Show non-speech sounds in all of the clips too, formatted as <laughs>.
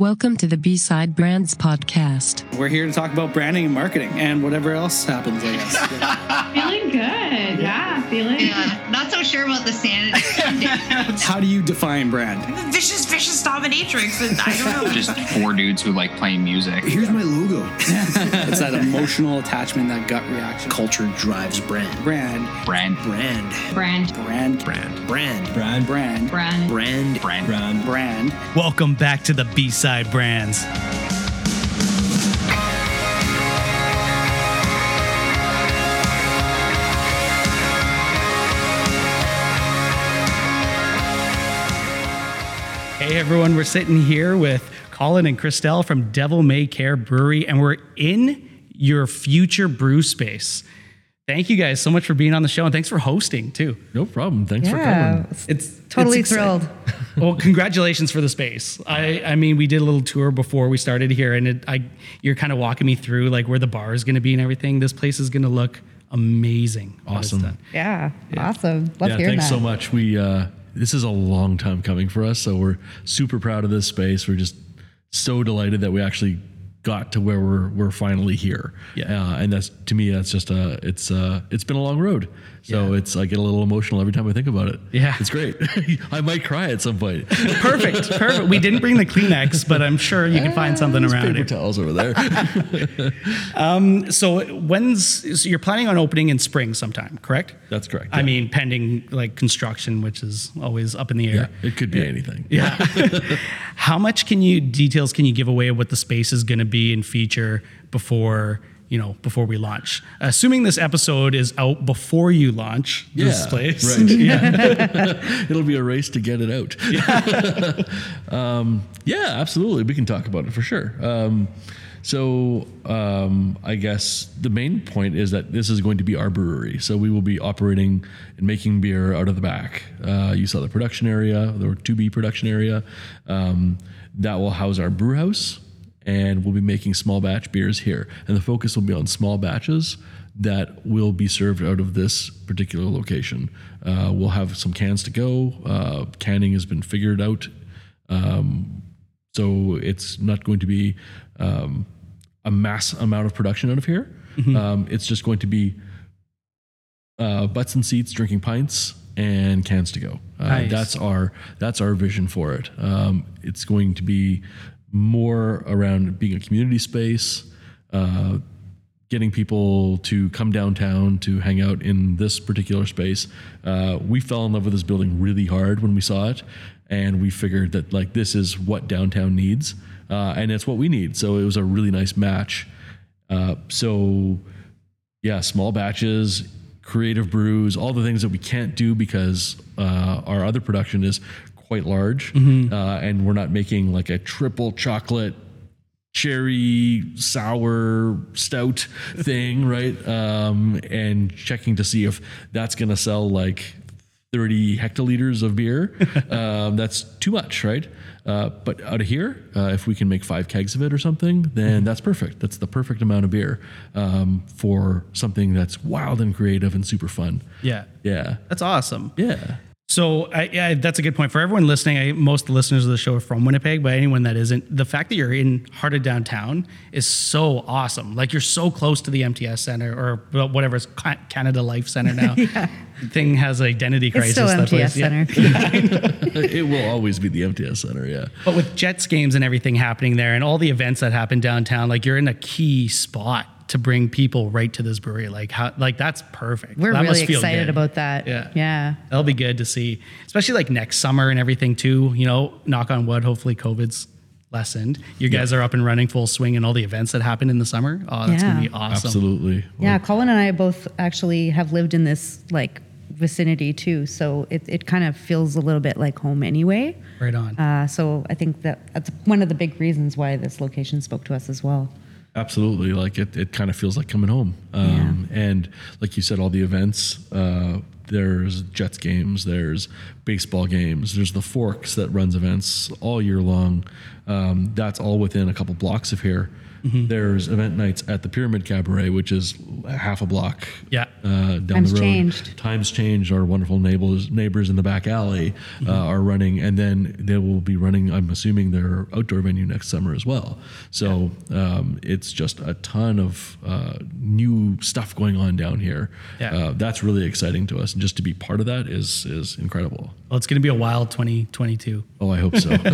Welcome to the B-Side Brands podcast. We're here to talk about branding and marketing and whatever else happens, I guess. <laughs> Feeling good. Yeah, feeling Yeah, not so sure about the sanity. How do you define brand? vicious, vicious dominatrix, and I don't know. just four dudes who like playing music. Here's my logo. It's that emotional attachment, that gut reaction. Culture drives brand. Brand, Brand. Brand. brand, brand, Brand. Brand. brand, brand, brand. Brand. Brand. Brand. brand. Welcome back to the B Side Brands. Hey everyone, we're sitting here with Colin and Christel from Devil May Care Brewery, and we're in your future brew space. Thank you guys so much for being on the show, and thanks for hosting too. No problem. Thanks for coming. It's totally it's thrilled. <laughs> well, congratulations for the space. I, I mean, we did a little tour before we started here, and it, I, you're kind of walking me through like where the bar is going to be and everything. This place is going to look amazing. Awesome. done. Yeah, awesome. Love yeah, hearing thanks that. so much. We uh, this is a long time coming for us, so we're super proud of this space. We're just so delighted that we actually got to where we're we're finally here. Yeah. uh, and that's to me that's just a it's uh it's been a long road. So it's I get a little emotional every time I think about it. Yeah. it's great. <laughs> I might cry at some point. <laughs> Perfect, perfect. We didn't bring the Kleenex, but I'm sure you can find something There's around paper it. towels over there. <laughs> Um, so when's so you're planning on opening in spring sometime, correct? That's correct. I mean, pending like construction, which is always up in the air. yeah, it could be anything. Yeah. How much can you details can you give away of what the space is going to be and feature before you know before we launch? Assuming this episode is out before you launch this Yeah, place. right. <laughs> yeah. <laughs> It'll be a race to get it out. <laughs> um, yeah, absolutely. We can talk about it for sure. Um, so um, I guess the main point is that this is going to be our brewery. So we will be operating and making beer out of the back. Uh, you saw the production area, the to be production area. Um, that will house our brew house, and we'll be making small batch beers here. And the focus will be on small batches that will be served out of this particular location. Uh, we'll have some cans to go. Uh, canning has been figured out. Um, so it's not going to be um, a mass amount of production out of here. Um, it's just going to be uh, butts and seats, drinking pints, and cans to go. Uh, Nice. That's our that's our vision for it. Um, it's going to be more around being a community space, uh, getting people to come downtown to hang out in this particular space. Uh, we fell in love with this building really hard when we saw it, and we figured that like this is what downtown needs, uh, and it's what we need. So it was a really nice match. Uh, so yeah, small batches, creative brews, all the things that we can't do because uh, our other production is quite large, uh, and we're not making like a triple chocolate cherry sour stout thing, <laughs> right? Um, and checking to see if that's going to sell like 30 hectoliters of beer. <laughs> um, that's too much, right? Uh, but out of here, uh, if we can make five kegs of it or something, then that's perfect. That's the perfect amount of beer um, for something that's wild and creative and super fun. Yeah. Yeah. That's awesome. Yeah. So I, yeah, that's a good point for everyone listening. I, most listeners of the show are from Winnipeg, but anyone that isn't, the fact that you're in heart of downtown is so awesome. Like you're so close to the MTS Center or whatever it's Canada Life Center now. <laughs> Thing has identity It's crisis. still that place. MTS Yeah. Center. <laughs> <laughs> it will always be the MTS Center. Yeah. But with Jets games and everything happening there, and all the events that happen downtown, like you're in a key spot to bring people right to this brewery. Like how, like that's perfect. We're That really must feel excited good. about that. Yeah. Yeah. That'll be good to see, especially like next summer and everything too. You know, knock on wood. Hopefully, COVID's lessened. You guys are up and running full swing, and all the events that happen in the summer. Oh, that's gonna be awesome. Absolutely. Yeah. Colin and I both actually have lived in this like vicinity too. So it, it kind of feels a little bit like home anyway. Right on. Uh, so I think that that's one of the big reasons why this location spoke to us as well. Absolutely. Like it, it kind of feels like coming home. Um, And like you said, all the events, uh, there's Jets games, there's baseball games, there's the Forks that runs events all year long. Um, that's all within a couple blocks of here. Mm-hmm. There's event nights at the Pyramid Cabaret, which is half a block Yeah. uh, down Times the road. changed. Times changed. Our wonderful neighbors neighbors in the back alley Mm-hmm. uh, are running, and then they will be running. I'm assuming their outdoor venue next summer as well. So um, it's just a ton of uh, new stuff going on down here. Yeah. Uh, that's really exciting to us, and just to be part of that is is incredible. Well, it's going to be a wild 2022. Oh, I hope so. <laughs> <laughs>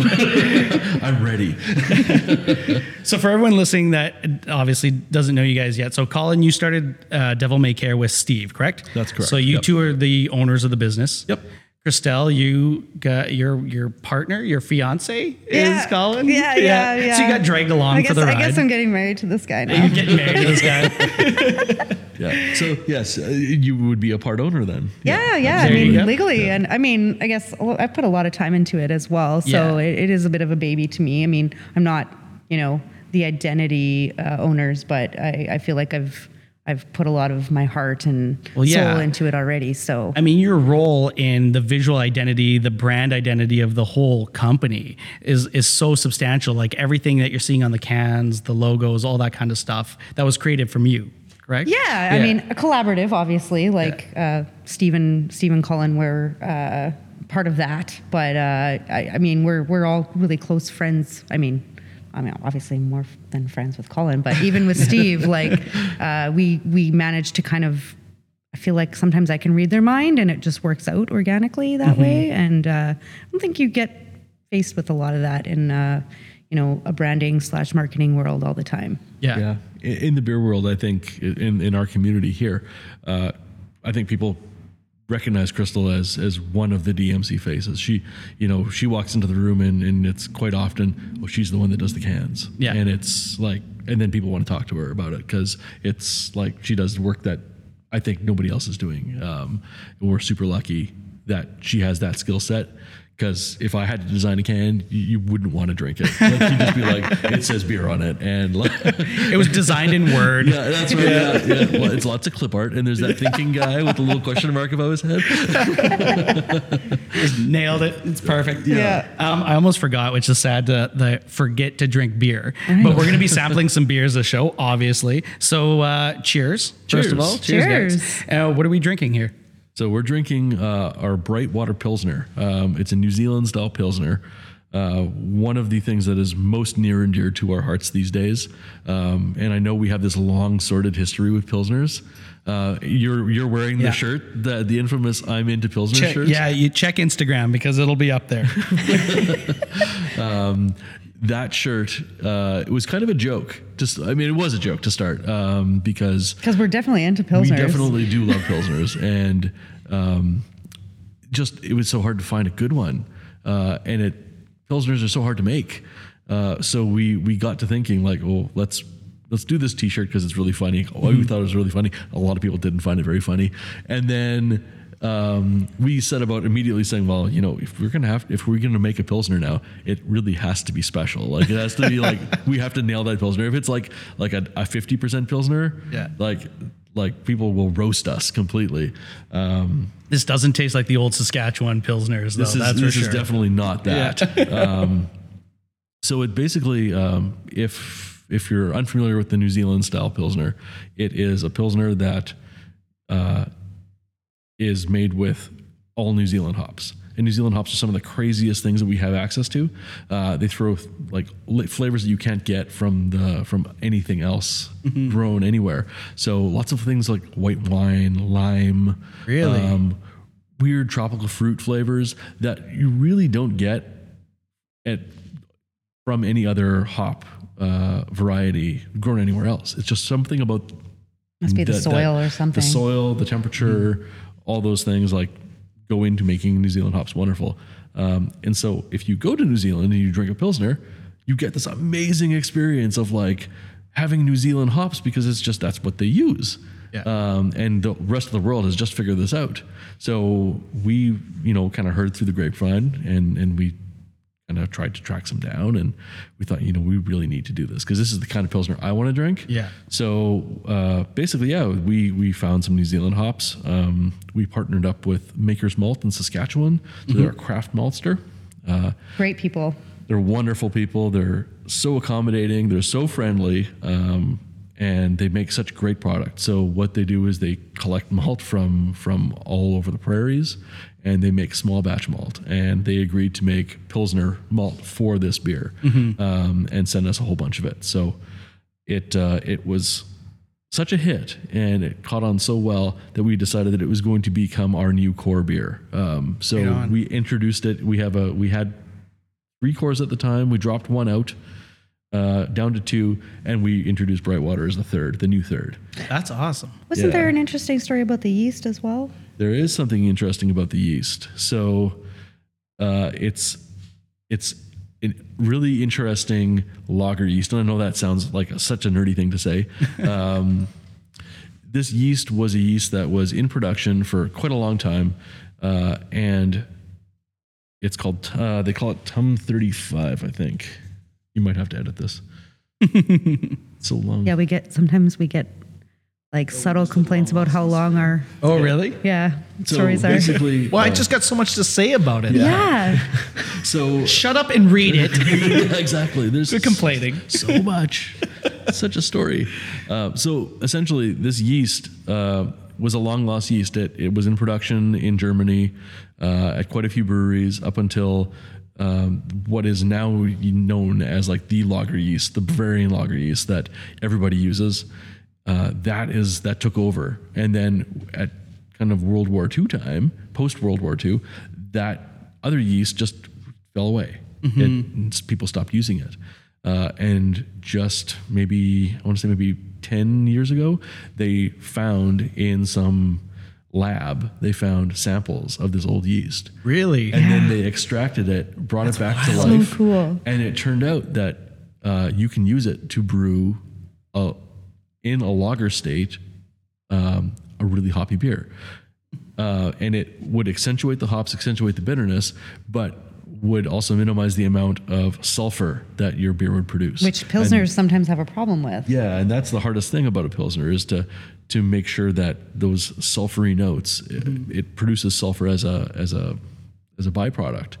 I'm ready. <laughs> So for everyone listening that obviously doesn't know you guys yet, so Colin, you started uh, Devil May Care with Steve, correct? That's correct. So you Yep. two are the owners of the business. Yep. Christel, you got your your partner, your fiance Yeah. is Colin. Yeah, yeah, yeah. So you got dragged along I guess, for the ride. I guess I'm getting married to this guy now. You're getting married to this guy. <laughs> Yeah. So yes, uh, you would be a part owner then. Yeah, yeah. I mean, go. legally, and I mean, I guess I put a lot of time into it as well. So Yeah. it, it is a bit of a baby to me. I mean, I'm not, you know, the identity uh, owners, but I, I feel like I've I've put a lot of my heart and Well, yeah. soul into it already. So I mean, your role in the visual identity, the brand identity of the whole company is is so substantial. Like everything that you're seeing on the cans, the logos, all that kind of stuff that was created from you, correct? yeah, I mean, a collaborative, obviously. Like uh, Stephen, Steve and Colin, we're uh, part of that. But uh, I, I mean, we're we're all really close friends. I mean. I mean, obviously more than friends with Colin, but even with Steve, <laughs> like uh, we we managed to kind of. I feel like sometimes I can read their mind, and it just works out organically that way. And uh, I don't think you get faced with a lot of that in, uh, you know, a branding slash marketing world all the time. yeah, Yeah, in in the beer world, I think in in our community here, uh, I think people recognize Christel as as one of the DMC faces. She, you know, she walks into the room and, and it's quite often, well, she's the one that does the cans. Yeah. and it's like, and then people want to talk to her about it because it's like she does work that I think nobody else is doing. Um, we're super lucky that she has that skill set. Because if I had to design a can, you, you wouldn't want to drink it. Like, you'd just be like, <laughs> it says beer on it, and like, It was designed in Word. yeah, that's right. Yeah. yeah. Well, it's lots of clip art, and there's that thinking guy with the little question mark above his head. <laughs> Nailed it. It's perfect. Yeah. Um, I almost forgot, which is sad to the forget to drink beer. But we're going to be sampling some beers the show, obviously. So uh, cheers. First Cheers. of all, cheers. Cheers. guys. Uh, what are we drinking here? So we're drinking uh, our bright water pilsner. Um, it's a New Zealand style pilsner. Uh, one of the things that is most near and dear to our hearts these days, um, and I know we have this long sordid history with pilsners. Uh, you're you're wearing the Yeah. shirt, the the infamous "I'm into pilsner" Check, shirt. yeah, you check Instagram because it'll be up there. <laughs> <laughs> that shirt uh, it was kind of a joke. Just I mean, it was a joke to start um, because Because we're definitely into pilsners. We definitely do love <laughs> pilsners, and um, just it was so hard to find a good one, uh, and it pilsners are so hard to make. Uh, so we we got to thinking like, oh, let's let's do this T-shirt because it's really funny. Oh, we thought it was really funny. A lot of people didn't find it very funny, and then. Um, we set about immediately saying, well, you know, if we're gonna have, if we're gonna make a pilsner now, it really has to be special. Like it has to be like <laughs> we have to nail that pilsner. If it's like like a fifty percent pilsner, Yeah. like like people will roast us completely. Um, this doesn't taste like the old Saskatchewan Pilsners, though. this is that's this for is definitely not that. <laughs> um, so it basically, um, if if you're unfamiliar with the New Zealand style pilsner, it is a pilsner that uh, is made with all New Zealand hops. And New Zealand hops are some of the craziest things that we have access to. Uh, they throw like flavors that you can't get from the from anything else grown anywhere. So lots of things like white wine, lime, Really? um, weird tropical fruit flavors that you really don't get at from any other hop uh, variety grown anywhere else. It's just something about Must be the that- soil that- or something. The soil, the temperature, all those things like go into making New Zealand hops wonderful. Um, and so if you go to New Zealand and you drink a pilsner, you get this amazing experience of like having New Zealand hops because it's just that's what they use. Yeah. Um, and the rest of the world has just figured this out. So we, you know, kind of heard through the grapevine and and we kind of tried to track some down, and we thought, you know, we really need to do this because this is the kind of pilsner I want to drink. Yeah. So uh, basically, yeah, we we found some New Zealand hops. Um, we partnered up with Maker's Malt in Saskatchewan, so they're a craft maltster. Uh, Great people. they're wonderful people. They're so accommodating. They're so friendly, um, and they make such great product. So what they do is they collect <laughs> malt from from all over the prairies, and they make small batch malt. And they agreed to make pilsner malt for this beer, um, and send us a whole bunch of it. So it uh, it was such a hit and it caught on so well that we decided that it was going to become our new core beer. Um, so we introduced it. We have a we had three cores at the time. We dropped one out uh, down to two, and we introduced Brightwater as the third, the new third. That's awesome. Wasn't Yeah. there an interesting story about the yeast as well? There is something interesting about the yeast. So uh, it's it's a really interesting lager yeast, and I know that sounds like a, such a nerdy thing to say. <laughs> Um, this yeast was a yeast that was in production for quite a long time, uh, and it's called uh, they call it Tum Thirty Five. I think you might have to edit this. <laughs> it's so long. Yeah, we get sometimes we get like subtle complaints about how long our Oh, really? yeah So stories are. basically, <laughs> Well, I uh, just got so much to say about it. Yeah. <laughs> so Shut up and read it. yeah, exactly. There's Quit complaining. so much. Such a story. Uh, so essentially, this yeast uh, was a long lost yeast. It, it was in production in Germany uh, at quite a few breweries up until um, what is now known as like the lager yeast, the Bavarian lager yeast that everybody uses. Uh, that is that took over, and then at kind of World War II time, post World War II, that other yeast just fell away. It, people stopped using it. Uh, and just maybe, I want to say maybe 10 years ago, they found in some lab, they found samples of this old yeast. Really? And then they extracted it, brought it back to So life. cool. And it turned out that uh, you can use it to brew a, in a lager state um, a really hoppy beer. Uh, and it would accentuate the hops, accentuate the bitterness, but would also minimize the amount of sulfur that your beer would produce. Which And- pilsners sometimes have a problem with. yeah, and that's the hardest thing about a pilsner is to to make sure that those sulfury notes it, it produces sulfur as a as a as a byproduct,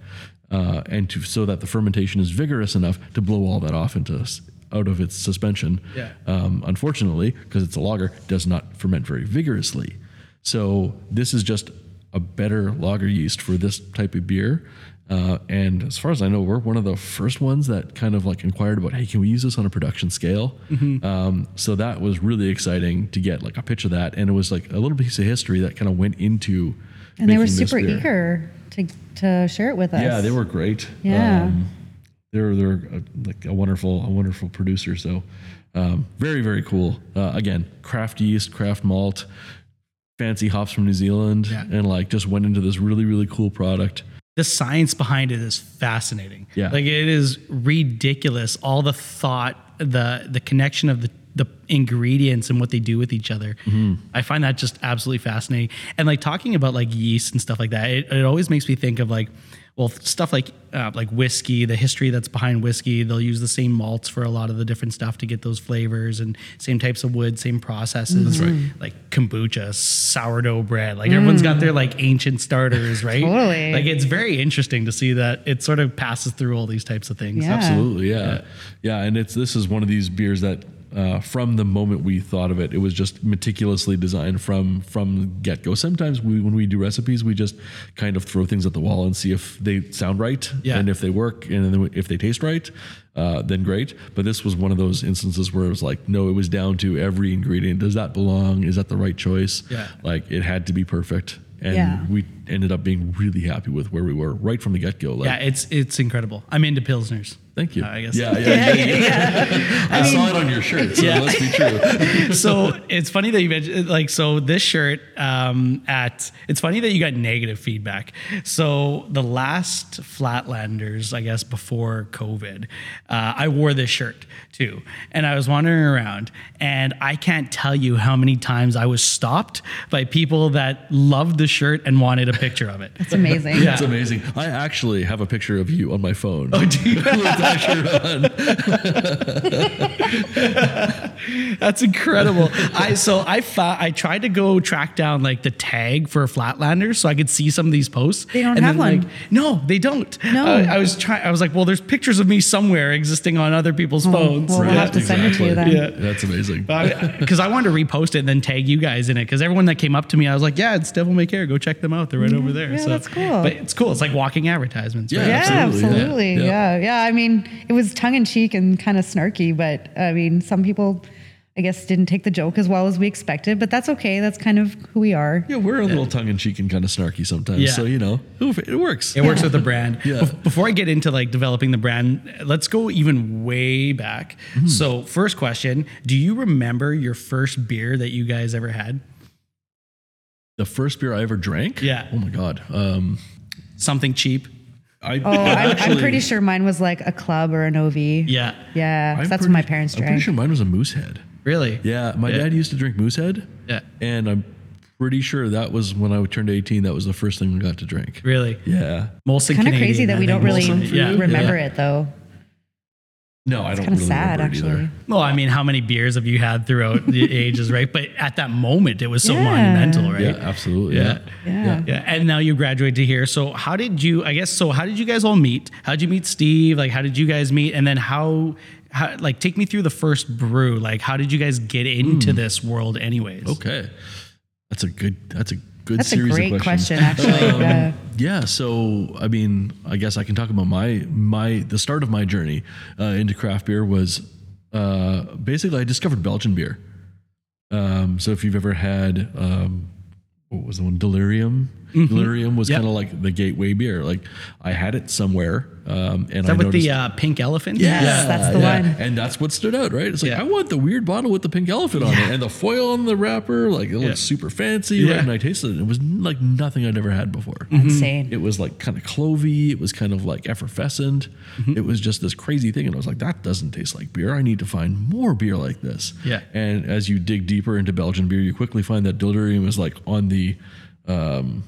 uh, and to so that the fermentation is vigorous enough to blow all that off into out of its suspension. Yeah. Um, unfortunately, because it's a lager, does not ferment very vigorously. So this is just a better lager yeast for this type of beer. Uh, and as far as I know, we're one of the first ones that kind of like inquired about, hey, can we use this on a production scale? Um, so that was really exciting to get like a pitch of that, and it was like a little piece of history that kind of went into. And they were super eager to, to share it with us. Yeah, they were great. Yeah. Um, they're they're a, like a wonderful a wonderful producer. So um, very very cool. Uh, again, craft yeast, craft malt, fancy hops from New Zealand, Yeah. and like just went into this really really cool product. The science behind it is fascinating. Yeah. Like it is ridiculous. All the thought, the the connection of the the ingredients and what they do with each other. Mm-hmm. I find that just absolutely fascinating. And like talking about like yeast and stuff like that, it, it always makes me think of like, well, stuff like uh, like whiskey, the history that's behind whiskey. They'll use the same malts for a lot of the different stuff to get those flavors and same types of wood, same processes. That's right. Like kombucha, sourdough bread. Like everyone's got their like ancient starters, <laughs> right? Totally. Like it's very interesting to see that it sort of passes through all these types of things. Yeah. Absolutely, yeah. yeah, And it's this is one of these beers that. Uh, from the moment we thought of it, it was just meticulously designed from from get go. Sometimes we, when we do recipes, we just kind of throw things at the wall and see if they sound right, Yeah. and if they work, and then if they taste right, uh, then great. But this was one of those instances where it was like, no, it was down to every ingredient. Does that belong? Is that the right choice? Yeah. like it had to be perfect, and Yeah. we ended up being really happy with where we were right from the get go. Like, Yeah, it's it's incredible. I'm into pilsners. Thank you. I guess. Yeah, yeah, yeah. yeah. I, saw it on your shirt, so Yeah. it must be true. <laughs> so it's funny that you mentioned like so this shirt um at it's funny that you got negative feedback so the last flatlanders i guess before covid uh, i wore this shirt too and i was wandering around and i can't tell you how many times i was stopped by people that loved the shirt and wanted a picture of it It's amazing. <laughs> Yeah. It's amazing. I actually have a picture of you on my phone. Oh, do you? <laughs> With that on. That's <laughs> incredible. I so I fa- I tried to go track down like the tag for Flatlanders so I could see some of these posts. They don't and have then, one. Like, no, they don't. No. Uh, I was trying. I was like, well, there's pictures of me somewhere existing on other people's phones. well, we'll have to send it to you then. exactly. That's amazing. Because I wanted to repost it and then tag you guys in it. Because everyone that came up to me, I was like, "Yeah, it's Devil May Care. Go check them out. They're right over there." yeah, so, that's cool. But it's cool. It's like walking advertisements. Yeah. Right? Yeah, Absolutely, yeah. absolutely. Yeah. Yeah. yeah, I mean, it was tongue in cheek and kind of snarky, but I mean, some people, I guess, didn't take the joke as well as we expected. But that's okay. That's kind of who we are. Yeah, we're a little tongue in cheek and kind of snarky sometimes. Yeah. So, you know, it works. It works with the brand. <laughs> Yeah. Bef- Before I get into like developing the brand, let's go even way back. Mm-hmm. So, first question: Do you remember your first beer that you guys ever had? The first beer I ever drank? Yeah. Oh, my God. Um, Something cheap? I, Oh, I'm, I'm pretty sure mine was like a club or an OV. Yeah. Yeah. That's pretty- what my parents drank. I'm pretty sure mine was a Moosehead. Really? Yeah, my Yeah. dad used to drink Moosehead. Yeah. And I'm pretty sure that was when I turned 18, that was the first thing we got to drink. Really? Yeah. Molson Kind of crazy that I we don't really Molson for remember Yeah. it though. No, I don't Kind of really sad, actually. either. Well, I mean, how many beers have you had throughout the <laughs> ages, right? But at that moment, it was so Yeah. monumental, right? Yeah, absolutely. Yeah. Yeah. Yeah. Yeah, and now you graduate to here. So how did you? I guess so. How did you guys all meet? How did you meet Steve? Like, how did you guys meet? And then how? How, like, take me through the first brew. Like, how did you guys get into hmm. this world, anyways? Okay. That's a good, that's a good That's a series great of questions. question, actually. Um, yeah. Yeah, so I mean, I guess I can talk about my my the start of my journey uh, into craft beer was uh, basically I discovered Belgian beer. Um, so if you've ever had um, what was the one Delirium, Delirium was Yep. kind of like the gateway beer. Like I had it somewhere, um, and Is that I with noticed, the uh, pink elephant? Yes, that's the one. and that's what stood out, right? It's like Yeah. I want the weird bottle with the pink elephant on it, and the foil on the wrapper, like it looks Yeah. super fancy, Yeah. right? And I tasted it; it was like nothing I'd ever had before. Insane. It was like kind of clovey. It was kind of like effervescent. Mm-hmm. It was just this crazy thing. And I was like, that doesn't taste like beer. I need to find more beer like this. Yeah. And as you dig deeper into Belgian beer, you quickly find that Delirium is like on the um,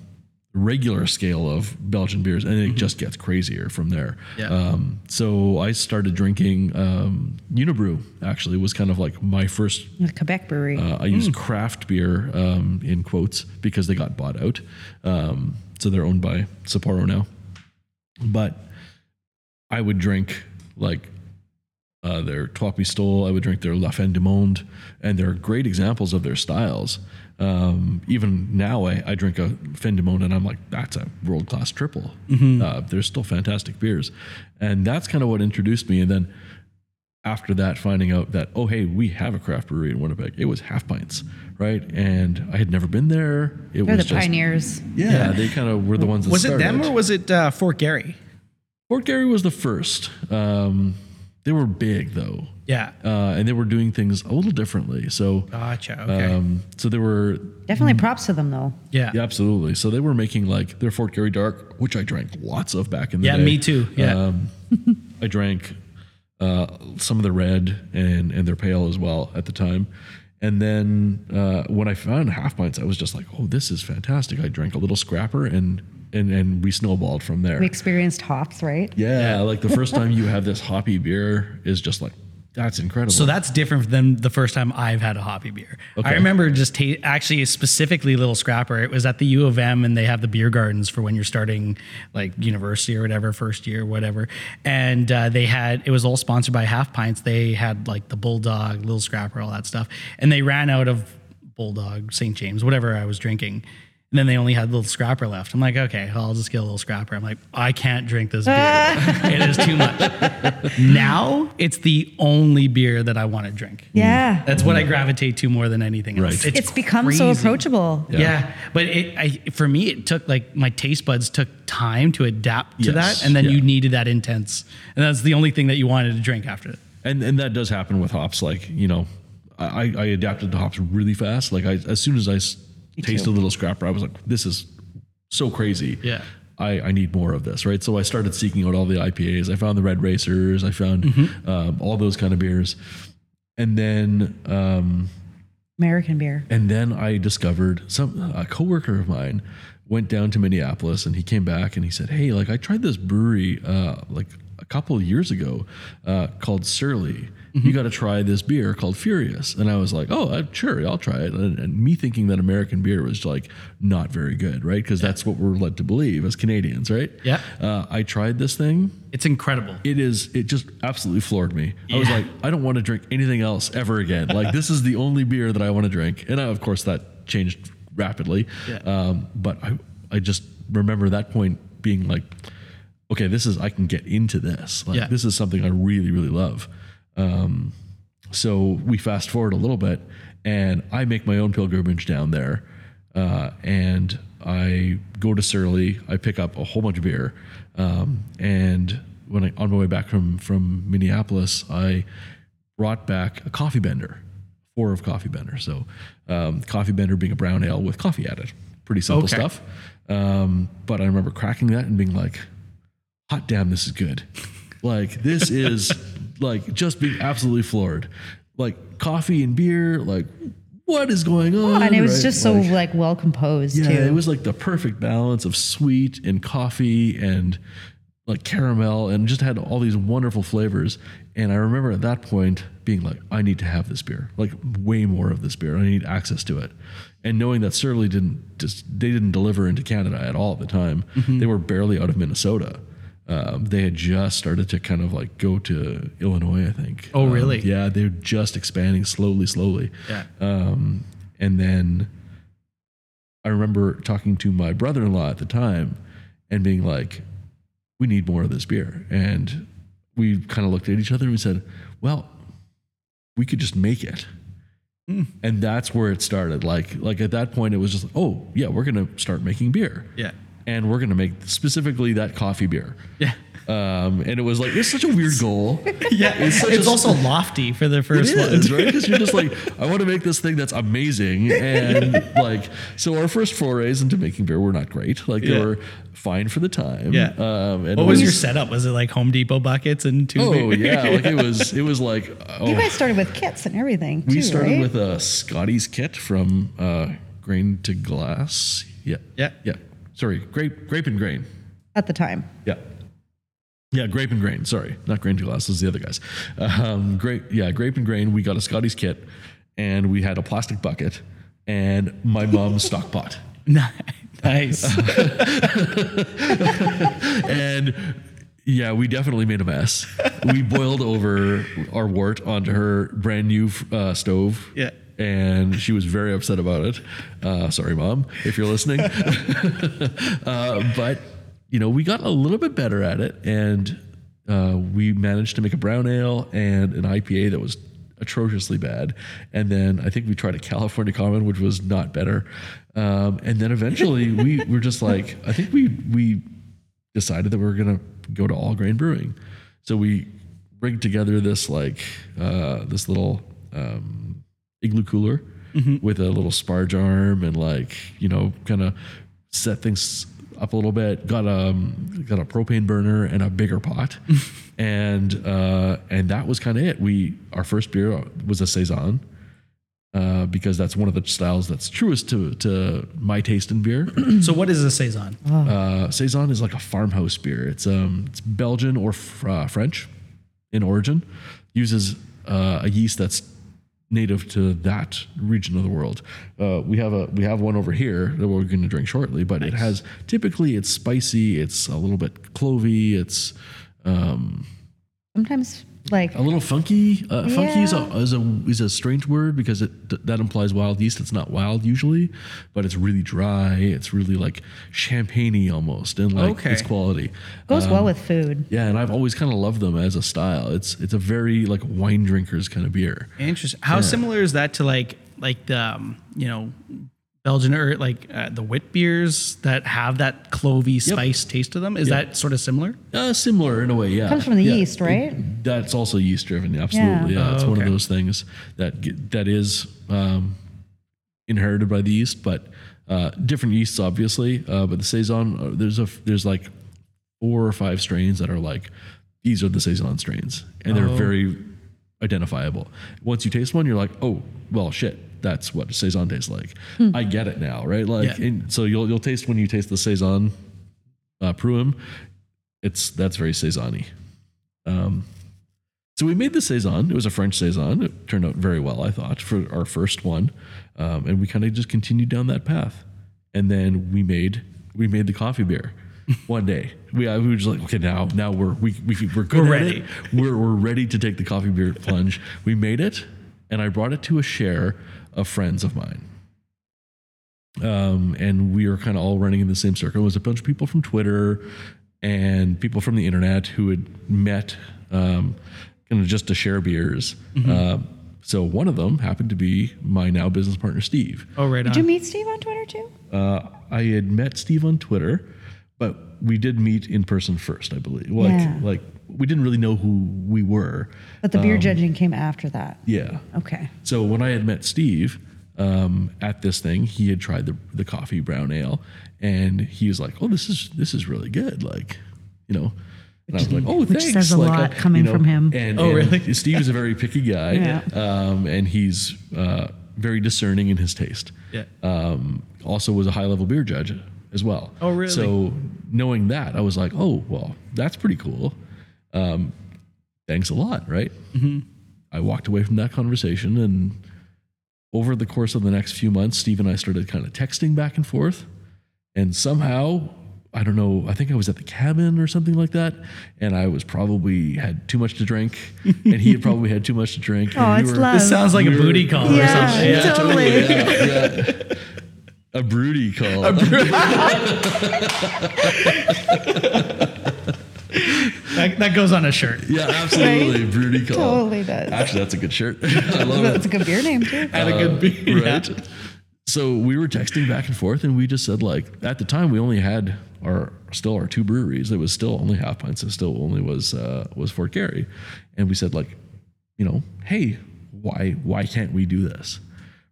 regular scale of Belgian beers, and it just gets crazier from there. Mm-hmm. Yeah. Um, so I started drinking um, Unibroue. Actually, was kind of like my first The Quebec brewery. uh, I use craft beer um, in quotes because they got bought out. Um, so they're owned by Sapporo now. But I would drink like uh, their Trois Pistoles, I would drink their La Fin du Monde, and they're great examples of their styles. Um, even now, I, I drink a Fin du Monde and I'm like, that's a world class triple. Uh, they're still fantastic beers. And that's kind of what introduced me. And then after that, finding out that, oh, hey, we have a craft brewery in Winnipeg. It was half pints, right? And I had never been there. It They're was the just, pioneers. Yeah, they kind of were the ones that Was it started. them or was it uh, Fort Garry? Fort Garry was the first. Um, they were big though, Yeah. uh, and they were doing things a little differently. So, Gotcha. Okay. um, so they were Definitely props to them though. yeah. yeah, absolutely. So they were making like their Fort Garry Dark, which I drank lots of back in the Yeah, day. Yeah, me too. Yeah. Um, <laughs> I drank uh, some of the red and and their pale as well at the time. And then uh, when I found half pints, I was just like, "Oh, this is fantastic!" I drank a little scrapper, and and and we snowballed from there. We experienced hops, right? Yeah, like the first time you have this hoppy beer is just like that's incredible. So that's different than the first time I've had a hoppy beer. I remember just ta- actually specifically Little Scrapper. It was at the U of M, and they have the beer gardens for when you're starting like university or whatever, first year, whatever. And uh, they had it was all sponsored by Half Pints. They had like the Bulldog, Little Scrapper, all that stuff, and they ran out of Bulldog, St. James, whatever I was drinking. And then they only had a little scrapper left. I'm like, okay, well, I'll just get a little scrapper. I'm like, I can't drink this beer. <laughs> it is too much. now it's the only beer that I want to drink. Yeah. Mm. That's what I gravitate to more than anything else. Right. It's become so crazy. approachable. Yeah. but it, I, for me, it took like my taste buds took time to adapt to Yes, that, and then yeah. you needed that intense, and that's the only thing that you wanted to drink after it. and and that does happen with hops. Like you know, I, I adapted to hops really fast. Like I, as soon as I s- tasted a little scrapper, I was like, this is so crazy. Yeah. I, I need more of this, right? So I started seeking out all the IPAs. I found the Red Racers. I found Mm-hmm. um, all those kind of beers, and then um, American beer. and then I discovered some a coworker of mine went down to Minneapolis and he came back and he said, "Hey, like I tried this brewery uh, like a couple of years ago uh, called Surly. You got to try this beer called Furious." And I was like, "Oh, uh, sure, I'll try it." And, and me thinking that American beer was like not very good, right? Because that's what we're led to believe as Canadians, right? Yeah. Uh, I tried this thing It's incredible. it is it just absolutely floored me i was like i don't want to drink anything else ever again like this is the only beer that i want to drink and I, of course that changed rapidly Yeah. um, but i i just remember that point being like okay this is i can get into this like Yeah. this is something i really really love um, so we fast forward a little bit and i make my own pilgrimage down there uh, and I go to Surly. I pick up a whole bunch of beer, um, and when I on my way back from from Minneapolis, I brought back a coffee bender, four of coffee bender. So, um, coffee bender being a brown ale with coffee added, pretty simple Okay. stuff. Um, but I remember cracking that and being like, "Hot damn, this is good!" Like this is <laughs> like just being absolutely floored. Like coffee and beer, like what is going on? and it was right? just so Like- like well composed yeah, too. it was like the perfect balance of sweet and coffee and like caramel and just had all these wonderful flavors. And I remember at that point being like, I need to have this beer, like way more of this beer. I need access to it. And knowing that Surly didn't just they didn't deliver into Canada at all at the time. Mm-hmm. They were barely out of Minnesota. Um, they had just started to kind of like go to Illinois, I think. Oh, Um, really? yeah, they're just expanding slowly, slowly. Yeah. Um, and then I remember talking to my brother in law at the time and being like, we need more of this beer. And we kind of looked at each other and we said, well, we could just make it. And that's where it started. Like, like at that point, it was just, oh, yeah, we're going to start making beer. Yeah. And we're going to make specifically that coffee beer. Yeah. Um, and it was like, it's such a weird goal. <laughs> Yeah. It's It's, a- also lofty for the first It one. is, right? Because you're just like, I want to make this thing that's amazing. And like, so our first forays into making beer were not great. Like, they were fine for the time. Yeah. Um, and What it was your setup? Was it like Home Depot buckets and two? Oh, yeah. Like, it was, <laughs> it was like, oh, you guys started with kits and everything. we too, started right? with a Scotty's kit from uh, Grain to Glass. Yeah. Yeah. Yeah. Sorry. Grape, grape and grain. at the time. Yeah. Yeah, grape and grain. Sorry, not grain to glass. This is the other guys. Um, grape, yeah, grape and grain. We got a Scotty's kit, and we had a plastic bucket, and my mom's <laughs> stock pot. nice. <laughs> and yeah, we definitely made a mess. We boiled over our wort onto her brand new uh, stove. Yeah. And she was very upset about it. Uh, sorry, mom, if you're listening. <laughs> uh, but you know, we got a little bit better at it, and uh, we managed to make a brown ale and an IPA that was atrociously bad. And then I think we tried a California Common, which was not better. Um, and then eventually we <laughs> were just like, I think we we decided that we were gonna go to all grain brewing. So we rigged together this like uh, this little um, igloo cooler with a little sparge arm and like you know kind of set things up a little bit. Got um got a propane burner and a bigger pot, <laughs> and uh, and that was kind of it. We our first beer was a saison. Uh, because that's one of the styles that's truest to, to my taste in beer. so what is a saison? Uh, saison is like a farmhouse beer. It's um it's Belgian or fr- uh, French in origin. Uses uh, a yeast that's native to that region of the world. Uh, we have a we have one over here that we're going to drink shortly, but it has typically it's spicy. It's a little bit clovey. It's um, Sometimes Like a little funky. Uh, Funky is a, is a is a strange word because it that implies wild yeast. It's not wild usually, but it's really dry. It's really like champagne almost, and like Okay. its quality. goes Um, well with food. Yeah, and I've always kind of loved them as a style. It's it's a very like wine drinkers kind of beer. Interesting. How similar is that to like like the um, you know Belgian or like uh, the wit beers that have that clovey spice taste to them? Is Yep. that sort of similar? Uh, similar in a way, yeah. Comes from the Yeah. yeast, right? It- that's also yeast driven, absolutely. Yeah, Oh, it's one of those things that that is um, inherited by the yeast, but uh, different yeasts, obviously. Uh, but the saison, uh, there's a there's like four or five strains that are like these are the saison strains, and they're Oh. very identifiable. Once you taste one, you're like, oh, well, shit. That's what saison tastes like. I get it now, right? Like, Yeah. and so you'll you'll taste when you taste the saison uh, Pruim, it's that's very saison-y. Um, so we made the saison. It was a French saison. It turned out very well, I thought, for our first one, um, and we kind of just continued down that path. And then we made we made the coffee beer <laughs> one day. We, I, we were just like, okay, now now we're we, we we're good We're ready. it. We're we're ready to take the coffee beer plunge. We made it, and I brought it to a share of friends of mine um, and we were kind of all running in the same circle. It was a bunch of people from Twitter and people from the internet who had met um, kind of just to share beers. Um, so one of them happened to be my now business partner, Steve. Oh, right Did on. you meet Steve on Twitter too? Uh, I had met Steve on Twitter, but we did meet in person first, I believe. Like, Yeah. like we didn't really know who we were. But the beer judging came after that. Yeah. Okay. So when I had met Steve um, at this thing, he had tried the the coffee brown ale, and he was like, "Oh, this is this is really good." Like, you know. And I was like, "Oh, which thanks." says a like, lot uh, coming you know, from him. And, Oh, and really? <laughs> Steve is a very picky guy, Yeah. um, and he's uh, very discerning in his taste. Yeah. Um, also, was a high level beer judge as well. Oh, really? So knowing that, I was like, "Oh, well, that's pretty cool." Um, thanks a lot, right? I walked away from that conversation, and over the course of the next few months, Steve and I started kind of texting back and forth. And somehow, I don't know, I think I was at the cabin or something like that, and I was probably had too much to drink, <laughs> and he had probably had too much to drink. Oh, and it's love. This sounds like a We were- booty call or something. Yeah. totally. yeah, yeah. A brewty call. <laughs> <laughs> That, that goes on a shirt. yeah, absolutely. Brewty call. Totally does. Actually, that's a good shirt. <laughs> I love it. That's a good beer name too. Had a good beer. right? So we were texting back and forth, and we just said like at the time we only had our still our two breweries. It was still only half pints. It still only was uh, was Fort Garry, and we said like, you know, hey, why why can't we do this?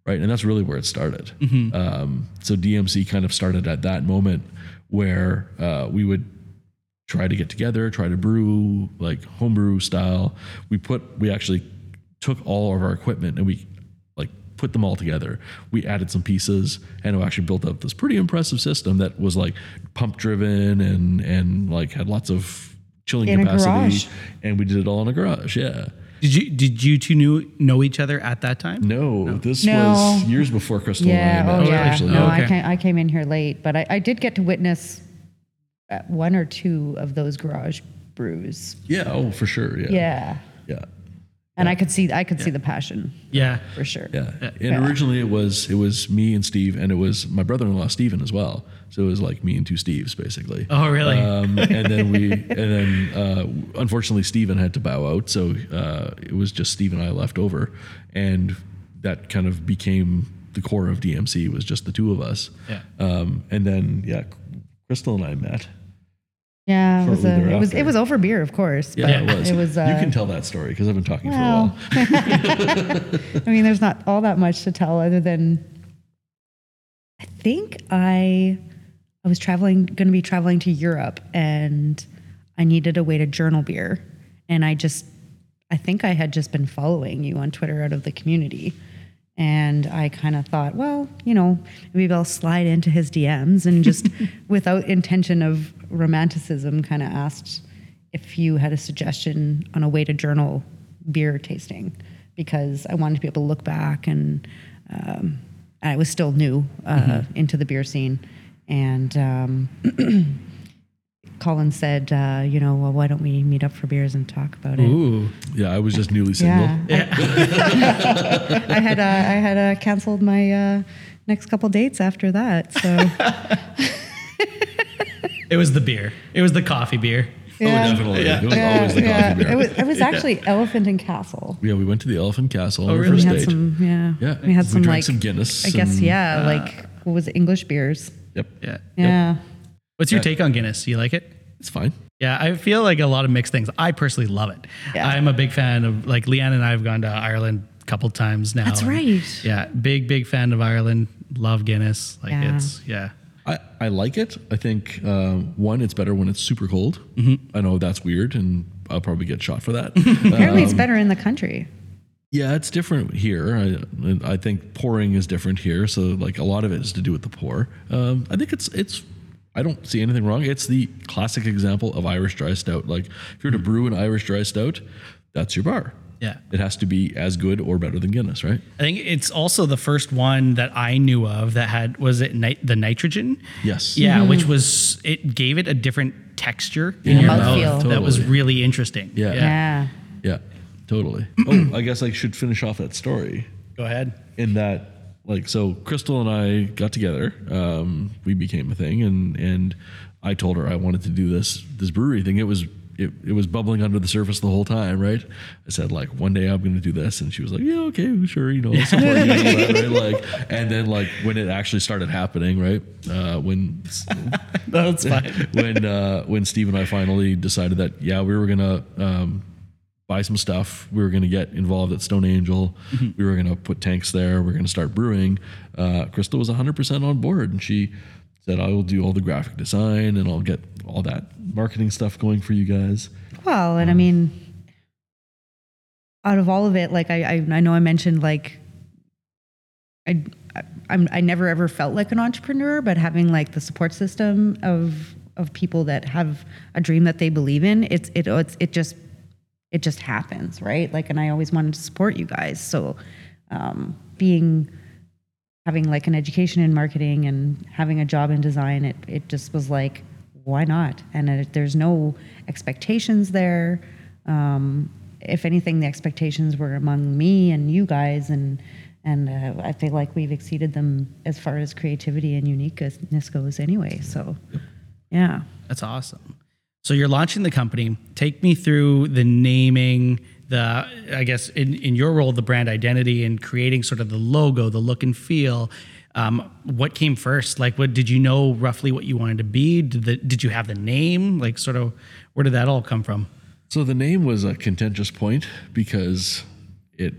Right, and that's really where it started. Um, so DMC kind of started at that moment where uh, we would try to get together, try to brew like homebrew style. We put we actually took all of our equipment and we like put them all together. We added some pieces and we actually built up this pretty impressive system that was like pump driven and and like had lots of chilling In a capacity. garage. And we did it all in a garage. Yeah. Did you did you two knew, know each other at that time? No, this No. was years before Christel Yeah. and I Oh, yeah. Actually, No, Oh, I came, I came in here late, but I, I did get to witness one or two of those garage brews. yeah. Oh, for sure. Yeah. Yeah. Yeah. And I could see I could see the passion Yeah. for sure. Yeah. And Yeah. originally it was it was me and Steve and it was my brother-in-law Steven as well. So it was like me and two Steves basically. Oh, really? Um, and then we <laughs> and then uh, unfortunately Steven had to bow out, so uh, it was just Steve and I left over, and that kind of became the core of DMC was just the two of us. Yeah. Um, and then yeah, Christel and I met. Yeah, it was, a, it was it was over beer, of course. Yeah, but it was. It was. Uh, you can tell that story because I've been talking well, for a while. <laughs> <laughs> I mean, there's not all that much to tell other than I think I I was traveling, going to be traveling to Europe, and I needed a way to journal beer, and I just I think I had just been following you on Twitter out of the community. And I kind of thought, well, you know, maybe I'll slide into his DMs and just <laughs> without intention of romanticism, kind of asked if you had a suggestion on a way to journal beer tasting because I wanted to be able to look back and um, I was still new uh, into the beer scene. And um, <clears throat> Colin said, uh, you know, well, why don't we meet up for beers and talk about it? Ooh. Yeah, I was just newly single. Yeah. <laughs> I had uh, I had uh, canceled my uh, next couple dates after that. So It was the beer. It was the coffee beer. Oh, definitely. It was always the coffee beer. It was, it was actually Elephant and Castle. yeah, we went to the Elephant Castle on our really? first We had date. some, yeah. Yeah, We had we some drank like some Guinness I guess, and- yeah, like what was it, English beers? Yep, Yeah. Yeah. What's your Yeah. take on Guinness? Do you like it? it's fine. Yeah, I feel like a lot of mixed things. I personally love it. Yeah. I'm a big fan of like Leanne and I have gone to Ireland a couple times now. That's right. Yeah, big big fan of Ireland. Love Guinness. Like Yeah. it's yeah. I, I like it. I think um, one, it's better when it's super cold. Mm-hmm. I know that's weird, and I'll probably get shot for that. <laughs> Apparently Um, it's better in the country. Yeah, it's different here. I, I think pouring is different here, so like a lot of it is to do with the pour. Um, I think it's it's. I don't see anything wrong. It's the classic example of Irish dry stout. Like if you're to brew an Irish dry stout, that's your bar. Yeah. It has to be as good or better than Guinness, right? I think it's also the first one that I knew of that had was it nit- the nitrogen? Yes. Yeah, mm-hmm. which was it gave it a different texture in your Mouthfeel. mouth that was really interesting. Yeah. Yeah. Yeah, totally. <clears throat> oh, I guess I should finish off that story. Go ahead. in that like so Christel and i got together um, we became a thing and and i told her i wanted to do this this brewery thing. It was it, it was bubbling under the surface the whole time right? I said like one day i'm going to do this. And she was like yeah okay sure you know I'll support you <laughs> and that, right? Like and then like when it actually started happening right uh, when <laughs> That's fine. <laughs> when uh, when Steve and I finally decided that yeah we were gonna um, buy some stuff. We were gonna get involved at Stone Angel. We were gonna put tanks there. We are gonna start brewing. Uh, Christel was 100% on board and she said I will do all the graphic design and I'll get all that marketing stuff going for you guys. Well, and I mean, out of all of it, like I, I, I know I mentioned like I, I, I'm, I never ever felt like an entrepreneur, but having like the support system of of people that have a dream that they believe in, it's it it's it just it just happens, right? Like, and I always wanted to support you guys, so um, being having like an education in marketing and having a job in design, it it just was like, why not? And it, there's no expectations there. Um, if anything, the expectations were among me and you guys, and and uh, I feel like we've exceeded them as far as creativity and uniqueness goes, anyway. So, yeah. That's awesome. So you're launching the company. Take me through the naming, the I guess in, in your role, the brand identity and creating sort of the logo, the look and feel. Um, what came first? Like, what did you know roughly what you wanted to be? Did the, did you have the name? Like, sort of, where did that all come from? So the name was a contentious point because it,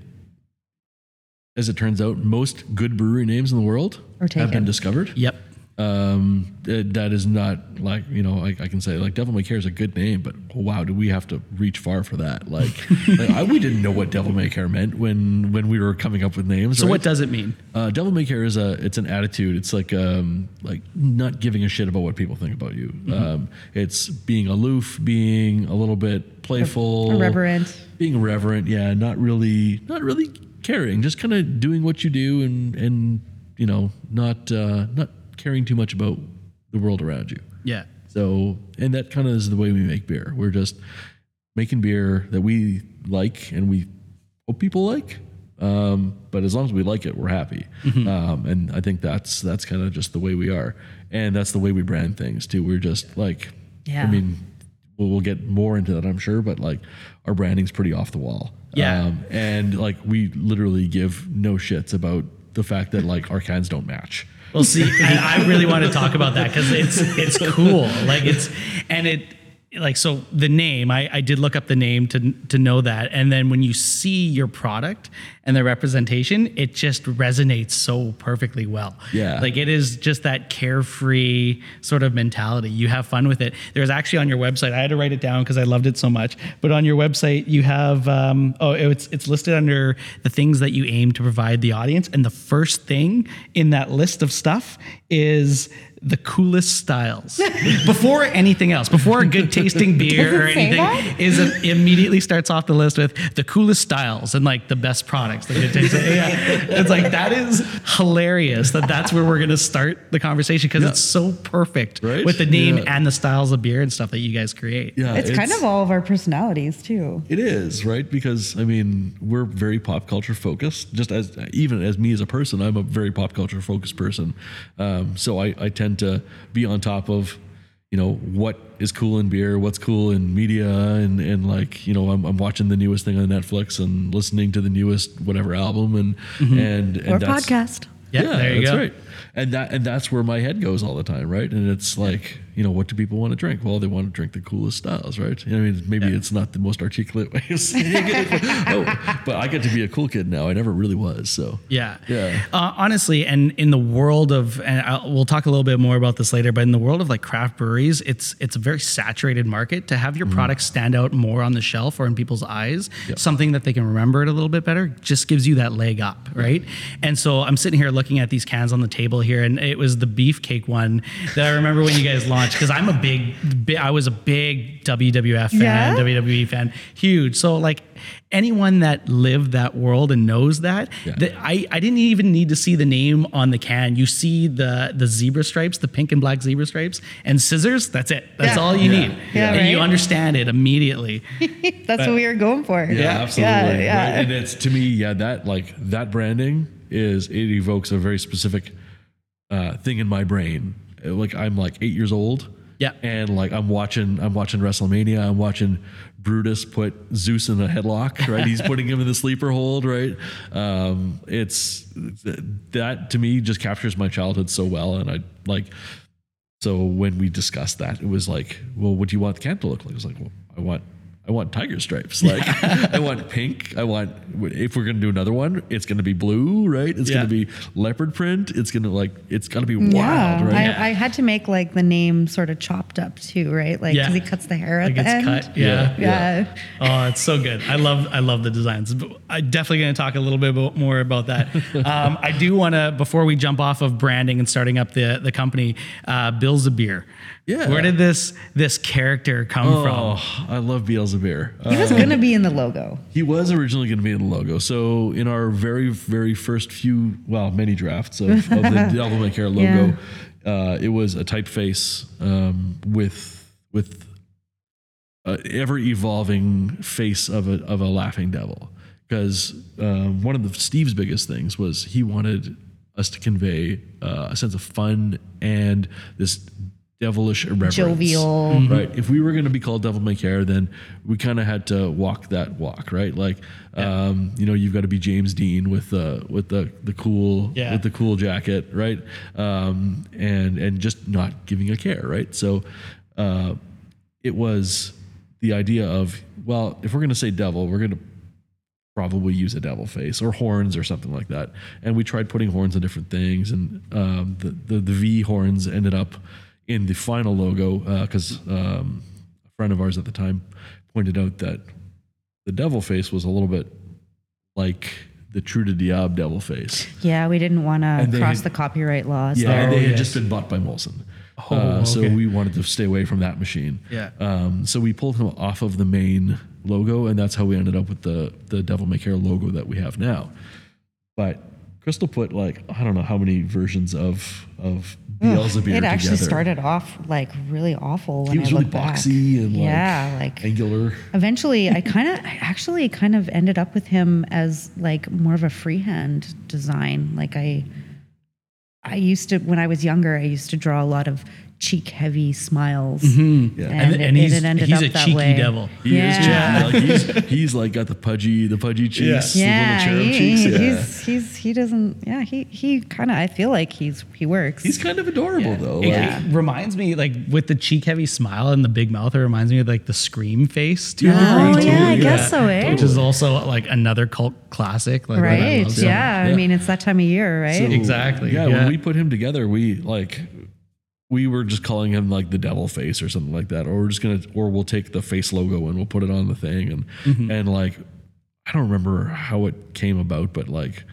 as it turns out, most good brewery names in the world Are have been discovered. Yep. Um, it- that is not like you know, I, I can say like Devil May Care is a good name, but wow, do we have to reach far for that? Like, <laughs> like I, we didn't know what Devil May Care meant when when we were coming up with names. So right? what does it mean? Uh, devil may care is a it's an attitude. It's like um like not giving a shit about what people think about you. Mm-hmm. Um, it's being aloof, being a little bit playful, Irreverent. being irreverent. Yeah, not really not really caring. Just kind of doing what you do and and you know not uh, not caring too much about the world around you. Yeah. So, and that kind of is the way we make beer. We're just making beer that we like and we hope people like. Um, but as long as we like it, we're happy. Um, and I think that's that's kind of just the way we are, and that's the way we brand things too. We're just like, Yeah. I mean, we'll, we'll get more into that, I'm sure, but like our branding's pretty off the wall. Yeah. Um, and like we literally give no shits about the fact that like our cans don't match. Well, see, I, I really want to talk about that because it's it's cool. Like it's and it like so the name. I, I did look up the name to to know that, and then when you see your product and the representation, it just resonates so perfectly well. Yeah. like it is just that carefree sort of mentality. You have fun with it. There's actually on your website. I had to write it down because I loved it so much. But on your website, you have um, oh, it's it's listed under the things that you aim to provide the audience, and the first thing in that list of stuff is the coolest styles before anything else, before a good tasting beer or Does it say anything, is it immediately starts off the list with the coolest styles and like the best products. The good tasting. yeah, it's like that is hilarious. That that's where we're gonna start the conversation because it's so perfect Right? with the name Yeah. and the styles of beer and stuff that you guys create. Yeah, It's, kind of all of our personalities too. It is right because I mean we're very pop culture focused. Just as even as me as a person, I'm a very pop culture focused person. Um, so I, I tend to be on top of you know what is cool in beer, what's cool in media, and and like you know I'm, I'm watching the newest thing on Netflix and listening to the newest whatever album and mm-hmm. and, and Or that's- podcast. Yeah, there you that's go. right. And that and that's where my head goes all the time, right? And it's like, you know, what do people want to drink? Well, they want to drink the coolest styles, right? I mean, maybe it's not the most articulate way of saying it, but, oh, but I get to be a cool kid now. I never really was, so Yeah. Yeah. Uh, honestly, and in the world of, and i we'll talk a little bit more about this later, but in the world of like craft breweries, it's it's a very saturated market. To have your Mm-hmm. products stand out more on the shelf or in people's eyes, something that they can remember it a little bit better, just gives you that leg up, right? And so I'm sitting here looking at these cans on the table here, and it was the beefcake one that I remember when you guys launched because I'm a big, bi- I was a big WWF fan, Yeah? WWE fan, huge. So like anyone that lived that world and knows that, Yeah. that I, I didn't even need to see the name on the can. You see the the zebra stripes, the pink and black zebra stripes, and scissors. That's it. That's Yeah. all you Yeah. need, Yeah, and you understand it immediately. <laughs> That's what we were going for. Yeah, absolutely. Yeah, yeah. Right? And it's to me, yeah, that like that branding is it evokes a very specific uh, thing in my brain. Like I'm like eight years old. Yeah. And like I'm watching I'm watching WrestleMania. I'm watching Brutus put Zeus in a headlock, right? He's putting him in the sleeper hold, right? Um, it's that to me just captures my childhood so well. And I like so when we discussed that, it was like, well, what do you want the can to look like? I was like, well, I want, I want tiger stripes. Like, I want pink. I want. If we're gonna do another one, it's gonna be blue, right? It's Yeah. gonna be leopard print. It's gonna like, it's gonna be wild, Yeah, right? I, I had to make like the name sort of chopped up too, right? Like Yeah. because he cuts the hair Like at the it's end. cut. Yeah. Yeah. Oh, it's so good. I love I love the designs. I'm definitely going to talk a little bit about, more about that. <laughs> Um, I do want to before we jump off of branding and starting up the the company, uh, Bill's a beer. Yeah. Where did this this character come Oh, from? I love Beelzebub. He was gonna be in the logo. He was originally going to be in the logo. So in our very, very first few, well, many drafts of, of the <laughs> Devil May Care logo, uh, it was a typeface um, with with a ever evolving face of a of a laughing devil. Because um, one of the Steve's biggest things was he wanted us to convey uh, a sense of fun and this devilish irreverence. Jovial. Right. If we were going to be called Devil May Care, then we kind of had to walk that walk, right? Like, um, you know, you've got to be James Dean with the with the the cool Yeah. with the cool jacket, right? Um, and and just not giving a care, right? So, uh, it was the idea of well, if we're going to say devil, we're going to probably use a devil face or horns or something like that. And we tried putting horns on different things, and um, the, the the V horns ended up in the final logo because um, a friend of ours at the time pointed out that the devil face was a little bit like the Trou du Diable devil face. Yeah, we didn't want to cross had- the copyright laws. Yeah, there. and they had yes. just been bought by Molson. Oh, Uh, so we wanted to stay away from that machine. Yeah. Um, so we pulled him off of the main logo, and that's how we ended up with the the Devil May Care logo that we have now. But Christel put like I don't know how many versions of of Beelzebub It actually together. started off like really awful. When He was I really look back. boxy and like yeah, like angular. eventually I kind of I actually kind of ended up with him as like more of a freehand design. Like I I used to when I was younger, I used to draw a lot of cheek heavy smiles. Yeah. And, And, it, he's, it ended he's up a that cheeky way. devil. He is Yeah. cheeky. Like he's, <laughs> he's like got the pudgy the pudgy cheeks, Yeah, the little cherub he, cheeks. Yeah. he's he's he doesn't. Yeah, he he kind of. I feel like he's he works. He's kind of adorable though. It, Like, it reminds me, like with the cheek heavy smile and the big mouth, it reminds me of like the Scream face too. Oh, Totally. yeah, I guess so, eh? Which is also like another cult classic. Like, that I right. Yeah. I mean, it's that time of year, right? So, Exactly, Yeah, yeah. when we put him together, we like we were just calling him like the devil face or something like that, or we're just gonna, or we'll take the face logo and we'll put it on the thing, and Mm-hmm. and like I don't remember how it came about, but like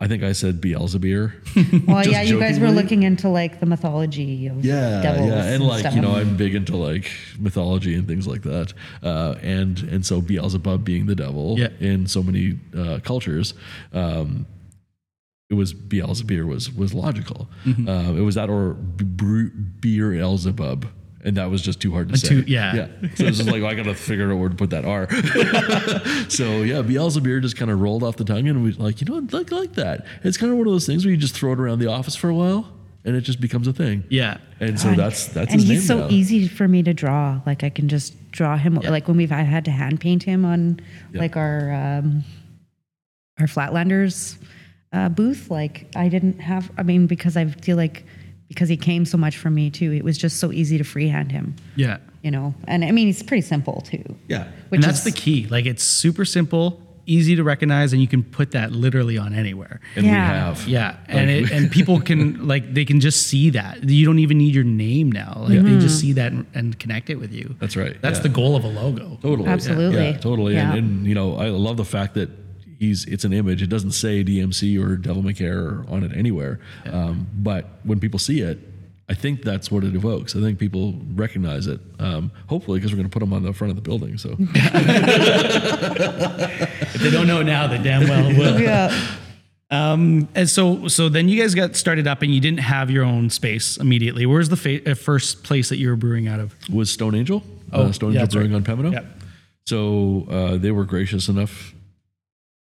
I think I said Beelzebub. <laughs> Well, yeah, you guys were looking into like the mythology of yeah, devils yeah, and like stuff. you know, I'm big into like mythology and things like that, uh, and and so Beelzebub being the devil Yeah. in so many uh, cultures, um, it was Beelzebub was was logical. Mm-hmm. Uh, it was that or Beer Elzebub. And that was just too hard to say. too- yeah. yeah. So it's just like well, I gotta figure out where to put that R. <laughs> so yeah, Beelzebub just kind of rolled off the tongue, and we like, you know, what, like like that. It's kind of one of those things where you just throw it around the office for a while, and it just becomes a thing. Yeah. And so that's that's and his he's so now. easy for me to draw. Like I can just draw him. Like when we've I had to hand paint him on Yeah. like our um, our Flatlanders uh, booth. Like I didn't have. I mean, because I feel like because he came so much from me too, it was just so easy to freehand him. Yeah. You know, and I mean, he's pretty simple too. Yeah. Which and that's is, the key. Like it's super simple, easy to recognize, and you can put that literally on anywhere. And we Yeah. have. Yeah, and it, and people can <laughs> like they can just see that. You don't even need your name now. Like they just see that and, and connect it with you. That's right, That's yeah. the goal of a logo. Totally. Absolutely. Yeah, totally. Yeah. And, and you know, I love the fact that he's it's an image. It doesn't say DMC or Devil May Care on it anywhere. Um, but when people see it, I think that's what it evokes. I think people recognize it. Um, hopefully, because we're going to put them on the front of the building. So <laughs> If they don't know it now, they damn well will. <laughs> Yeah. Um, and so so then you guys got started up, and you didn't have your own space immediately. Where's the fa- uh, first place that you were brewing out of? was Stone Angel, Oh, uh, Stone yeah, Angel Brewing right. on Pembina. Yep. So uh, they were gracious enough.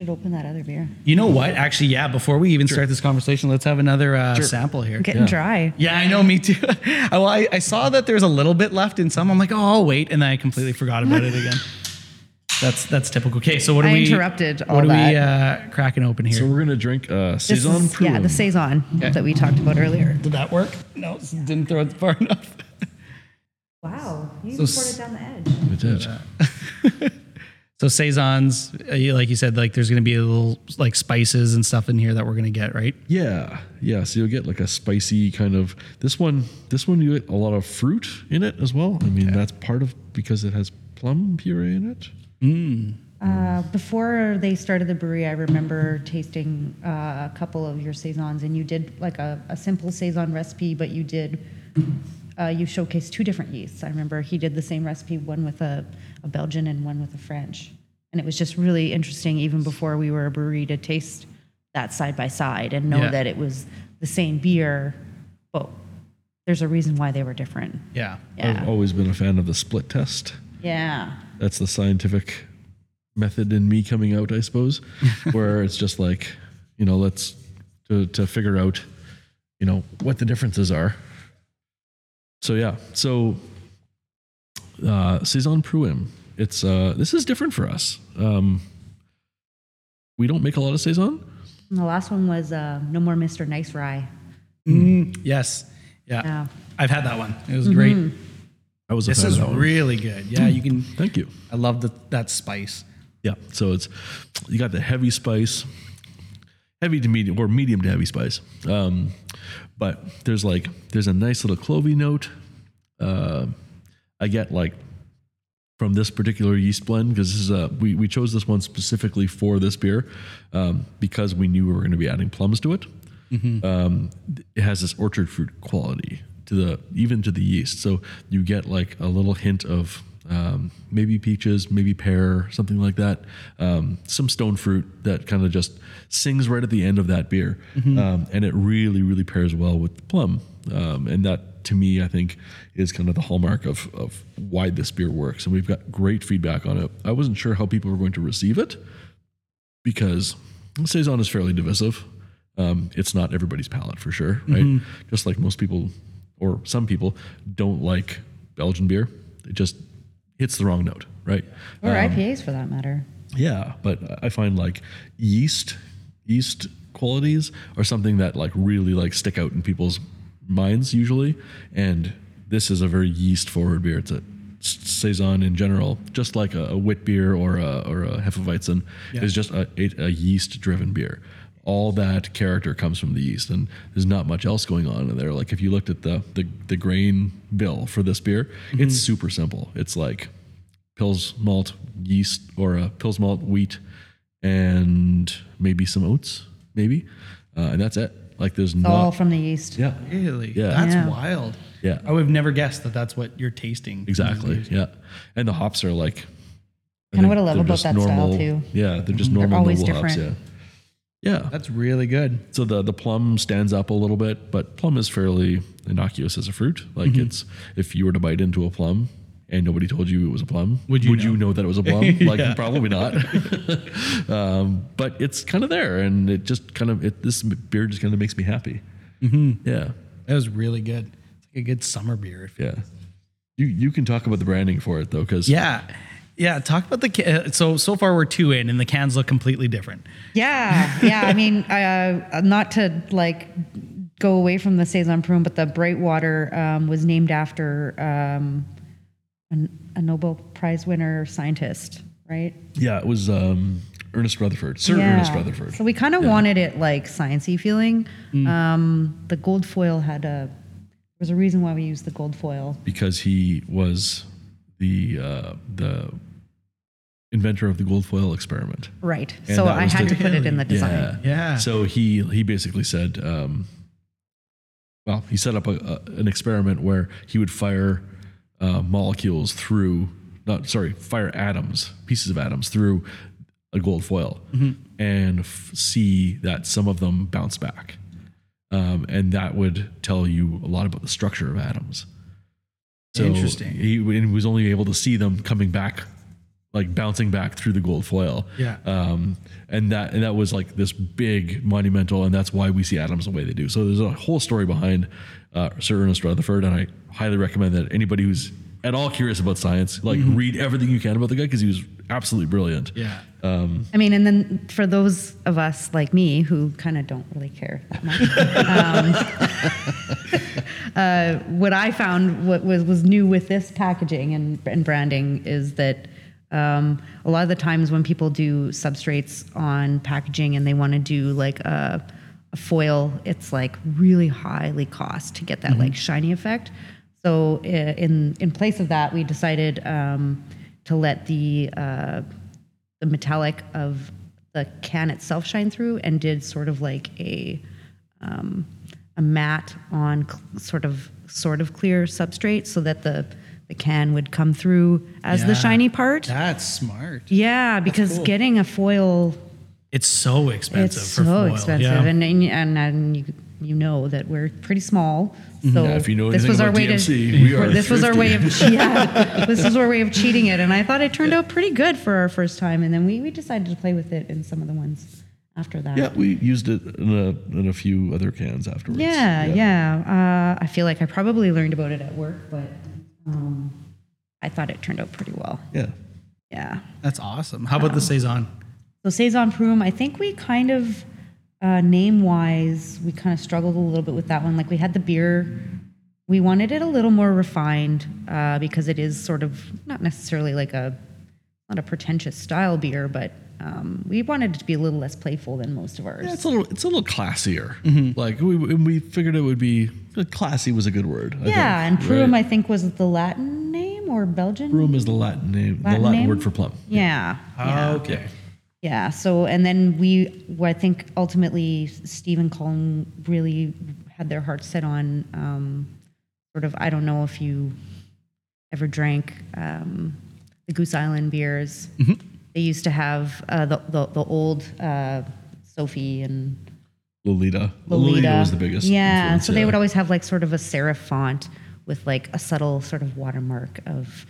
Should open that other beer. You know what? Actually, yeah. Before we even start this conversation, let's have another uh, sample here. I'm getting dry. Yeah, I know. Me too. <laughs> well, I, I saw that there's a little bit left in some. I'm like, oh, I'll wait, and then I completely forgot about it again. <laughs> That's that's typical. Okay, so what do I we interrupted all What are we that. uh, cracking open here? So we're going to drink uh, This saison is, yeah, the Pruim. saison that we talked about earlier. Did that work? No, didn't throw it far <laughs> enough. Wow, you So s- poured it down the edge. We did. So saisons, uh, like you said, like there's going to be a little like spices and stuff in here that we're going to get, right? Yeah, yeah. So you'll get like a spicy kind of this one. This one you get a lot of fruit in it as well. I mean, that's part of because it has plum puree in it. Uh, before they started the brewery, I remember tasting uh, a couple of your saisons, and you did like a, a simple saison recipe, but you did uh, you showcased two different yeasts. I remember he did the same recipe, one with a, a Belgian and one with a French, and it was just really interesting, even before we were a brewery, to taste that side by side and know Yeah. that it was the same beer, but there's a reason why they were different. Yeah. Yeah, I've always been a fan of the split test. yeah. That's the scientific method in me coming out, I suppose, <laughs> where it's just like, you know, let's to to figure out, you know, what the differences are. So yeah, so uh, saison Pruim. It's uh, this is different for us. Um, we don't make a lot of saison. And the last one was uh, No More Mr. Nice Rye. Mm, yes. Yeah. Yeah. I've had that one. It was great. I was a This fan is of that one. really good. Yeah, you can. Thank you. I love the, that spice. Yeah. So it's you got the heavy spice, heavy to medium or medium to heavy spice. Um, but there's like there's a nice little clovey note. Uh, I get like from this particular yeast blend because this is a we we chose this one specifically for this beer um, because we knew we were going to be adding plums to it. Um, it has this orchard fruit quality to the even to the yeast, so you get like a little hint of um, maybe peaches, maybe pear, something like that. Um, some stone fruit that kind of just sings right at the end of that beer, um, and it really, really pairs well with the plum. Um, and that, to me, I think is kind of the hallmark of of why this beer works. And we've got great feedback on it. I wasn't sure how people were going to receive it because saison is fairly divisive. Um, it's not everybody's palate for sure, right? Just like most people or some people don't like Belgian beer. It just hits the wrong note, right? Or IPAs for that matter. Yeah, but I find like yeast, yeast qualities are something that like really like stick out in people's minds usually, and this is a very yeast forward beer. It's a saison in general, just like a, a wit beer or a or a hefeweizen, is just a, a, a yeast driven beer. All that character comes from the yeast, and there's not much else going on in there. Like if you looked at the the, the grain bill for this beer, it's super simple. It's like Pils malt yeast or a Pils malt wheat and maybe some oats, maybe, uh, and that's it. Like there's It's not. all from the east. yeah, Really? Yeah. That's Yeah. wild. Yeah. I would have never guessed that that's what you're tasting. exactly. Yeah, and the hops are like. I Kinda what I love about just that style, too. Yeah, they're just normal. They're always noble hops. Yeah. different. Yeah. That's really good. So the the plum stands up a little bit, but plum is fairly innocuous as a fruit. Like Mm-hmm. it's if you were to bite into a plum and nobody told you it was a plum, Would you would you know? know that it was a plum? <laughs> Like probably not. <laughs> um, but it's kind of there, and it just kind of it, this beer just kind of makes me happy. Mm-hmm. Yeah, That was really good. It's like a good summer beer. If yeah. You you can talk about the branding for it though, because Yeah. Yeah. Talk about the ca- so so far we're two in and the cans look completely different. Yeah, yeah. I mean, <laughs> uh, not to like go away from the saison prune, but the Brightwater um, was named after um, an, a Nobel Prize winner scientist, right? yeah, it was um, Ernest Rutherford, Sir yeah. Ernest Rutherford. So we kind of wanted it like sciencey feeling. Um, the gold foil had a. There was a reason why we used the gold foil. because he was the uh, the inventor of the gold foil experiment. Right. And so I had the- to put it in the design. Yeah. So he he basically said, um, well, he set up a, a, an experiment where he would fire uh, molecules through, not sorry, fire atoms, pieces of atoms through a gold foil, and f- see that some of them bounce back, um, and that would tell you a lot about the structure of atoms. So Interesting. He, he was only able to see them coming back, like bouncing back through the gold foil. Yeah. Um, and that and that was like this big monumental, and that's why we see atoms the way they do. So there's a whole story behind uh, Sir Ernest Rutherford, and I highly recommend that anybody who's at all curious about science, like read everything you can about the guy because he was absolutely brilliant. Yeah. Um, I mean, and then for those of us like me who kind of don't really care that much, um, <laughs> uh, what I found what was was new with this packaging and, and branding is that um, a lot of the times when people do substrates on packaging and they want to do like a, a foil, it's like really highly cost to get that like shiny effect. So in in place of that, we decided um, to let the uh, the metallic of the can itself shine through and did sort of like a um, a matte on cl- sort of sort of clear substrate so that the the can would come through as Yeah. the shiny part. That's smart. yeah, because getting a foil It's so expensive it's for so foil. expensive, Yeah. and, and and and you you know that we're pretty small. So Yeah, if you know this anything was our way DMC, to <laughs> we are this was our way of yeah this was our way of cheating it, and I thought it turned out pretty good for our first time, and then we, we decided to play with it in some of the ones after that. Yeah, we used it in a, in a few other cans afterwards. Yeah, yeah. Uh, I feel like I probably learned about it at work, but um, I thought it turned out pretty well. Yeah. Yeah. That's awesome. How about the saison? So saison prune, I think we kind of uh, name wise, we kind of struggled a little bit with that one. Like we had the beer, we wanted it a little more refined uh, because it is sort of not necessarily like a not a pretentious style beer, but um, we wanted it to be a little less playful than most of ours. Yeah, it's a little, it's a little classier. Like we, we figured it would be classy was a good word. I yeah, and think, Prum, right? I think, was the Latin name or Belgian. Prum is the Latin name, Latin the Latin name? word for plum. Yeah. yeah. Okay. Yeah. So, and then we, well, I think ultimately Steve and Colin really had their hearts set on um, sort of, I don't know if you ever drank um, the Goose Island beers. They used to have uh, the, the, the old uh, Sofie and Lolita. Lolita. was the biggest. Yeah. influence, So they would always have like sort of a serif font with like a subtle sort of watermark of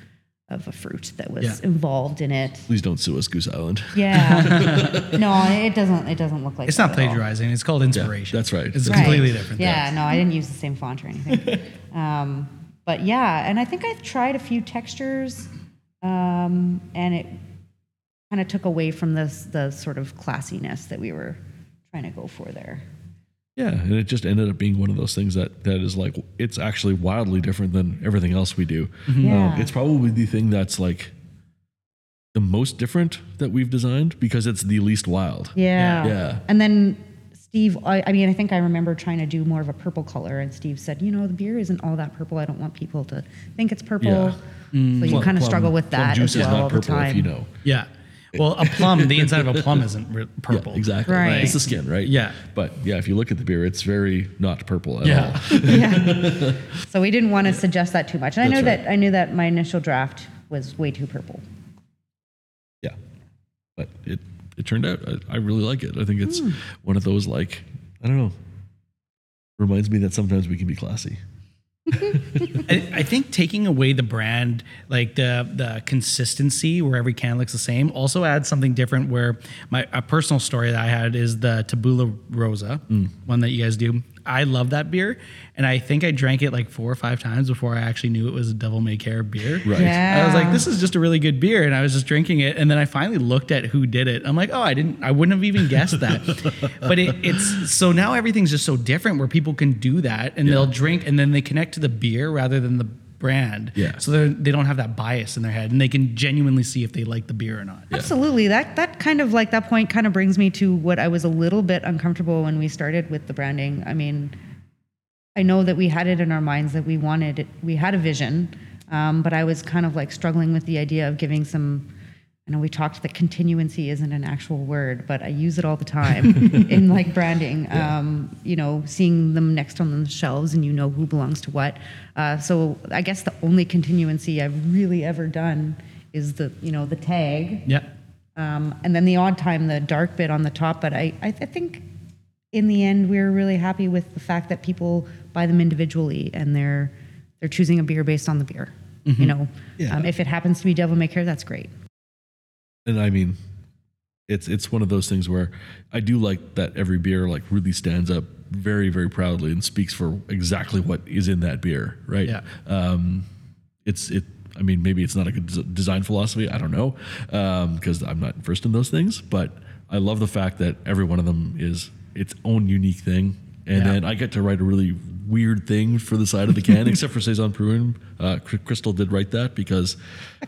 of a fruit that was Yeah. involved in it. Please don't sue us, Goose Island. Yeah. <laughs> no, it doesn't. It doesn't look like. It's that not at all. plagiarizing. It's called inspiration. that's right. It's Right. completely different. Yeah. No, I didn't use the same font or anything. <laughs> um, but yeah, and I think I've tried a few textures, um, and it kind of took away from this the sort of classiness that we were trying to go for there. Yeah, and it just ended up being one of those things that that is like it's actually wildly different than everything else we do. Yeah. Um, it's probably the thing that's like the most different that we've designed because it's the least wild. Yeah. Yeah. And then Steve, I, I mean, I think I remember trying to do more of a purple color, and Steve said, you know, the beer isn't all that purple. I don't want people to think it's purple. Yeah. So you Plum- kind of plum- struggle with plum that juice as is well not all the purple time. if you know. Yeah. Well, a plum, the inside of a plum <laughs> isn't re- purple. Yeah, exactly. Right. It's the skin, right? Yeah. But yeah, if you look at the beer, it's very not purple at Yeah. all. <laughs> yeah. <laughs> So we didn't want to suggest that too much. And I know right. that I knew that my initial draft was way too purple. Yeah. But it it turned out I, I really like it. I think it's hmm. one of those like I don't know. Reminds me that sometimes we can be classy. <laughs> I, I think taking away the brand, like the the consistency, where every can looks the same, also adds something different. Where my a personal story that I had is the Tabula Rasa, mm. one that you guys do. I love that beer, and I think I drank it like four or five times before I actually knew it was a Devil May Care beer. Right. Yeah. I was like, this is just a really good beer, and I was just drinking it, and then I finally looked at who did it. I'm like, oh, I didn't, I wouldn't have even guessed that. <laughs> but it, it's so now everything's just so different where people can do that, and they'll drink, and then they connect to the beer rather than the brand. Yeah. So they they don't have that bias in their head, and they can genuinely see if they like the beer or not. Absolutely. That that kind of like that point kind of brings me to what I was a little bit uncomfortable when we started with the branding. I mean, I know that we had it in our minds that we wanted it, we had a vision, um, but I was kind of like struggling with the idea of giving some. I know we talked that continuancy isn't an actual word, but I use it all the time <laughs> in like branding. Um, you know, seeing them next on the shelves and you know who belongs to what. Uh, so I guess the only continuancy I've really ever done is the you know the tag Yeah. um, and then the odd time the dark bit on the top. But I, I, I think in the end we are really happy with the fact that people buy them individually and they're they're choosing a beer based on the beer. You know, Yeah. um, if it happens to be Devil May Care, that's great. And I mean, it's it's one of those things where I do like that every beer like really stands up very very proudly and speaks for exactly what is in that beer, right? Yeah. Um, it's it. I mean, maybe it's not a good design philosophy. I don't know because I'm not versed in those things. But I love the fact that every one of them is its own unique thing, and Yeah. then I get to write a really weird thing for the side of the can, <laughs> except for saison Pruim. Uh, Christel did write that because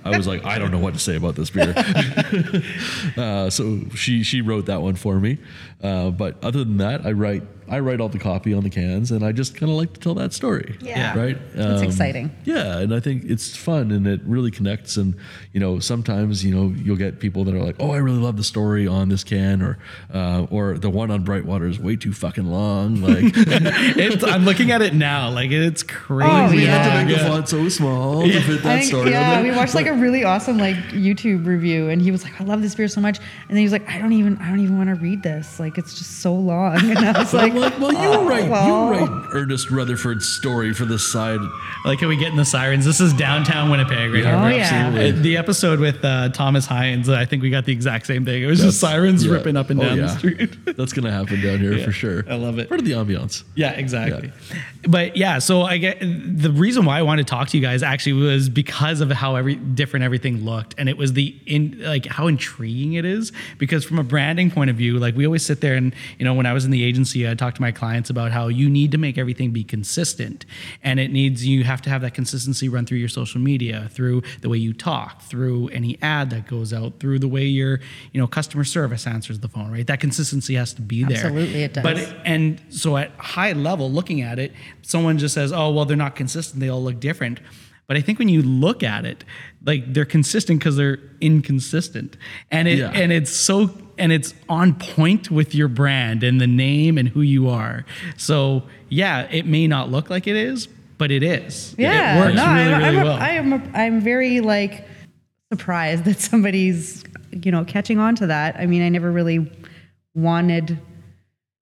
I was like, I don't know what to say about this beer. <laughs> uh, so she she wrote that one for me. Uh, but other than that, I write I write all the copy on the cans, and I just kind of like to tell that story. Yeah. right. That's Um, exciting. Yeah, and I think it's fun and it really connects. And you know, sometimes you know you'll get people that are like, "Oh, I really love the story on this can," or uh, or the one on Brightwater is way too fucking long. <laughs> Like It's, I'm looking at it now, like it's crazy. Oh, we had to yeah. make the font so small to fit that think, story. yeah, on we watched like a really awesome like YouTube review, and he was like, "I love this beer so much," and then he was like, "I don't even, I don't even want to read this. Like, it's just so long." And I was <laughs> like, like, well, you "Oh, write, well." you write Ernest Rutherford's story for the side. Like, can we get in the sirens? This is downtown Winnipeg, right? Oh, here. yeah. absolutely. Uh, The episode with uh, Thomas Hines, I think we got the exact same thing. It was just sirens Yeah. ripping up and Oh, down the street. <laughs> That's gonna happen down here for sure. I love it. Part of the ambiance. Yeah, exactly. But yeah, so I get the reason why I wanted to talk to you guys actually was because of how every different everything looked, and it was the in like how intriguing it is. Because from a branding point of view, like we always sit there and you know when I was in the agency, I talked to my clients about how you need to make everything be consistent, and it needs you have to have that consistency run through your social media, through the way you talk, through any ad that goes out, through the way your you know customer service answers the phone. Right, that consistency has to be there. Absolutely, it does. But and so at high level looking at it someone just says oh well they're not consistent they all look different but i think when you look at it like they're consistent because they're inconsistent and it Yeah. and it's so and it's on point with your brand and the name and who you are so yeah it may not look like it is but it is Yeah, it works no, really I'm, really I'm, well I am. A, I'm very like surprised that somebody's you know catching on to that. I mean, I never really wanted.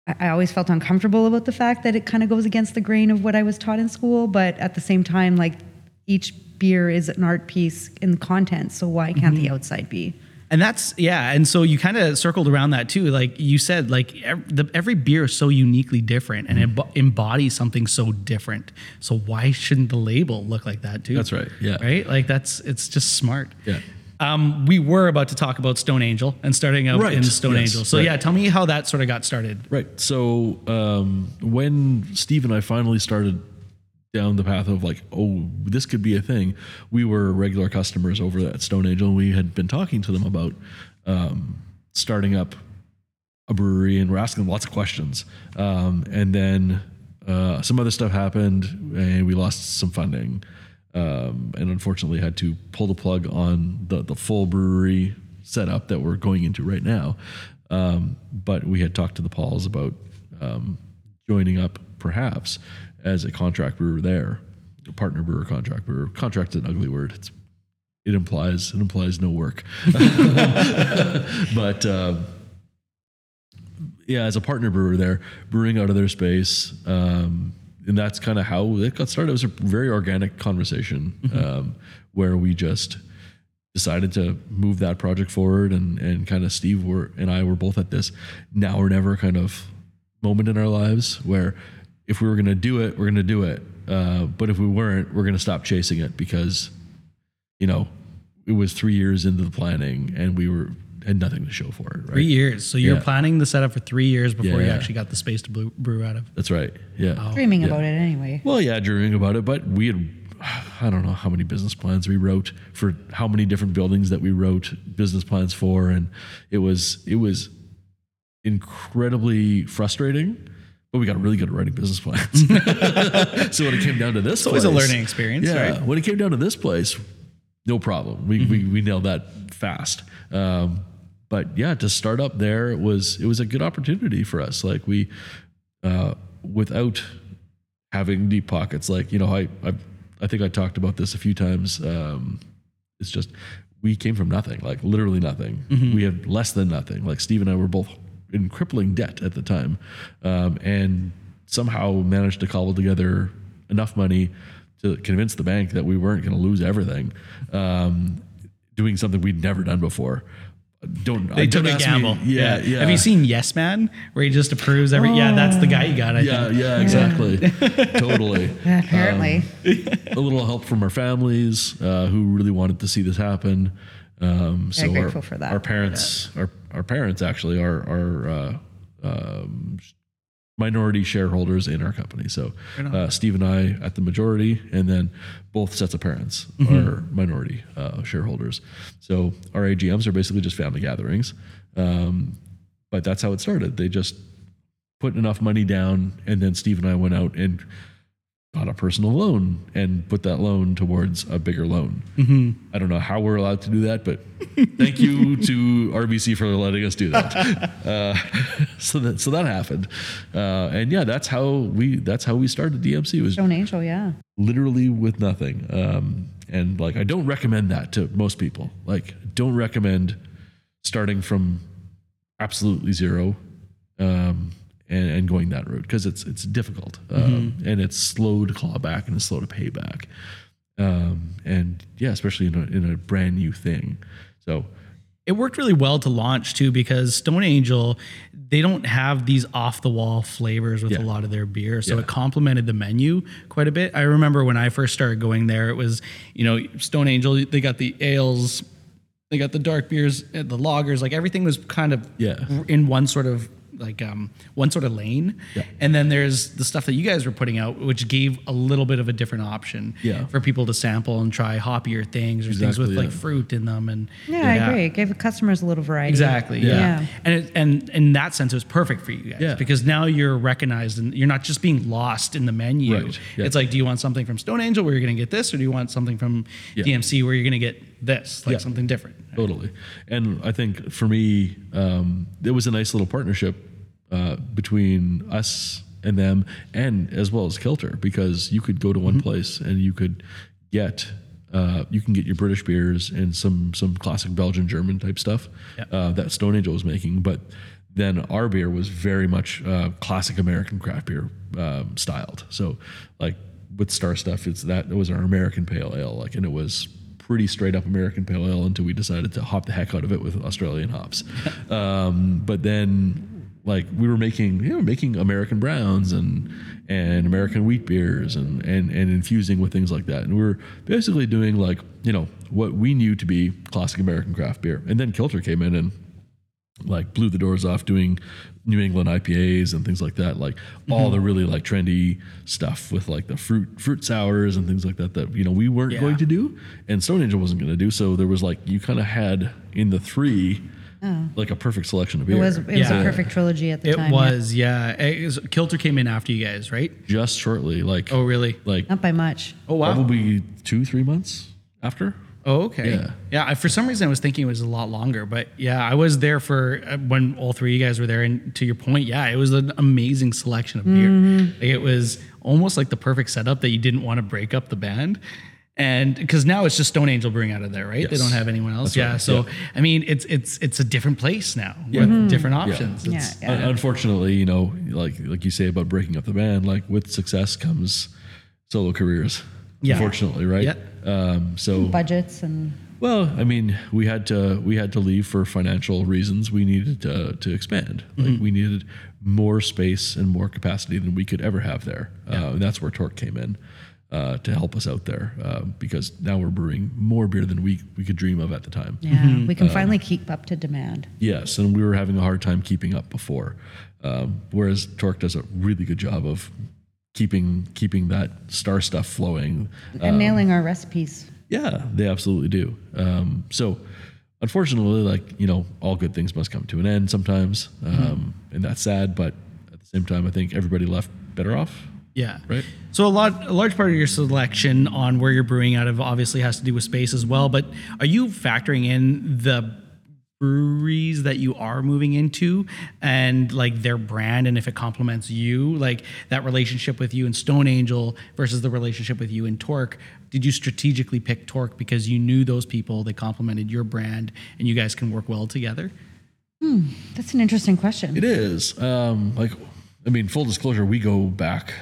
I, I always felt uncomfortable about the fact that it kind of goes against the grain of what I was taught in school, but at the same time, like each beer is an art piece in content, so why can't Mm-hmm. the outside be? And that's yeah, and so you kind of circled around that too. Like you said, like ev- the, every beer is so uniquely different and Mm-hmm. it embodies something so different. So why shouldn't the label look like that too? That's right, yeah. right. Like that's it's just smart. Yeah. Um, we were about to talk about Stone Angel and starting out Right, in Stone yes, Angel. So right. yeah, tell me how that sort of got started. Right. So um, when Steve and I finally started down the path of like, oh, this could be a thing, we were regular customers over at Stone Angel. And we had been talking to them about um, starting up a brewery, and we're asking them lots of questions. Um, and then uh, some other stuff happened, and we lost some funding. Um, and unfortunately, had to pull the plug on the, the full brewery setup that we're going into right now. Um, but we had talked to the Pauls about um, joining up perhaps as a contract brewer there, a partner brewer, contract brewer. Contract's an ugly word. It's it implies it implies no work. <laughs> but um, yeah, as a partner brewer there, brewing out of their space, um, and that's kind of how it got started. It was a very organic conversation um, where we just decided to move that project forward, and and kind of Steve were and I were both at this now or never kind of moment in our lives where if we were going to do it, we're going to do it, uh, but if we weren't, we're going to stop chasing it because you know it was three years into the planning and we were had nothing to show for it. Right? Three years. So you're Yeah. planning the setup for three years before you Yeah. actually got the space to brew, brew out of. That's right. Yeah. Dreaming Yeah. about it anyway. Well, yeah, dreaming about it, but we had, I don't know how many business plans we wrote for how many different buildings that we wrote business plans for, and it was it was incredibly frustrating. But we got really good at writing business plans. <laughs> so when it came down to this, It's always a learning experience, Yeah, right? when it came down to this place, no problem. We we, we nailed that fast. Um, but yeah, to start up there it was it was a good opportunity for us. Like we, uh, without having deep pockets, like you know, I I I think I talked about this a few times. Um, it's just we came from nothing, like literally nothing. We had less than nothing. Like Steve and I were both in crippling debt at the time, um, and somehow managed to cobble together enough money to convince the bank that we weren't going to lose everything, um, doing something we'd never done before. Don't They I- took don't a ask me- gamble. yeah, yeah. Have you seen Yes Man, where he just approves every? Yeah, that's the guy you got. I Yeah, think. yeah, exactly, <laughs> totally. <laughs> Yeah, apparently. a little help from our families uh, who really wanted to see this happen. Um, so Yeah, our, grateful for that. Our parents, our, our parents actually are are uh, um, minority shareholders in our company. So uh, Steve and I at the majority, and then both sets of parents are minority uh, shareholders. So our AGMs are basically just family gatherings. Um, but that's how it started. They just put enough money down, and then Steve and I went out and got a personal loan and put that loan towards a bigger loan. Mm-hmm. I don't know how we're allowed to do that, but thank you <laughs> to RBC for letting us do that. <laughs> Uh, <laughs> so that so that happened, uh, and yeah, that's how we that's how we started DMC was Stone Angel, yeah. literally with nothing. Um, and like, I don't recommend that to most people. Like, don't recommend starting from absolutely zero um, and, and going that route because it's it's difficult um, and it's slow to claw back and it's slow to pay back. Um, and yeah, especially in a, in a brand new thing. So It worked really well to launch too because Stone Angel, they don't have these off the wall flavors with Yeah. a lot of their beer. So Yeah. it complemented the menu quite a bit. I remember when I first started going there, it was, you know, Stone Angel, they got the ales, they got the dark beers, the lagers, like everything was kind of Yeah. in one sort of like um one sort of lane. Yeah. And then there's the stuff that you guys were putting out, which gave a little bit of a different option Yeah. for people to sample and try hoppier things or things with Exactly, like fruit in them and Yeah, I agree. It gave customers a little variety. Exactly. Yeah. Yeah. And it, and in that sense, it was perfect for you guys Yeah. because now you're recognized and you're not just being lost in the menu. Right. Yeah. It's like, do you want something from Stone Angel where you're going to get this, or do you want something from Yeah. DMC where you're going to get this, like Yeah. something different? Totally. And I think for me, um, it was a nice little partnership uh, between us and them, and as well as Kilter, because you could go to one place and you could get. Uh, you can get your British beers and some some classic Belgian German type stuff Yeah. uh, that Stone Angel was making, but then our beer was very much uh, classic American craft beer um, styled. So like with Star Stuff, it's that it was our American pale ale, like, and it was pretty straight up American pale ale until we decided to hop the heck out of it with Australian hops. <laughs> um, but then, like, we were making, you know, making American browns and and American wheat beers and and and infusing with things like that. And we were basically doing like, you know, what we knew to be classic American craft beer. And then Kilter came in and like blew the doors off doing New England IPAs and things like that, like all the mm-hmm. really like trendy stuff with like the fruit fruit sours and things like that that you know we weren't Yeah. going to do, and Stone Angel wasn't going to do. So there was like you kind of had in the three oh. like a perfect selection of beer. It was it was Yeah. a perfect trilogy at the It time. yeah. was, yeah. It was- Kilter came in after you guys, right? just shortly, like Oh, really? like Not by much. Oh, wow. probably two three months after. Oh, okay. Yeah. Yeah. I, for some reason, I was thinking it was a lot longer, but yeah, I was there for uh, when all three of you guys were there. And to your point, yeah, it was an amazing selection of beer. Like, it was almost like the perfect setup that you didn't want to break up the band. And because now it's just Stone Angel Brewing out of there, right? They don't have anyone else. That's yeah. right. So Yeah. I mean, it's it's it's a different place now with different options. Yeah, It's, yeah. Un- Unfortunately, you know, like like you say about breaking up the band, like with success comes solo careers. Yeah. Unfortunately, right? Yeah. Um, so Budgets and well, I mean, we had to we had to leave for financial reasons. We needed to, to expand. Like we needed more space and more capacity than we could ever have there. Uh, and that's where Torque came in uh, to help us out there uh, because now we're brewing more beer than we we could dream of at the time. yeah, we can finally keep up to demand. Yes, and we were having a hard time keeping up before. Um, whereas Torque does a really good job of keeping keeping that star stuff flowing. And nailing our recipes. Yeah, they absolutely do. Um, so, unfortunately, like you know, all good things must come to an end sometimes, um, and that's sad. But at the same time, I think everybody left better off. Yeah. Right. So a lot, a large part of your selection on where you're brewing out of obviously has to do with space as well. But are you factoring in the breweries that you are moving into and like their brand and if it complements you, like that relationship with you and Stone Angel versus the relationship with you and Torque? Did you strategically pick Torque because you knew those people, they complemented your brand, and you guys can work well together? That's an interesting question. It is. Um, like, I mean, full disclosure, we go back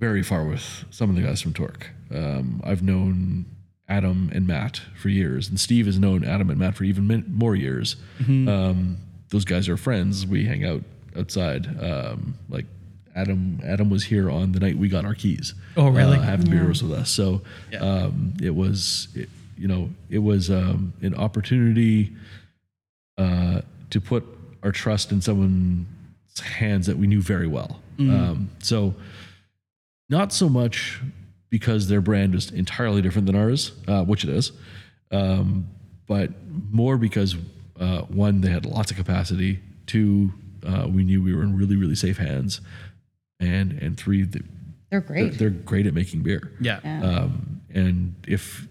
very far with some of the guys from Torque. Um, I've known Adam and Matt for years, and Steve has known Adam and Matt for even min- more years. Um, those guys are friends. We hang out outside. Um, like Adam, Adam was here on the night we got our keys. Oh, really? Uh, having beers with us. So um, it was, it, you know, it was um, an opportunity uh, to put our trust in someone's hands that we knew very well. Um, so, not so much because their brand is entirely different than ours, uh, which it is, um, but more because uh, one, they had lots of capacity. Two, uh, we knew we were in really, really safe hands, and and three, they, They're they're, great. they're great at making beer. Yeah. Um, and if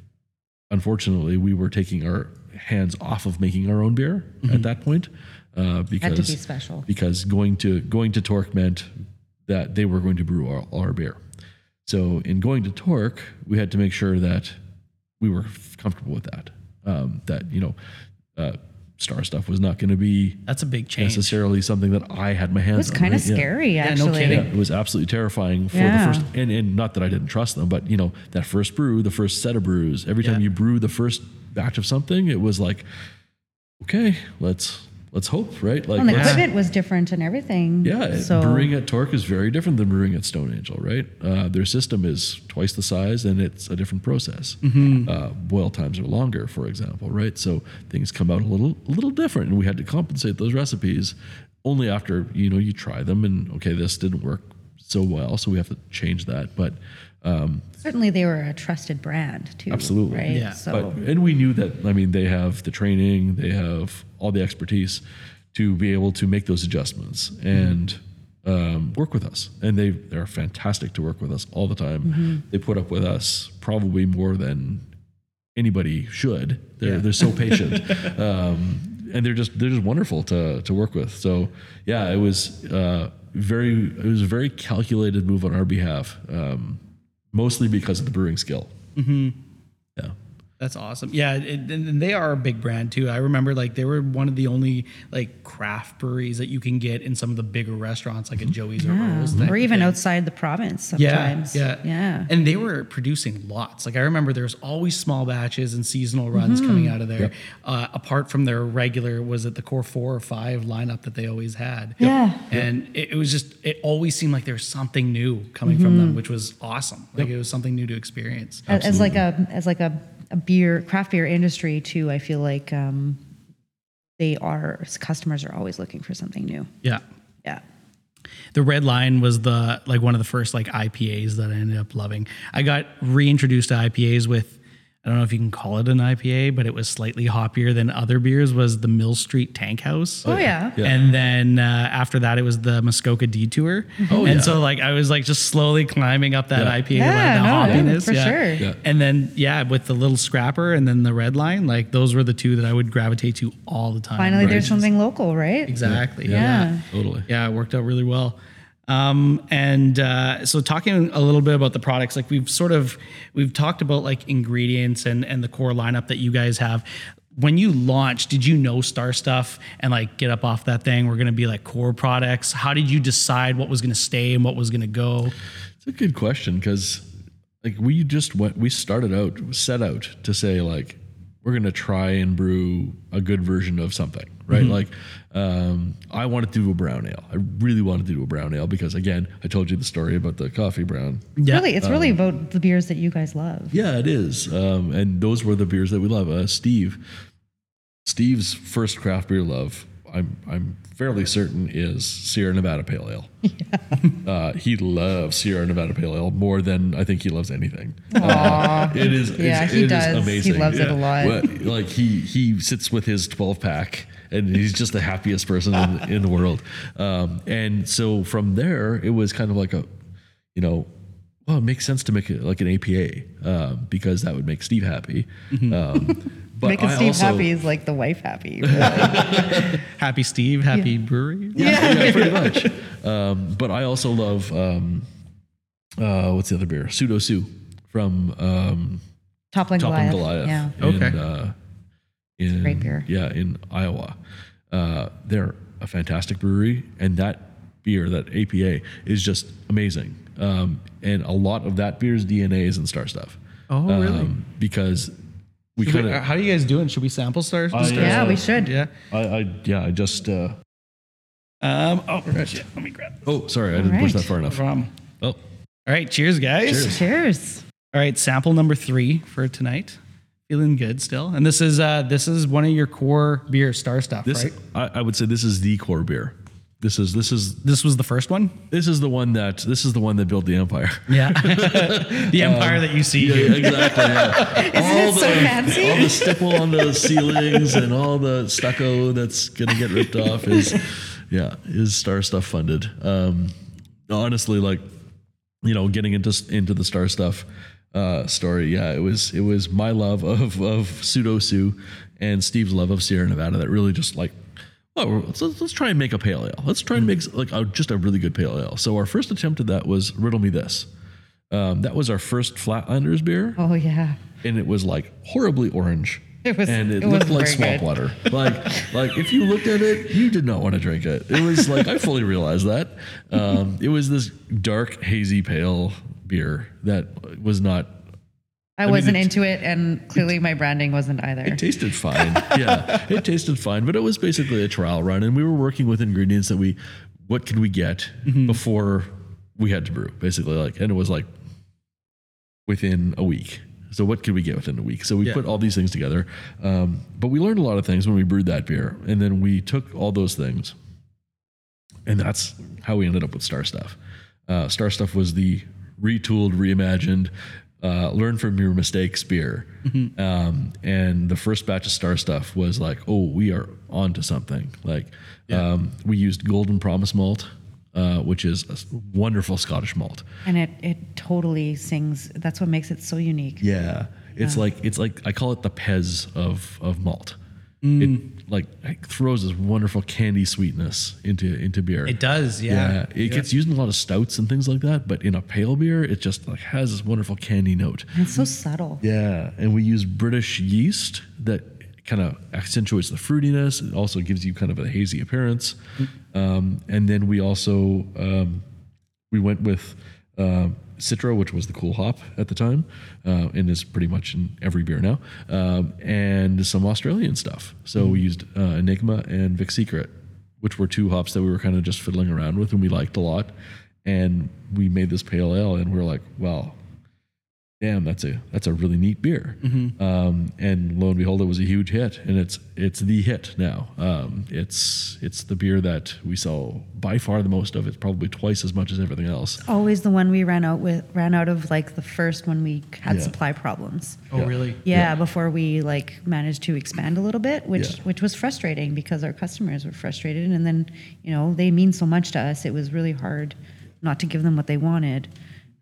unfortunately we were taking our hands off of making our own beer at that point, uh, because be special. because going to going to Torque meant that they were going to brew our, our beer. So in going to Torque, we had to make sure that we were comfortable with that. Um, that you know, uh, Star stuff was not going to be That's a big change. necessarily something that I had my hands. It was kind of right? Yeah. scary, no actually. kidding. Yeah, it was absolutely terrifying for Yeah. the first, and, and not that I didn't trust them, but you know that first brew, the first set of brews. Every time Yeah. you brew the first batch of something, it was like, okay, let's let's hope, right? Like, And the equipment was different and everything. yeah, So brewing at Torque is very different than brewing at Stone Angel, right? Uh, their system is twice the size, and it's a different process. Mm-hmm. Uh, boil times are longer, for example, right? So things come out a little, a little different, and we had to compensate those recipes only after you know you try them, and okay, this didn't work so well, so we have to change that. But um, certainly they were a trusted brand too. Absolutely. Right. Yeah. So but and we knew that. I mean, they have the training, they have all the expertise to be able to make those adjustments and um, work with us. And they they're fantastic to work with us all the time. They put up with us probably more than anybody should. They're they're so patient. <laughs> um, and they're just they're just wonderful to to work with. So yeah, it was uh, very it was a very calculated move on our behalf, um, mostly because of the brewing skill. Mm-hmm. Yeah. That's awesome. Yeah, it, and and they are a big brand too. I remember like they were one of the only like craft breweries that you can get in some of the bigger restaurants like a Joey's or Earl's. type or even thing. outside the province Yeah, sometimes. yeah, Yeah. And they were producing lots. Like I remember, there's always small batches and seasonal runs Mm-hmm. coming out of there. Uh, apart from their regular, was it the core four or five lineup that they always had? Yeah. And it, it was just, it always seemed like there was something new coming from Mm-hmm. them, which was awesome. Like it was something new to experience. as, as like a as like a, a beer craft beer industry too i feel like um they are customers are always looking for something new Yeah. yeah The red line was the like one of the first like IPAs that I ended up loving. I got reintroduced to IPAs with I don't know if you can call it an IPA, but it was slightly hoppier than other beers. Was the Mill Street Tank House? Oh yeah. Yeah. And then uh, after that, it was the Muskoka Detour. Oh, and yeah. so like I was like just slowly climbing up that Yeah. IPA, Yeah, like the no, hoppiness, for yeah. sure. Yeah. And then yeah, with the little scrapper and then the red line, like those were the two that I would gravitate to all the time. Finally, there's something local, right? exactly. Yeah. Totally. Yeah, it worked out really well. Um, and uh, so talking a little bit about the products, like we've sort of we've talked about like ingredients and and the core lineup that you guys have. When you launched, did you know Star Stuff and like get up off that thing? We're gonna be like core products. How did you decide what was gonna stay and what was gonna go? It's a good question because like we just went we started out set out to say like we're gonna try and brew a good version of something, right? Like um, I wanted to do a brown ale. I really wanted to do a brown ale because again, I told you the story about the coffee brown. Yeah. Really, it's really about the beers that you guys love. Yeah, it is. Um, and those were the beers that we love. Uh, Steve, Steve's first craft beer love, I'm I'm fairly certain is Sierra Nevada Pale Ale. Uh, he loves Sierra Nevada Pale Ale more than I think he loves anything. Uh, it is. Yeah, it's- he it is does. He amazing. loves it a lot. Well, like he he sits with his 12 pack. And he's just the happiest person in, <laughs> in the world. Um, and so from there, it was kind of like a, you know, well, it makes sense to make it like an APA um, because that would make Steve happy. Um, but Making I Steve also- happy is like the wife happy. <laughs> Happy Steve, happy brewery. Yeah, yeah, pretty much. <laughs> Um, but I also love um, uh, what's the other beer? Pseudo Sue from um, Toppling Toppling Goliath. Goliath. Yeah. In, Okay. uh, in, great beer. Yeah, in Iowa. Uh, they're a fantastic brewery, and that beer, that APA, is just amazing. Um, and a lot of that beer's DNA is in Star Stuff. Oh, really? Um, because we Should kind of. how are you guys doing? Should we sample Star? I, Star- Yeah, uh, we should. yeah. I, I yeah, I just. Uh, Um. Oh shit. Let me grab. oh, sorry, I didn't push that far enough. Um, Oh, all right. Cheers, guys. Cheers. All right, sample number three for tonight. Feeling good still, and this is uh this is one of your core beer star stuff, this right? I, I would say this is the core beer. This is this is This was the first one. this is the one that this is the one that built the empire. Yeah, <laughs> the empire that you see Yeah, here. exactly. Yeah. <laughs> all it so fancy? all the stipple on the ceilings and all the stucco that's gonna get ripped off is yeah is star stuff funded. Um, honestly, like you know, getting into into the star stuff uh, story, yeah, it was it was my love of of pseudo Sue and Steve's love of Sierra Nevada that really just like. Oh, let's, let's try and make a pale ale. Let's try and make like a, just a really good pale ale. So our first attempt at that was Riddle Me This. Um, that was our first Flatlanders beer Oh yeah. and it was like horribly orange. It was- and it, it looked like swamp good. water. Like, like if you looked at it, you did not want to drink it. It was like I fully realized that. Um, it was this dark, hazy, pale beer that was not. I, mean, wasn't it- into it, and clearly my branding wasn't either. It tasted fine. yeah, <laughs> it tasted fine, but it was basically a trial run, and we were working with ingredients that we, what could we get before we had to brew, basically, like, and it was like within a week. So what could we get within a week? So we Yeah. put all these things together, um, but we learned a lot of things when we brewed that beer, and then we took all those things, and that's how we ended up with Star Stuff. Uh, Star Stuff was the retooled, reimagined, uh, learn from your mistakes beer. Um, and the first batch of Star Stuff was like, oh, we are on to something. Like, um, we used Golden Promise malt, uh, which is a s- wonderful Scottish malt. and it it totally sings. That's what makes it so unique. Yeah, it's like it's like I call it the Pez of of malt. It like throws this wonderful candy sweetness into into beer. It does, yeah. yeah it gets used in a lot of stouts and things like that. But in a pale beer, it just like has this wonderful candy note. And it's so subtle. Yeah, and we use British yeast that kind of accentuates the fruitiness. It also gives you kind of a hazy appearance. Um, and then we also um, we went with uh, Citra, which was the cool hop at the time, uh, and is pretty much in every beer now, um, and some Australian stuff. So we used uh, Enigma and Vic Secret, which were two hops that we were kind of just fiddling around with and we liked a lot. And we made this pale ale, and we are like, well, damn, that's a that's a really neat beer. Um, and lo and behold, it was a huge hit, and it's it's the hit now. Um, it's it's the beer that we sell by far the most of. It's probably twice as much as everything else. Always the one we ran out with ran out of like the first when we had Yeah. supply problems. Oh, really? Yeah, before we like managed to expand a little bit, which Yeah. which was frustrating because our customers were frustrated, and then you know they mean so much to us. It was really hard not to give them what they wanted.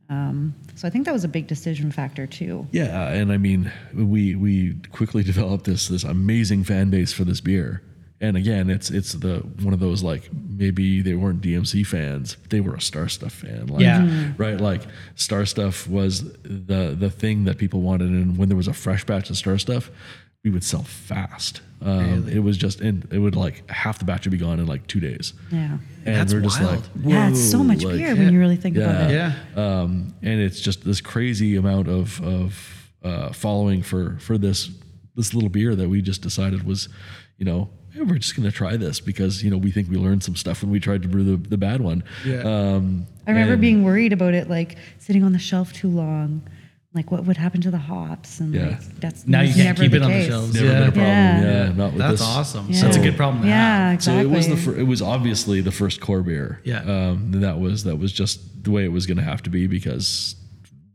Um, so I think that was a big decision factor too. Yeah, and I mean, we we quickly <laughs> developed this this amazing fan base for this beer. And again, it's it's the one of those like maybe they weren't DMC fans, they were a Star Stuff fan. Like, Yeah. Mm-hmm. right. Like Star Stuff was the the thing that people wanted, and when there was a fresh batch of Star Stuff, we would sell fast. Um, It was just, and it would like half the batch would be gone in like two days. Yeah, And That's we're just wild. like, yeah, it's so much like, beer when you really think about it. Yeah. um, and it's just this crazy amount of of uh, following for for this this little beer that we just decided was, you know, hey, we're just gonna try this because you know we think we learned some stuff when we tried to brew the, the bad one. Yeah. Um, I remember and- being worried about it, like sitting on the shelf too long, like what would happen to the hops, and Yeah. like that's Now you can't never keep it on the case. shelves. never Yeah. been a problem. Yeah. Yeah, not with That's this. awesome. Yeah. That's a good problem to Yeah, have. exactly. So it was the fir- it was obviously the first core beer. Yeah. Um, that was that was just the way it was going to have to be because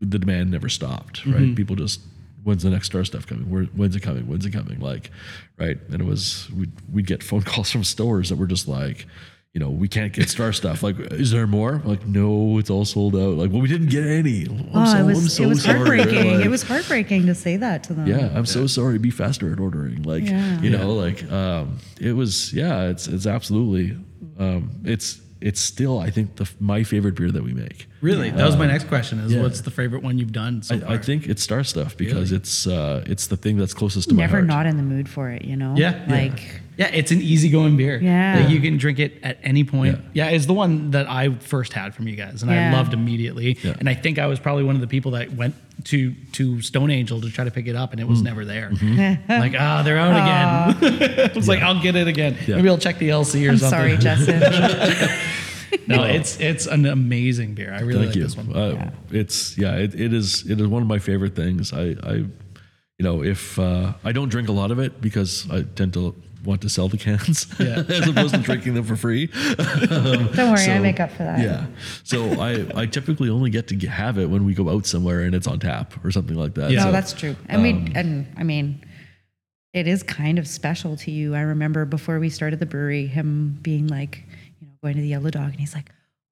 the demand never stopped. Right. Mm-hmm. People just when's the next star stuff coming? Where, when's it coming? When's it coming? Like, right. And it was we'd we'd get phone <laughs> calls from stores that were just like. You know, we can't get star stuff. Like, is there more? Like, no, it's all sold out. Like, well, we didn't get any. I'm Oh, so, it I'm was so it was sorry. heartbreaking. Like- it was heartbreaking to say that to them. yeah, I'm so sorry. Be faster at ordering. Like, Yeah. you know, like um, it was. Yeah, it's it's absolutely. Um, it's it's still I think the my favorite beer that we make. Really? That was my next question is yeah. what's the favorite one you've done so far? I, I think it's Star Stuff because it's uh, it's the thing that's closest to my heart. Never not in the mood for it, you know. Yeah. like Yeah, it's an easygoing beer. Yeah. Like, you can drink it at any point. Yeah. it's the one that I first had from you guys, and I loved immediately. Yeah. And I think I was probably one of the people that went to to Stone Angel to try to pick it up, and it Mm. was never there. Mm-hmm. <laughs> like, ah, they're out again. <laughs> I was like, I'll get it again. Yeah. Maybe I'll check the LC or I'm something. sorry, <laughs> Justin. no, it's it's an amazing beer. I really Thank like you. this one. Uh, It's yeah, it, it is it is one of my favorite things. I, I you know, if uh, I don't drink a lot of it because I tend to want to sell the cans Yeah. <laughs> as opposed to drinking them for free. Don't worry, I make up for that. Yeah. So I, I typically only get to have it when we go out somewhere and it's on tap or something like that. Yeah. No, that's true. And we um, and I mean, it is kind of special to you. I remember before we started the brewery, him being like, you know, going to the Yellow Dog, and he's like,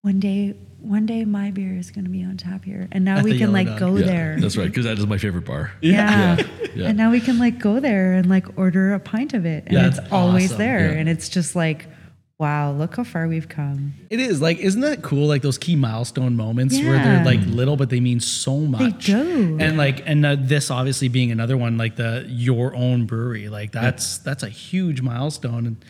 one day, one day, my beer is going to be on tap here, and now At we can like Dog. go yeah, there. That's right, because that is my favorite bar. Yeah. yeah. And now we can like go there and like order a pint of it, and Yeah, it's that's always awesome. there, Yeah. and it's just like, wow, look how far we've come. It is like, isn't that cool? Like those key milestone moments where they're like little, but they mean so much. they do. And like, and uh, this obviously being another one, like the your own brewery, like that's that's a huge milestone, and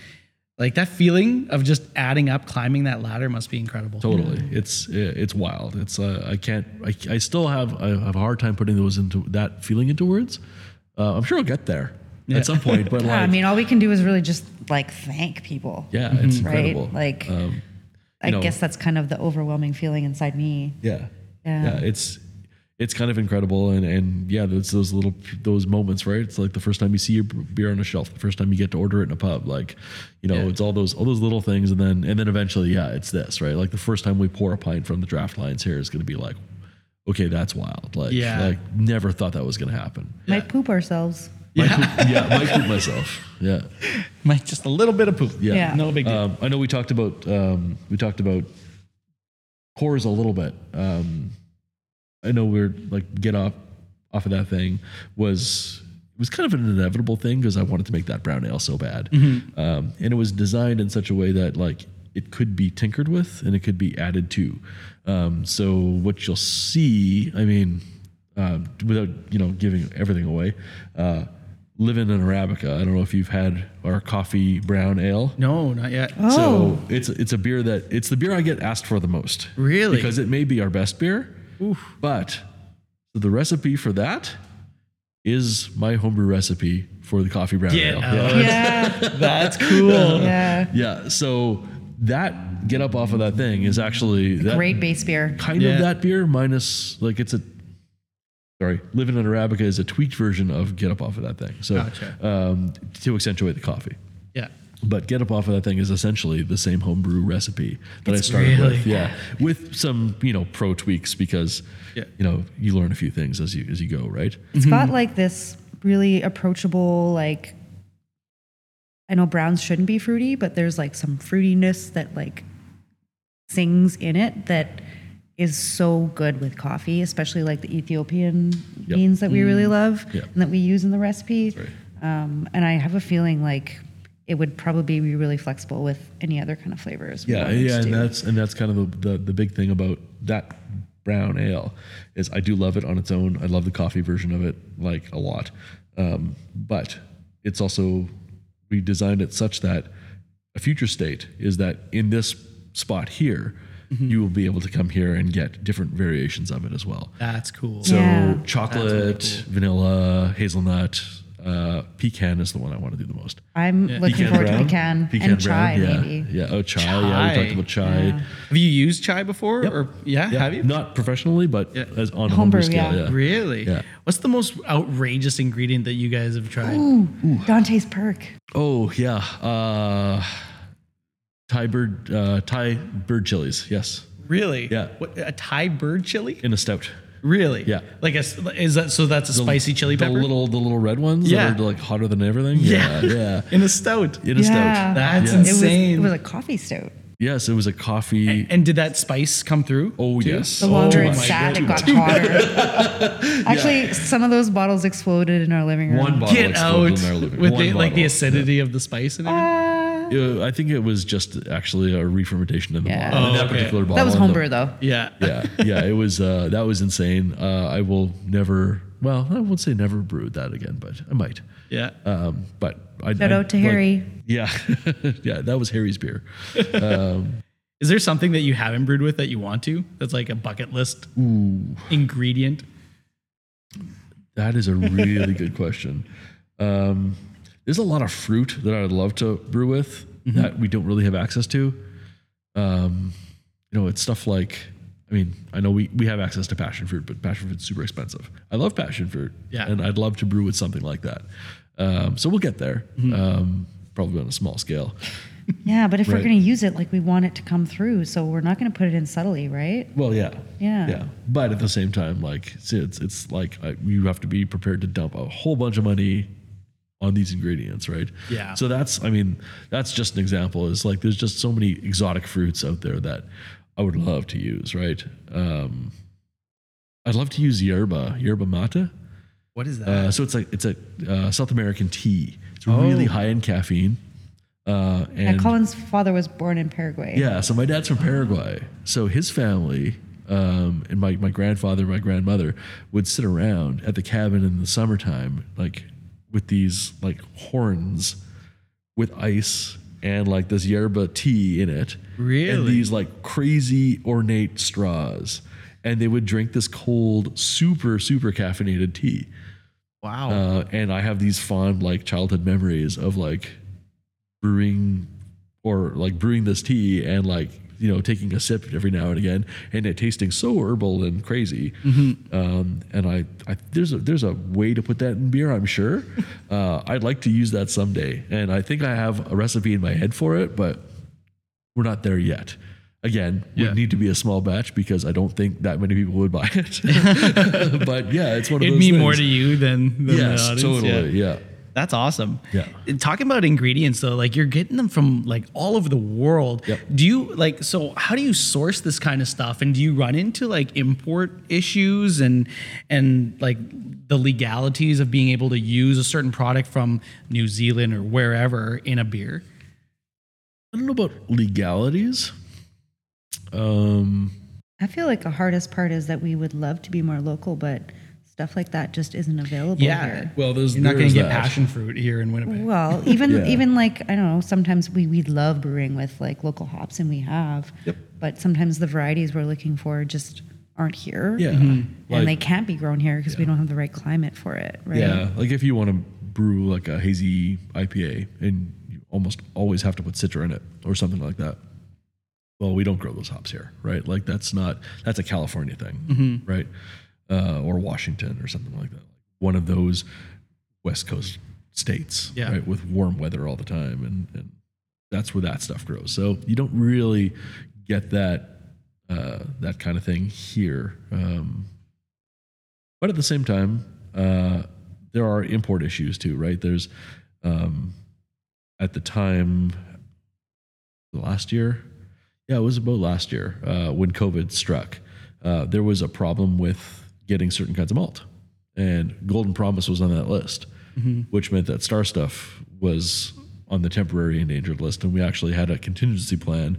like that feeling of just adding up, climbing that ladder must be incredible. Totally, it's it's wild. It's uh, I can't I, I still have I have a hard time putting those into that feeling into words. Uh, I'm sure I'll get there at some point, but like <laughs> Yeah, I mean, all we can do is really just like thank people. yeah, it's right? Like, um, I know- guess that's kind of the overwhelming feeling inside me. yeah, Yeah. yeah, it's it's kind of incredible, and and yeah, it's those little those moments, right? It's like the first time you see your beer on a shelf, the first time you get to order it in a pub, like you know, Yeah. it's all those all those little things, and then and then eventually, yeah, it's this, right? Like the first time we pour a pint from the draft lines here is going to be like, okay, that's wild, like Yeah. like never thought that was going to happen. Might poop ourselves. Might poop, yeah, might poop myself. Yeah, <laughs> Like just a little bit of poop. yeah. Yeah. No big deal. Um, I know we talked about um, we talked about cores a little bit. Um, I know we're like get off off of that thing was it was kind of an inevitable thing because I wanted to make that brown ale so bad, um, and it was designed in such a way that like it could be tinkered with and it could be added to. Um, so what you'll see, I mean, um, without you know giving everything away. Uh, Living in Arabica. I don't know if you've had our coffee brown ale. no, not yet. Oh. So it's it's a beer that it's the beer I get asked for the most. Really? Because it may be our best beer. But so the recipe for that is my homebrew recipe for the coffee brown Get ale. out. Yeah. Yeah. <laughs> That's cool. yeah. yeah. So that get up off of that thing is actually that Great base beer. kind Yeah. of that beer minus like it's a sorry, Living on Arabica is a tweaked version of Get Up Off of That Thing. So Gotcha. um, to accentuate the coffee. Yeah. But Get Up Off of That Thing is essentially the same homebrew recipe that I started really- with. Yeah. With some, you know, pro tweaks because, Yeah. you know, you learn a few things as you as you go, right? It's got like this really approachable, like I know browns shouldn't be fruity, but there's like some fruitiness that like sings in it that is so good with coffee, especially like the Ethiopian Yep. beans that we really love Yep. and that we use in the recipe. right. Um, and I have a feeling like it would probably be really flexible with any other kind of flavors. Yeah, yeah, and that's and that's kind of the, the the big thing about that brown ale is I do love it on its own. I love the coffee version of it like a lot, um, but it's also we designed it such that a future state is that in this spot here, you will be able to come here and get different variations of it as well. That's cool. So Yeah. chocolate, vanilla, hazelnut, uh, pecan is the one I want to do the most. I'm looking forward to pecan, and chai yeah, maybe. yeah. Oh, chai. Yeah, we talked about chai. Yeah. have you used chai before? Yep. Or yeah, Yeah, have you? Not professionally, but Yeah. as on a Homebrew, homebrew scale. yeah. Yeah. Really? Yeah. What's the most outrageous ingredient that you guys have tried? Dante's perk. Oh yeah. Uh, Thai bird, uh, Thai bird chilies. Yes, Really? Yeah. What, a Thai bird chili? in a stout. Really? Yeah. Like a s- is that so? That's a spicy chili pepper. the little, the little red ones. Yeah. that are like hotter than everything. Yeah. Yeah, yeah. <laughs> in a stout. In a stout. That's Yeah. insane. It was, it was a coffee stout. Yes, it was a coffee. And did that spice come through? oh too? yes. The oh, longer my it sat, God. it got hotter. <laughs> Actually, some of those bottles exploded in our living room. One bottle Get exploded out in our living with room. the, like the bottle. acidity of the spice and everything. Uh, Yeah, I think it was just actually a re-fermentation in the Yeah. bottle. Oh, that okay. particular bottle. that was and the- homebrew though. yeah. <laughs> yeah, yeah, it was uh, that was insane. Uh, I will never. Well, I won't say never brew that again, but I might. Yeah. Um, but I, Shout I- out to like- Harry. Yeah, <laughs> yeah, that was Harry's beer. <laughs> Is there something that you haven't brewed with that you want to? That's like a bucket list ingredient. That is a really good question. Um, there's a lot of fruit that I'd love to brew with that we don't really have access to. Um, you know, it's stuff like. I mean, I know we, we have access to passion fruit, but passion fruit's super expensive. I love passion fruit, Yeah. and I'd love to brew with something like that. Um, so we'll get there, um, probably on a small scale. Yeah, but if we're going to use it, like we want it to come through, so we're not going to put it in subtly, right? Well, yeah, Yeah. yeah. But at the same time, like it's it's, it's like uh, you have to be prepared to dump a whole bunch of money on these ingredients, right? Yeah. So that's, I mean, that's just an example. Is like there's just so many exotic fruits out there that I would love to use, right? Um, I'd love to use yerba, yerba mate. What is that? Uh, so it's like it's a uh, South American tea. It's really Oh. high in caffeine. Uh, Yeah, and Colin's father was born in Paraguay. yeah, so my dad's from Paraguay. So his family um, and my, my grandfather, my grandmother would sit around at the cabin in the summertime, like with these like horns with ice and like this yerba tea in it. Really? And these like crazy ornate straws. And they would drink this cold, super, super caffeinated tea. wow. Uh, and I have these fond like childhood memories of like brewing or like brewing this tea and like you know taking a sip every now and again and it tasting so herbal and crazy. Um, and I, I there's a there's a way to put that in beer. I'm sure. <laughs> Uh, I'd like to use that someday, and I think I have a recipe in my head for it, but we're not there yet. Again, Yeah. would need to be a small batch because I don't think that many people would buy it. <laughs> <laughs> but yeah, it's one of It'd those mean more to you than, than Yes, the audience. totally. Yeah. Yeah. That's awesome. Yeah. Talking about ingredients though, like you're getting them from like all over the world. Yep. Do you like so how do you source this kind of stuff and do you run into like import issues and and like the legalities of being able to use a certain product from New Zealand or wherever in a beer? I don't know about legalities. Um, I feel like the hardest part is that we would love to be more local, but stuff like that just isn't available here. well, there's You're not going to get that. passion fruit here in Winnipeg. Well, <laughs> even Yeah. even like I don't know. Sometimes we we love brewing with like local hops, and we have. Yep. But sometimes the varieties we're looking for just aren't here. Yeah, mm-hmm. And Like- they can't be grown here because we don't have the right climate for it. Right. yeah. Like if you want to brew like a hazy IPA, and you almost always have to put Citra in it or something like that. Well, we don't grow those hops here, right? Like that's not that's a California thing, mm-hmm. right? Uh, or Washington or something like that. One of those West Coast states, Yeah. right, with warm weather all the time, and, and that's where that stuff grows. So you don't really get that uh, that kind of thing here. Um, but at the same time, uh, there are import issues too, right? There's um, at the time last year, yeah, it was about last year uh, when COVID struck. Uh, there was a problem with getting certain kinds of malt, and Golden Promise was on that list, which meant that Star Stuff was on the temporary endangered list, and we actually had a contingency plan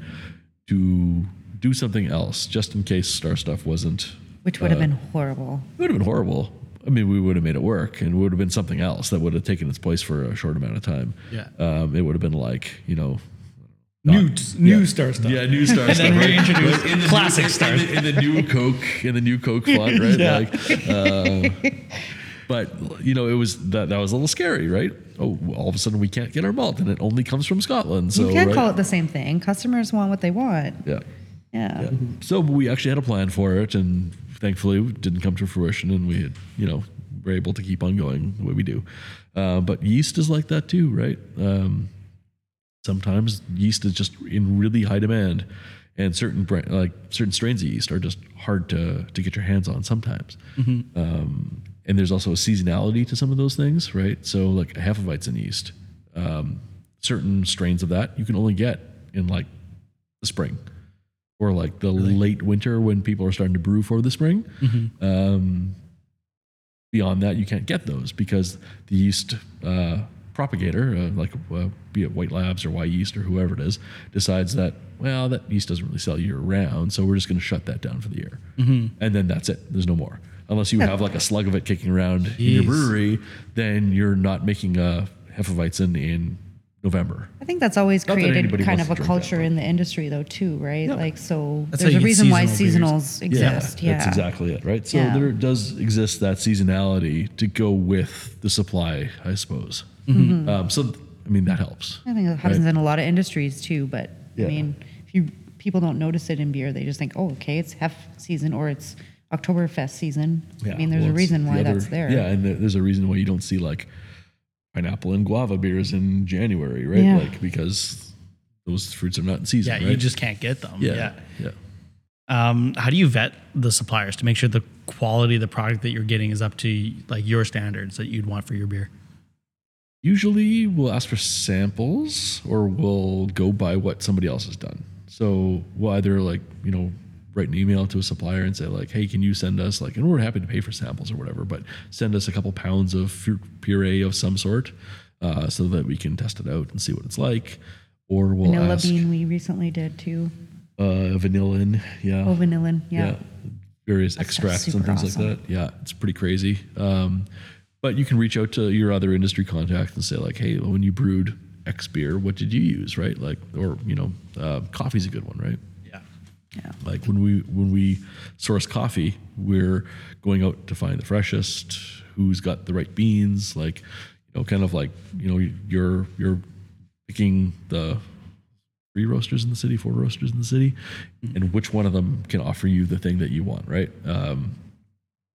to do something else just in case Star Stuff wasn't Which would have been horrible. it would have been horrible. I mean, we would have made it work, and it would have been something else that would have taken its place for a short amount of time. Yeah. um, it would have been like you know, New, new yeah. star stuff. yeah, new star And stuff, then right? reintroduce Right, in the classic new, Star in, the, in the new Coke, in the new Coke font, right? <laughs> Yeah. Like, uh, but you know, it was that that was a little scary, right? Oh, all of a sudden we can't get our malt, and it only comes from Scotland. So you can't right? call it the same thing. Customers want what they want. yeah. Yeah. Yeah. So we actually had a plan for it, and thankfully it didn't come to fruition, and we had, you know, were able to keep on going the way we do. Uh, but yeast is like that too, right? Um, sometimes yeast is just in really high demand, and certain like certain strains of yeast are just hard to to get your hands on sometimes. Um, and there's also a seasonality to some of those things, right? So like a Hefeweizen yeast, um, certain strains of that you can only get in like the spring or like the late winter when people are starting to brew for the spring. Um, beyond that, you can't get those because the yeast uh, propagator, uh, like uh, be it White Labs or Wyeast or whoever it is, decides that well that yeast doesn't really sell year round, so we're just going to shut that down for the year, and then that's it. There's no more. Unless you have like a slug of it kicking around in your brewery, then you're not making a Hefeweizen in November. I think that's always Not created anybody kind of a drink that, culture in the industry, though, too, right? Yeah. Like, so That's there's a reason why seasonal seasonals exist. Yeah, That's exactly it, right? So Yeah. there does exist that seasonality to go with the supply, I suppose. Mm-hmm. Um, so, I mean, that helps. I think that happens Right. in a lot of industries too. But Yeah. I mean, if you people don't notice it in beer, they just think, oh, okay, it's Hef season or it's Oktoberfest season. I mean, there's well, a reason the why other- that's there. Yeah, and there's a reason why you don't see like pineapple and guava beers in January, right? Yeah. Like because those fruits are not in season. Yeah, right? you just can't get them. yeah, Yeah. yeah. Um, how do you vet the suppliers to make sure the quality of the product that you're getting is up to like your standards that you'd want for your beer? Usually we'll ask for samples or we'll go by what somebody else has done. So we'll either like, you know, write an email to a supplier and say like, hey, can you send us like, and we're happy to pay for samples or whatever, but send us a couple pounds of fruit puree of some sort uh, so that we can test it out and see what it's like. Or we'll Vanilla ask bean we recently did too. uh, vanillin, yeah, Oh, vanillin. Yeah. various That stuff's extracts and things awesome. like that. Yeah, it's pretty crazy. Um, but you can reach out to your other industry contacts and say like, hey, when you brewed X beer, what did you use, right? Like, or you know, uh, coffee's a good one, right? Yeah. Like when we when we source coffee, we're going out to find the freshest, who's got the right beans, like you know, kind of like you know, you're you're picking the three roasters in the city, four roasters in the city, and which one of them can offer you the thing that you want, right? Um,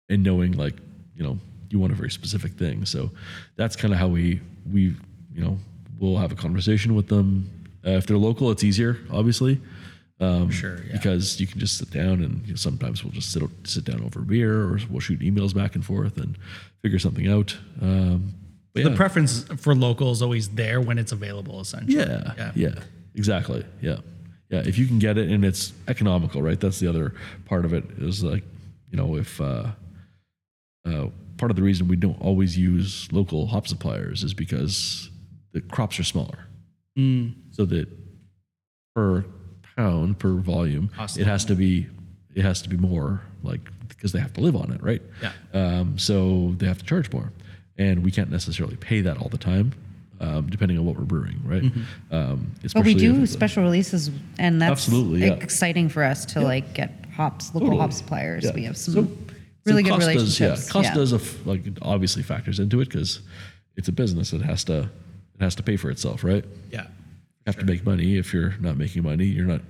and knowing like you know you want a very specific thing, so that's kind of how we we you know we'll have a conversation with them. Uh, if they're local, it's easier, obviously. Um, Sure, yeah. Because you can just sit down and you know, sometimes we'll just sit sit down over beer or we'll shoot emails back and forth and figure something out. Um, but The yeah. preference for local is always there when it's available, essentially. Yeah, yeah, exactly. Yeah, yeah. If you can get it and it's economical, right? That's the other part of it. Is like, you know, if uh, uh, part of the reason we don't always use local hop suppliers is because the crops are smaller, Mm. so that per pound per volume, Cost it has to be it has to be more like because they have to live on it, right? Yeah. Um, so they have to charge more, and we can't necessarily pay that all the time, um, depending on what we're brewing, right? Mm-hmm. Um, But we do it's a- special releases, and that's Absolutely, yeah. exciting for us to like get hops, local Totally. hop suppliers. Yeah. We have some So- really so good cost relationships. Does, yeah, cost does a f like obviously factors into it because it's a business. It has to it has to pay for itself, right? Yeah. You have to make money. If you're not making money, you're not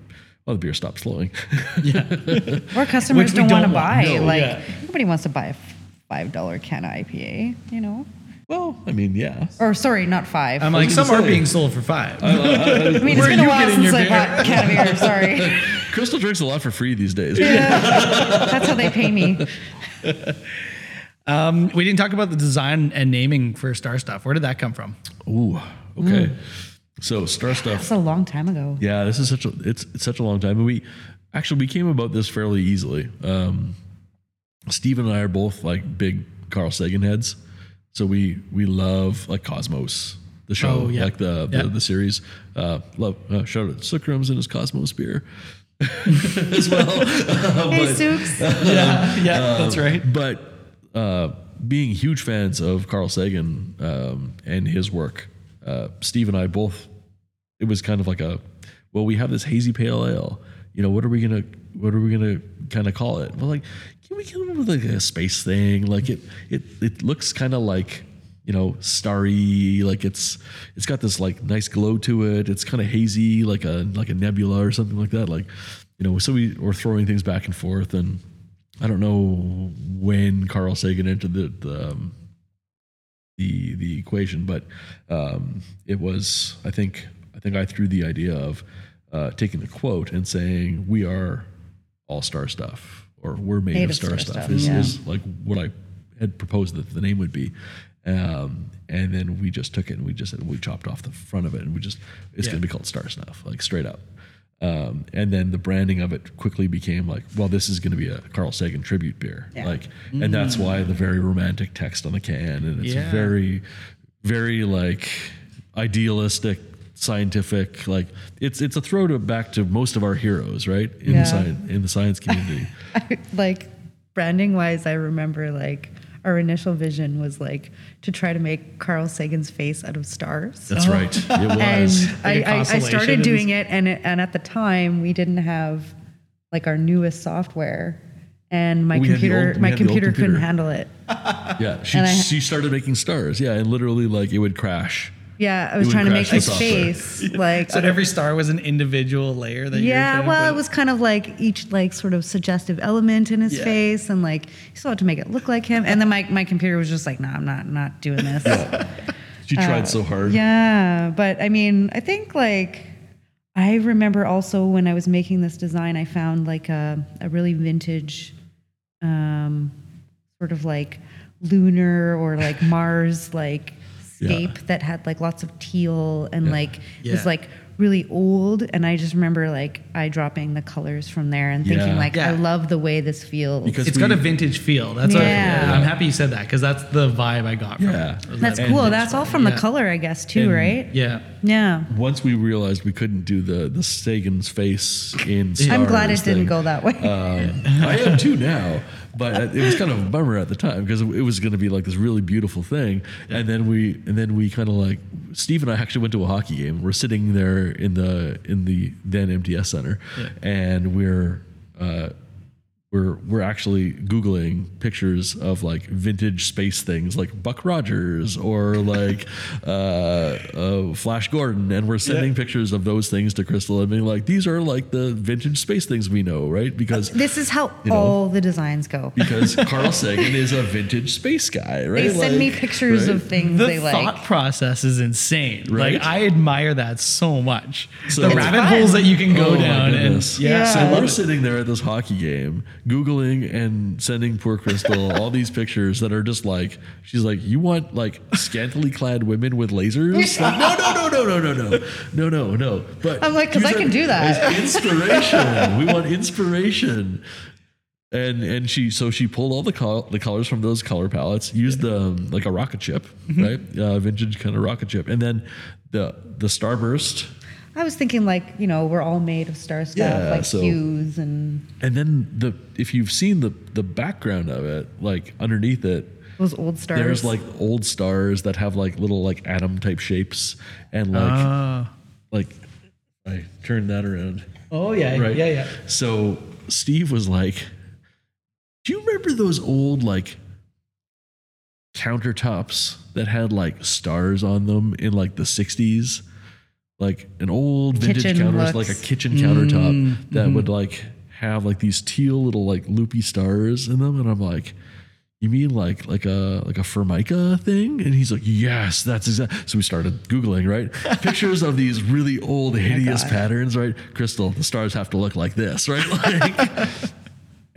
well, the beer stops flowing. <laughs> yeah. <laughs> Or customers Which we don't, want to don't want. buy. No, like yeah. nobody wants to buy a five dollar can of IPA, you know? well, I mean, yeah. Or sorry, not five. I'm like, some are being sold for five. <laughs> mean, it's where been are a while getting since your I beer? bought can of beer. Sorry. Christel drinks a lot for free these days. Yeah. That's how they pay me. Um, we didn't talk about the design and naming for Star Stuff. Where did that come from? Ooh, okay. So Star Stuff. That's a long time ago. Yeah, this is such a it's, it's such a long time. And we actually we came about this fairly easily. Um, Steve and I are both like big Carl Sagan heads, so we we love like Cosmos, the show, Oh, yeah. like the the, Yeah. the series. Uh, love uh, shout out to Sookram's and his Cosmos beer <laughs> as well. <laughs> Hey, Sooks. <laughs> Yeah, yeah, that's right. but uh, being huge fans of Carl Sagan um, and his work, uh, Steve and I both, it was kind of like a, well, we have this hazy pale ale. You know, what are we gonna, what are we gonna kind of call it? Well, like, can we come up with like a space thing? Like it, it, it looks kind of like, you know, starry. Like it's, it's got this like nice glow to it. It's kind of hazy, like a like a nebula or something like that. Like, you know, so we were throwing things back and forth and. I don't know when Carl Sagan entered the the um, the, the equation, but um, it was I think I think I threw the idea of uh, taking the quote and saying we are all star stuff or we're made, of star, stuff, is, yeah. is like what I had proposed that the name would be. Um, and then we just took it and we just we chopped off the front of it and we just it's Yeah. going to be called Star Stuff, like straight up. Um, and then the branding of it quickly became like, well, this is going to be a Carl Sagan tribute beer, Yeah. like, and that's why the very romantic text on the can, and it's Yeah. very, very like idealistic, scientific. Like it's it's a throw to back to most of our heroes, right? In Yeah. the science in the science <laughs> community. like branding wise, I remember like our initial vision was like to try to make Carl Sagan's face out of stars. That's right. It <laughs> and was. I, Like a I, I constellation started and- doing it and it, and at the time we didn't have like our newest software and my We computer old- my had the old computer, couldn't handle it. Yeah, she I- she started making stars. Yeah, and literally like it would crash. Yeah, I was would trying to make his face <laughs> like So out of- every star was an individual layer that yeah, trying well, it was kind of like each like sort of suggestive element in his Yeah. face, and like you still had to make it look like him. And then my, my computer was just like, "No, I'm not not doing this." She tried so hard. Uh, Yeah, but I mean, I think like I remember also when I was making this design, I found like a, a really vintage, um, sort of like lunar or like Mars like scape that had like lots of teal and like it Yeah. was like really old. And I just remember like eye dropping the colors from there and thinking Yeah. like, I love the way this feels. Because It's we- got a vintage feel. That's Yeah. what I'm happy you said that because that's the vibe I got from Yeah. it. That's that cool. vintage That's all vibe. from the color, I guess, too, And- right? Yeah. Yeah. once we realized we couldn't do the the Sagan's face in stars I'm glad it didn't thing, go that way. Um, <laughs> I am too now, but it was kind of a bummer at the time because it was going to be like this really beautiful thing, and then we and then we kind of like Steve and I actually went to a hockey game. We're sitting there in the in the then MTS Center, and we're. Uh, we're we're actually googling pictures of like vintage space things like Buck Rogers or like <laughs> uh, uh, Flash Gordon, and we're sending pictures of those things to Christel and being like, these are like the vintage space things we know, right? Because This is how You know. all the designs go. because <laughs> Carl Sagan is a vintage space guy, right? They send me pictures right? of things The they like. The thought process is insane. Right? Like I admire that so much. So- the rabbit fun. holes that you can go Oh my down and goodness. yeah. Yeah. So we're sitting there at this hockey game, googling and sending poor Christel all these pictures that are just like she's like, "You want like scantily clad women with lasers?" Like, no, no, no, no, no, no, no, no, no, no. But I'm like, 'cause these I can do that. Inspiration. we want inspiration. And and she so she pulled all the col- the colors from those color palettes, used the um, like a rocket ship, Mm-hmm. right? Uh, vintage kind of rocket ship, and then the the starburst I was thinking like, you know, we're all made of star stuff, Yeah, like so- hues and And then the if you've seen the the background of it, like underneath it, those old stars. there's like old stars that have like little like atom type shapes and like Ah. like I turned that around. oh yeah, Right. yeah, yeah. So Steve was like, "Do you remember those old like countertops that had like stars on them in like the 60s?" Like an old vintage Kitchen counter, looks. like a kitchen countertop mm. that mm-hmm. would like have like these teal little like loopy stars in them, and I'm like. You mean like like a like a Formica thing? And he's like, yes, that's exactly. So we started googling, right? <laughs> Pictures of these really old, oh hideous patterns, right? Christel, the stars have to look like this, right? <laughs> Like,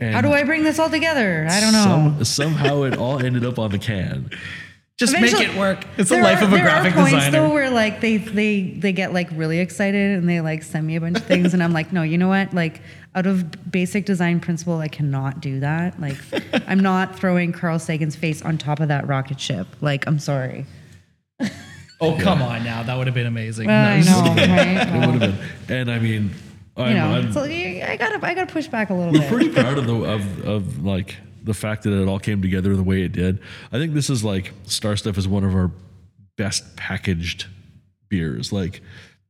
and How do I bring this all together? I don't know. some- somehow it all ended up on the can. Just Eventually- make it work. It's the life are- of a graphic designer. there graphic are points designer. though where like they they they get like really excited and they like send me a bunch of things and I'm like, no, you know what? Like out of basic design principle, I cannot do that. Like <laughs> I'm not throwing Carl Sagan's face on top of that rocket ship. Like I'm sorry. oh, come on now. That would have been amazing. I Nice. know, <laughs> right? It would have been. And I mean, I'm, you know, I'm so I gotta I gotta push back a little we're bit. pretty proud of the of, of like the fact that it all came together the way it did. I think this is like Star Stuff is one of our best packaged beers. Like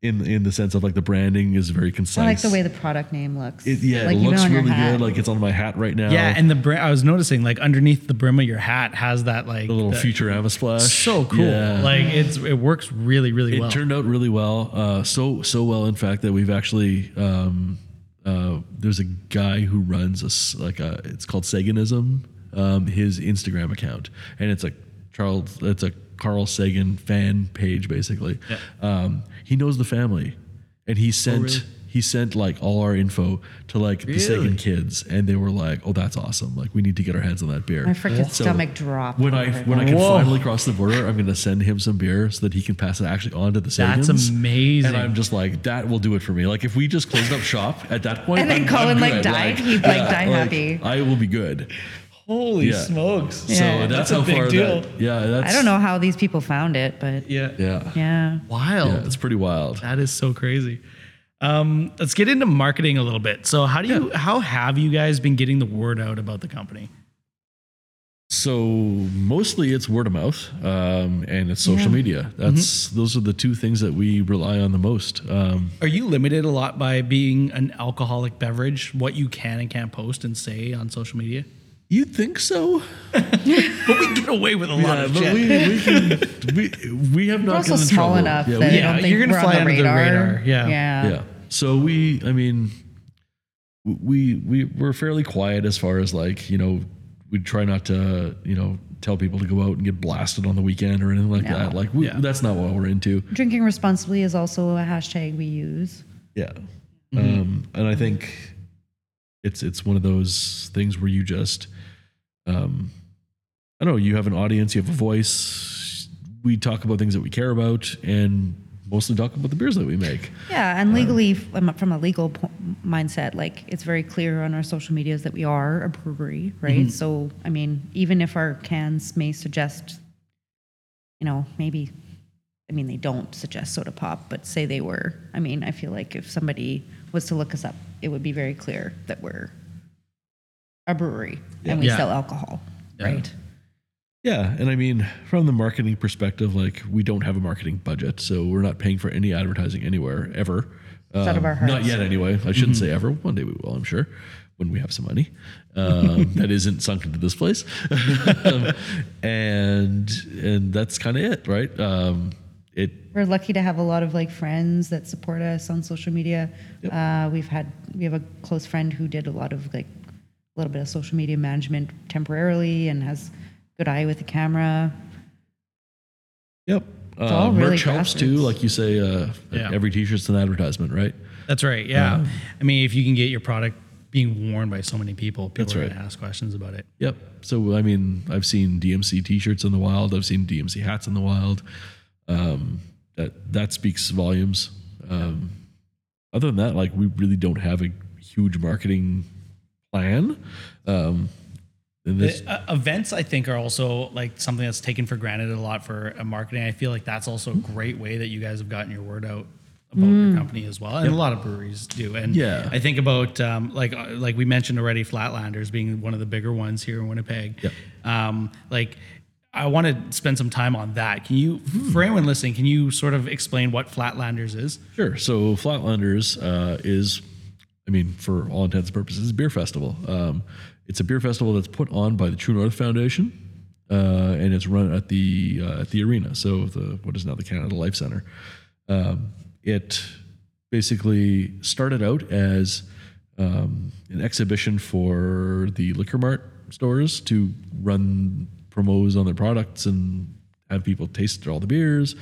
in in the sense of like the branding is very concise. I like the way the product name looks. it, yeah, like it looks really good. Like it's on my hat right now. Yeah, and the brim, I was noticing like underneath the brim of your hat has that like the little that- Futurama splash. So cool. Yeah. Like it's it works really really it well. It turned out really well. Uh, so so well, in fact, that we've actually um, uh, there's a guy who runs a like a it's called Saganism, um, his Instagram account, and it's a Charles it's a Carl Sagan fan page basically. Um, he knows the family, and he sent. He sent like all our info to like the Sagan kids, and they were like, "Oh, that's awesome! Like, we need to get our hands on that beer." My freaking So stomach dropped. When I when I can Whoa. finally cross the border, I'm going to send him some beer so that he can pass it actually on to the Sagans. That's amazing. And I'm just like, that will do it for me. Like if we just closed up shop at that point, And then I'm- Colin, I'm like, good. died. He'd, like, die happy. I will be good. Holy Yeah. smokes. Yeah. So that's, a how big far deal. that. Yeah, that's. I don't know how these people found it, but Yeah. Yeah. yeah. Wild. Yeah, it's pretty wild. That is so crazy. Um, let's get into marketing a little bit. So how do you how have you guys been getting the word out about the company? So mostly it's word of mouth um, and it's social Yeah. media. That's Mm-hmm. those are the two things that we rely on the most. Um, Are you limited a lot by being an alcoholic beverage, what you can and can't post and say on social media? You'd think so, <laughs> But we get away with a lot yeah, of but shit. we, we can we, we have We're not also gotten in small trouble. enough Yeah, that we- I don't Yeah, think you're gonna we're fly on the under the radar. radar, yeah. Yeah. yeah so we i mean we we we're fairly quiet as far as like you know we try not to you know tell people to go out and get blasted on the weekend or anything like No. that like we, Yeah. that's not what we're into Drinking responsibly is also a hashtag we use. yeah um and i think it's it's one of those things where you just um i don't know you have an audience you have a voice we talk about things that we care about and mostly talk about the beers that we make Yeah, and legally, from a- from a legal po- mindset, like it's very clear on our social medias that we are a brewery, right? So, I mean, even if our cans may suggest, you know, maybe, I mean, they don't suggest soda pop, but say they were. I mean, I feel like if somebody was to look us up, it would be very clear that we're a brewery and we Yeah. sell alcohol, right? Yeah, and I mean, from the marketing perspective, like we don't have a marketing budget, so we're not paying for any advertising anywhere ever. It's out of Um, our Not yet, anyway. I shouldn't say ever. One day we will, I'm sure, when we have some money um, <laughs> that isn't sunk into this place. Um, and and that's kind of it, right? Um, it We're lucky to have a lot of like friends that support us on social media. Uh, we've had we have a close friend who did a lot of like a little bit of social media management temporarily and has good eye with the camera. yep. Uh, all really merch helps too, grassroots. like you say. Uh, Yeah. Every T-shirt's an advertisement, right? That's right. Yeah. I mean, if you can get your product being worn by so many people, people That's are right. going to ask questions about it. Yep. So I mean, I've seen DMC T-shirts in the wild. I've seen DMC hats in the wild. Um, that that speaks volumes. Um, other than that, like we really don't have a huge marketing plan. Um, and this, Uh, events, I think, are also like something that's taken for granted a lot for uh, marketing. I feel like that's also a great way that you guys have gotten your word out about your company as well, and a lot of breweries do. And Yeah. I think about um, like uh, like we mentioned already, Flatlanders being one of the bigger ones here in Winnipeg. Yep. Um, like. I want to spend some time on that. Can you, for anyone listening, can you sort of explain what Flatlanders is? Sure. So Flatlanders uh, is, I mean, for all intents and purposes, a beer festival. Um, it's a beer festival that's put on by the True North Foundation, uh, and it's run at the uh, at the arena. So the what is now the Canada Life Center. Um, it basically started out as um, an exhibition for the liquor mart stores to run promos on their products and have people taste all the beers.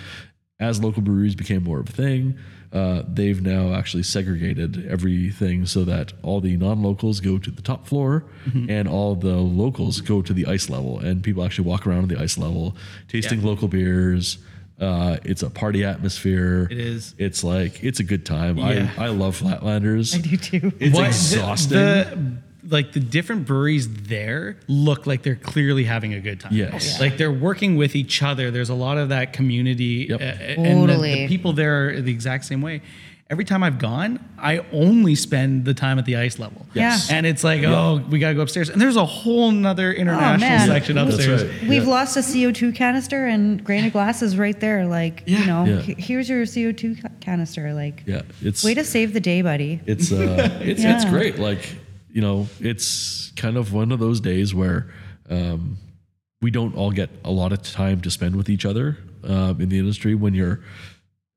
As local breweries became more of a thing, uh, they've now actually segregated everything so that all the non-locals go to the top floor and all the locals go to the ice level, and people actually walk around on the ice level, tasting local beers. Uh, it's a party atmosphere. It is. It's like it's a good time. Yeah. I I love Flatlanders. I do too. It's What- the- exhausting. The, like the different breweries there look like they're clearly having a good time. Yes. Like they're working with each other. There's a lot of that community. Yep. uh, and the- the, people there are the exact same way. Every time I've gone, I only spend the time at the ice level. Yes. And it's like, oh, we got to go upstairs. And there's a whole nother international man. section That's upstairs. right. We've Yeah. lost a CO2 canister and Granite Glass is right there. Like, you know, Yeah. here's your CO2 canister. Like, yeah, it's way to save the day, buddy. it's uh <laughs> it's it's great like you know it's kind of one of those days where um we don't all get a lot of time to spend with each other um, in the industry when your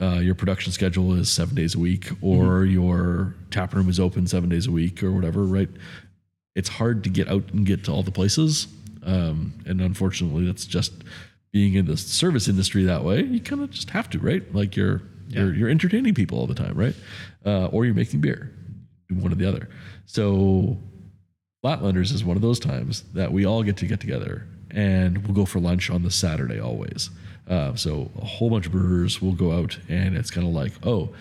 uh, your production schedule is seven days a week or your tap room is open seven days a week or whatever right? It's hard to get out and get to all the places um, and unfortunately that's just being in the service industry that way you kind of just have to right? Like you're you're, you're entertaining people all the time right? Uh, or you're making beer one or the other so flatlanders is one of those times that we all get to get together and we'll go for lunch on the saturday always uh, so a whole bunch of brewers will go out and it's kind of like oh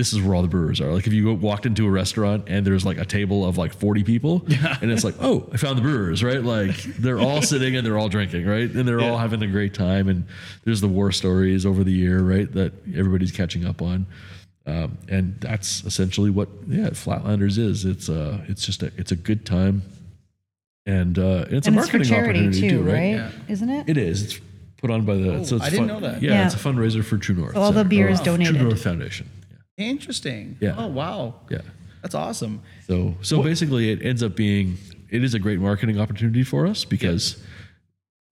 this is where all the brewers are. Like if you walked into a restaurant and there's like a table of like 40 people <laughs> and it's like, oh, I found the brewers, right? Like they're all <laughs> sitting and they're all drinking, right? And they're all having a great time. And there's the war stories over the year, right? That everybody's catching up on. Um, and that's essentially what, yeah, Flatlanders is. It's uh it's just a, it's a good time. And uh, it's and a it's for marketing charity opportunity too, too, right? right? Yeah. Isn't it? It is. It's put on by the. so it's I didn't fun- know that. Yeah, Yeah. it's a fundraiser for True North. All the Center. beer Or is donated. True North Foundation. Interesting. Yeah. Oh, wow. Yeah. That's awesome. So so basically, it ends up being it is a great marketing opportunity for us because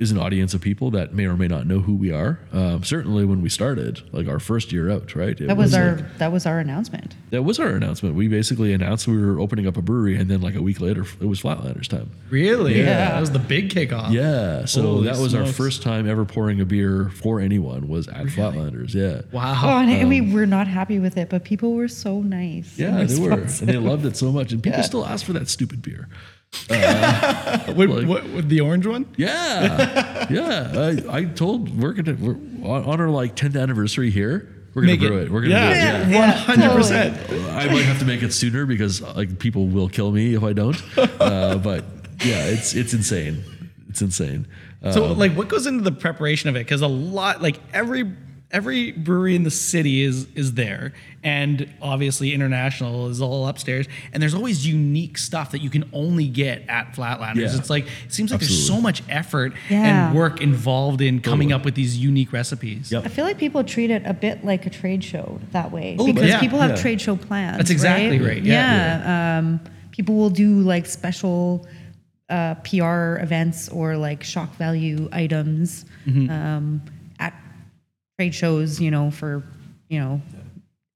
is an audience of people that may or may not know who we are. Um, certainly, when we started, like our first year out, right? It That was our like- that was our announcement. that was our announcement. We basically announced we were opening up a brewery, and then like a week later, it was Flatlanders time. Really? Yeah. That was the big kickoff. Yeah, so Holy that was our first time ever pouring a beer for anyone was at Flatlanders. Yeah. Wow. Oh, and, and we were not happy with it, but people were so nice. Yeah, they were, and they loved it so much, and people still ask for that stupid beer. What, Like- what, what, the orange one? Yeah, <laughs> yeah. I, I told we're gonna we're on, on our like 10th anniversary here. We're gonna Make brew it. it. We're gonna Yeah. do it. Yeah, One hundred percent. I might have to make it sooner because like people will kill me if I don't. <laughs> Uh, but yeah, it's it's insane. It's insane. Uh, So, like, what goes into the preparation of it? Because a lot, like every every brewery in the city is is there, and obviously international is all upstairs. And there's always unique stuff that you can only get at Flatlanders. Yeah. It's like it seems like there's so much effort Yeah. and work involved in coming up with these unique recipes. Yep. I feel like people treat it a bit like a trade show that way Oh, because yeah, people have yeah. trade show plans. That's exactly right, yeah. Yeah. Um, people will do like special uh, PR events or like shock value items Mm-hmm. um, at trade shows. You know, for you know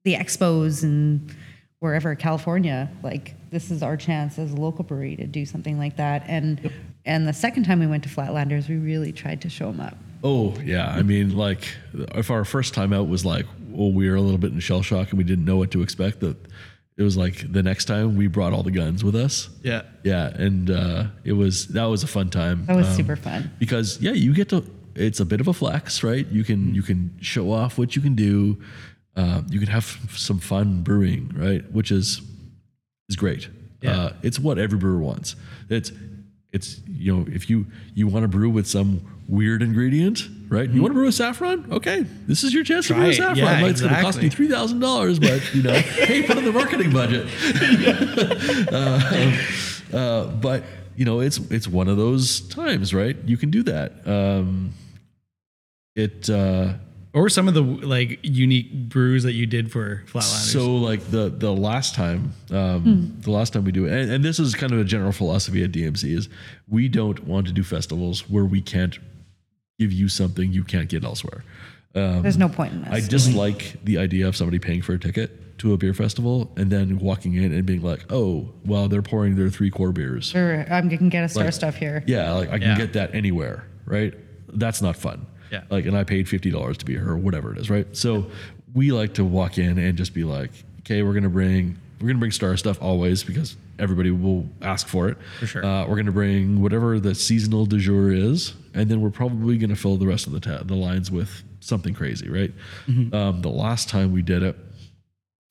the expos and wherever California. Like this is our chance as a local brewery to do something like that. And and the second time we went to Flatlanders, we really tried to show them up. Oh yeah, I mean, like if our first time out was like, well, we were a little bit in shell shock and we didn't know what to expect. That it was like the next time we brought all the guns with us. Yeah. Yeah, and uh, it was that was a fun time. That was Um, super fun. because yeah, you get to. It's a bit of a flex, right? You can you can show off what you can do. Uh, you can have some fun brewing, right? Which is is great. Yeah. Uh, it's what every brewer wants. It's it's you know if you you want to brew with some weird ingredient, right? You want to brew with saffron? Okay, this is your chance to Mm-hmm. Brew with it. saffron. Yeah, Like, it's going to cost exactly. me three thousand dollars, but you know, hey, put in the marketing budget. <laughs> uh, uh, but you know, it's it's one of those times, right? You can do that. Um, it uh, What were some of the like unique brews that you did for Flatlanders? so like the the last time um, Hmm. the last time we do it, and, and this is kind of a general philosophy at DMC is we don't want to do festivals where we can't give you something you can't get elsewhere. There's no point in this. I dislike the idea of somebody paying for a ticket to a beer festival and then walking in and being like, "Oh, well, they're pouring their three core beers." Sure, I'm can get a star Like- stuff here. Yeah, like I can Yeah. get that anywhere, right? That's not fun. Yeah. Like, and I paid fifty dollars to be here or whatever it is, right? So we like to walk in and just be like, okay, we're gonna bring we're gonna bring star stuff always because everybody will ask for it. For sure. Uh, we're gonna bring whatever the seasonal du jour is, and then we're probably gonna fill the rest of the ta- the lines with something crazy, right? Mm-hmm. Um, the last time we did it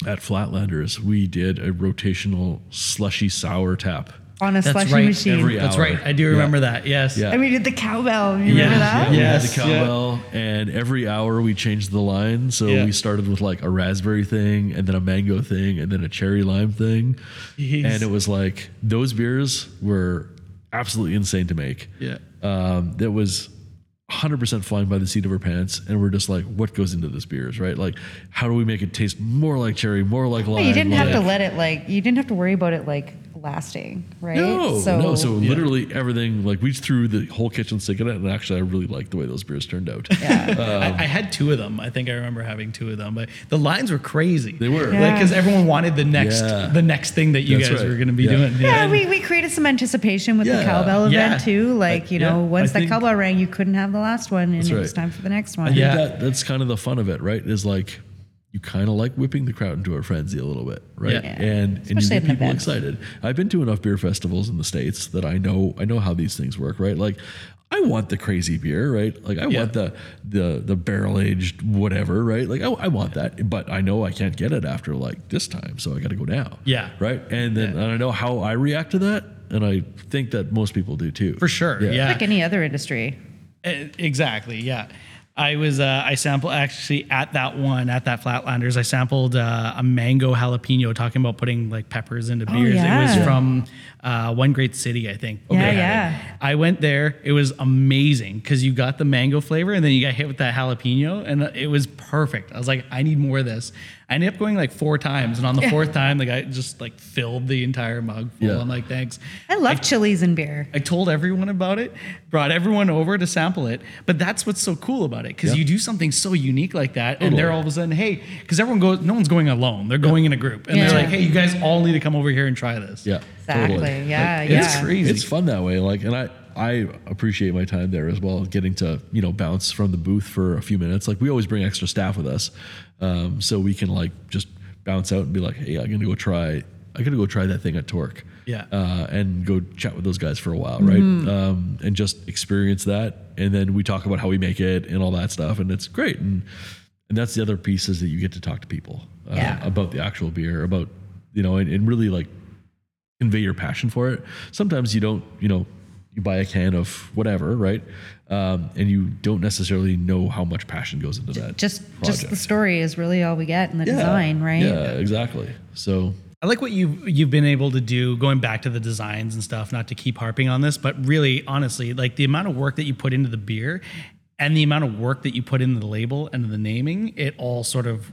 at Flatlanders, we did a rotational slushy sour tap. On a That's slushy right. machine. Every That's hour. right. I do Yeah. remember that. Yes. Yeah. and we did the cowbell. You Yeah, remember that? yeah. we had Yes, the cowbell, and every hour we changed the line. So Yeah. we started with like a raspberry thing, and then a mango thing, and then a cherry lime thing. Jeez. And it was like those beers were absolutely insane to make. Yeah. Um, that was 100% flying by the seat of our pants. And we're just like, what goes into this beers, right? Like, how do we make it taste more like cherry, more like lime? you didn't have to like- let it like you didn't have to worry about it like lasting, right? No, no. So literally everything, like we threw the whole kitchen sink in it, and actually, I really liked the way those beers turned out. <laughs> Um, I, I had two of them. I think I remember having two of them, but the lines were crazy. They were. like because everyone wanted the next Yeah. the next thing that you That's guys right. were going to be Yeah. doing. yeah, and- we, we created some anticipation with the cowbell Yeah. event too. Like, you yeah, know, once I the cowbell rang, you couldn't have the last one, and That's it right. was time for the next I one. think Yeah. that, that's kind of the fun of it, right? Is like you kind of like whipping the crowd into a frenzy a little bit, right? Yeah. And and you Especially get people event. excited. I've been to enough beer festivals in the states that I know I know how these things work, right? Like I want the crazy beer, right? Like I Yeah. want the the the barrel aged whatever, right? Like I, I want that, but I know I can't get it after like this time, so I got to go now. Yeah. right. And then Yeah. and I know how I react to that, and I think that most people do too. for sure. Yeah. Yeah. Like any other industry. Eh, Exactly. Yeah. I was uh, I sampled actually at that one at that Flatlanders. I sampled uh, a mango jalapeno, talking about putting like peppers into beers. It was yeah. from uh, One Great City, I think. Yeah, it. yeah. I went there. It was amazing because you got the mango flavor and then you got hit with that jalapeno, and it was perfect. I was like, I need more of this. I ended up going like four times, and on the fourth time, the guy just like filled the entire mug full. Yeah. I'm like, thanks. I love chilies and beer. I told everyone about it, brought everyone over to sample it. But that's what's so cool about it because Yeah. you do something so unique like that, and they're all of a sudden, hey, because everyone goes, no one's going alone. They're going in a group, and Yeah. they're like, hey, you guys all need to come over here and try this. Yeah, Exactly. totally. Yeah, Like, yeah. It's crazy. It's fun that way. Like, and I I appreciate my time there as well, getting to you know bounce from the booth for a few minutes. Like we always bring extra staff with us, um, so we can like just bounce out and be like, hey, I'm gonna go try. I gotta go try that thing at Torque. Yeah. Uh, and go chat with those guys for a while, right? Um, and just experience that, and then we talk about how we make it and all that stuff, and it's great. And and that's the other piece is that you get to talk to people uh, Yeah. about the actual beer, about you know, and, and really like convey your passion for it. Sometimes you don't, you know, you buy a can of whatever, right? Um, and you don't necessarily know how much passion goes into that. Just just the story is really all we get in the Yeah. design, right? Yeah, exactly. So I like what you've you've been able to do going back to the designs and stuff. Not to keep harping on this, but really, honestly, like the amount of work that you put into the beer and the amount of work that you put into the label and the naming, it all sort of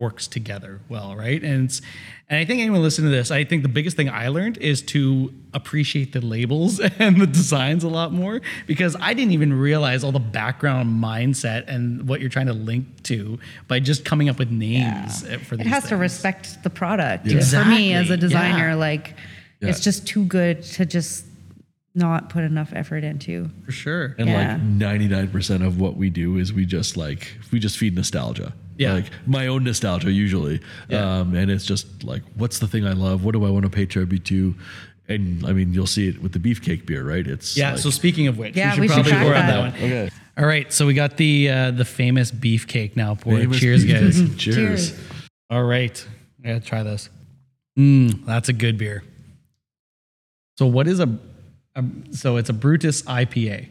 works together well, right? And it's, and I think anyone listening to this, I think the biggest thing I learned is to appreciate the labels <laughs> and the designs a lot more because I didn't even realize all the background mindset and what you're trying to link to by just coming up with names uh, for It these has to respect the product. Yeah. For me as a designer, Yeah. like Yeah. it's just too good to just not put enough effort into. for sure. and Yeah. like ninety nine percent of what we do is we just like we just feed nostalgia. Yeah. Like my own nostalgia usually. Yeah. Um, and it's just like what's the thing I love? What do I want to pay tribute to? And I mean, you'll see it with the beefcake beer, right? It's Yeah. like- so speaking of which, Yeah, we should we should probably track go around that. that one. Okay. All right. So we got the uh, the famous beefcake now poured. Famous Cheers, beef- guys. <laughs> Cheers. Cheers. All right. I gotta try this. Mm, that's a good beer. So what is a, a so it's a Brutus IPA.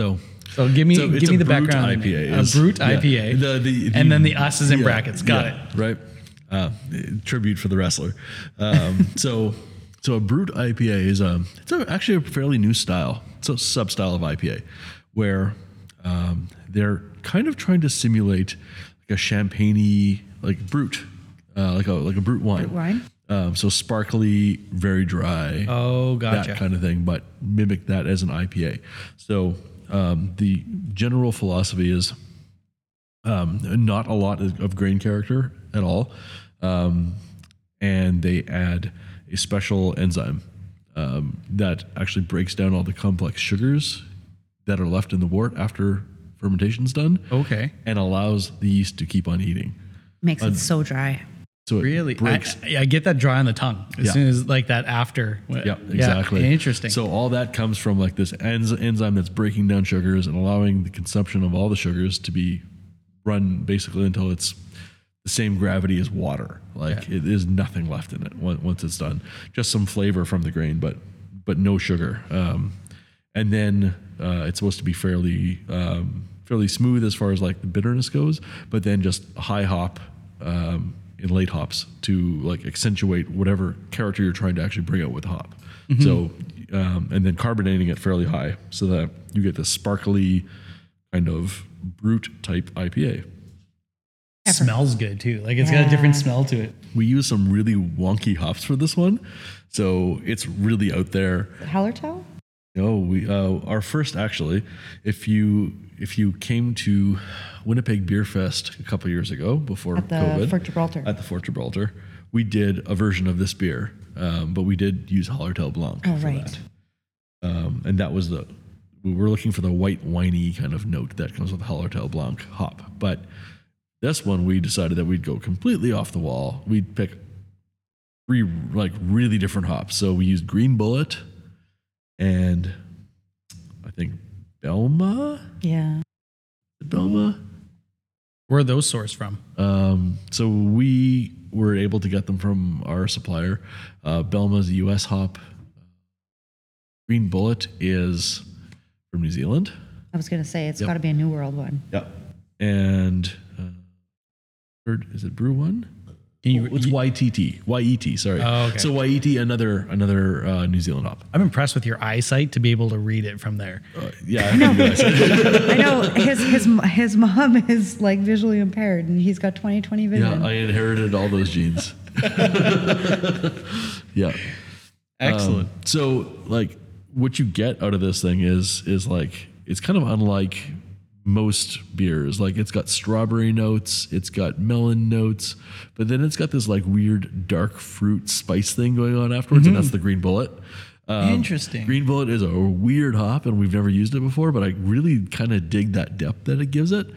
So So give me So it's give me a the brut background. IPA. A brut yeah. IPA. The- the- and then the us is in yeah, brackets. Got yeah, it. Right. Uh, tribute for the wrestler. Um, <laughs> so, so a brut IPA is a it's a, actually a fairly new style. It's a sub style of IPA where um, they're kind of trying to simulate like a champagne like brut, uh, like a like a brut wine. Brut wine? Um, so sparkly, very dry Oh, gotcha. that kind of thing, but mimic that as an IPA. So um, the general philosophy is Um, not a lot of of grain character at all. Um, and they add a special enzyme um, that actually breaks down all the complex sugars that are left in the wort after fermentation's done Okay. and allows the yeast to keep on eating. Makes it so dry. So it Really? breaks. I, I get that dry on the tongue as Yeah. soon as like that after. Yeah, exactly. interesting. So all that comes from like this enz- enzyme that's breaking down sugars and allowing the consumption of all the sugars to be run basically until it's the same gravity as water. Like it is nothing left in it once it's done. Just some flavor from the grain, but but no sugar. Um, and then uh, it's supposed to be fairly um, fairly smooth as far as like the bitterness goes, but then just high hop um, in late hops to like accentuate whatever character you're trying to actually bring out with the hop. So um, and then carbonating it fairly high so that you get this sparkly kind of brut type IPA. smells good too. Like it's got a different smell to it. We use some really wonky hops for this one, so it's really out there. Hallertau? No, we uh, our first actually. If you if you came to Winnipeg Beer Fest a couple years ago before At the COVID Fort Gibraltar. at the Fort Gibraltar, we did a version of this beer, um, but we did use Hallertau Blanc Oh, for right. that, um, and that was the we were looking for the white winey kind of note that comes with Hallertau Blanc hop, but this one we decided that we'd go completely off the wall. We'd pick three like really different hops. So we used Green Bullet and I think Belma. Yeah. Belma. Where are those sourced from? Um, so we were able to get them from our supplier. Uh, Belma's a U.S. hop. Green Bullet is from New Zealand. I was going to say, it's Yep. got to be a New World one. Yep. And uh, third is it Brew One? Can you, it's YTT. YET. Sorry. Oh, okay. So YET, another another uh, New Zealand op. I'm impressed with your eyesight to be able to read it from there. Uh, yeah, I didn't realize that. I know his his his mom is like visually impaired and he's got 20/20 vision. yeah, I inherited all those genes. <laughs> yeah. Excellent. Um, so like what you get out of this thing is is like it's kind of unlike most beers. Like it's got strawberry notes, it's got melon notes, but then it's got this like weird dark fruit spice thing going on afterwards, and that's the green bullet. Um, Interesting. Green bullet is a weird hop, and we've never used it before, but I really kind of dig that depth that it gives it.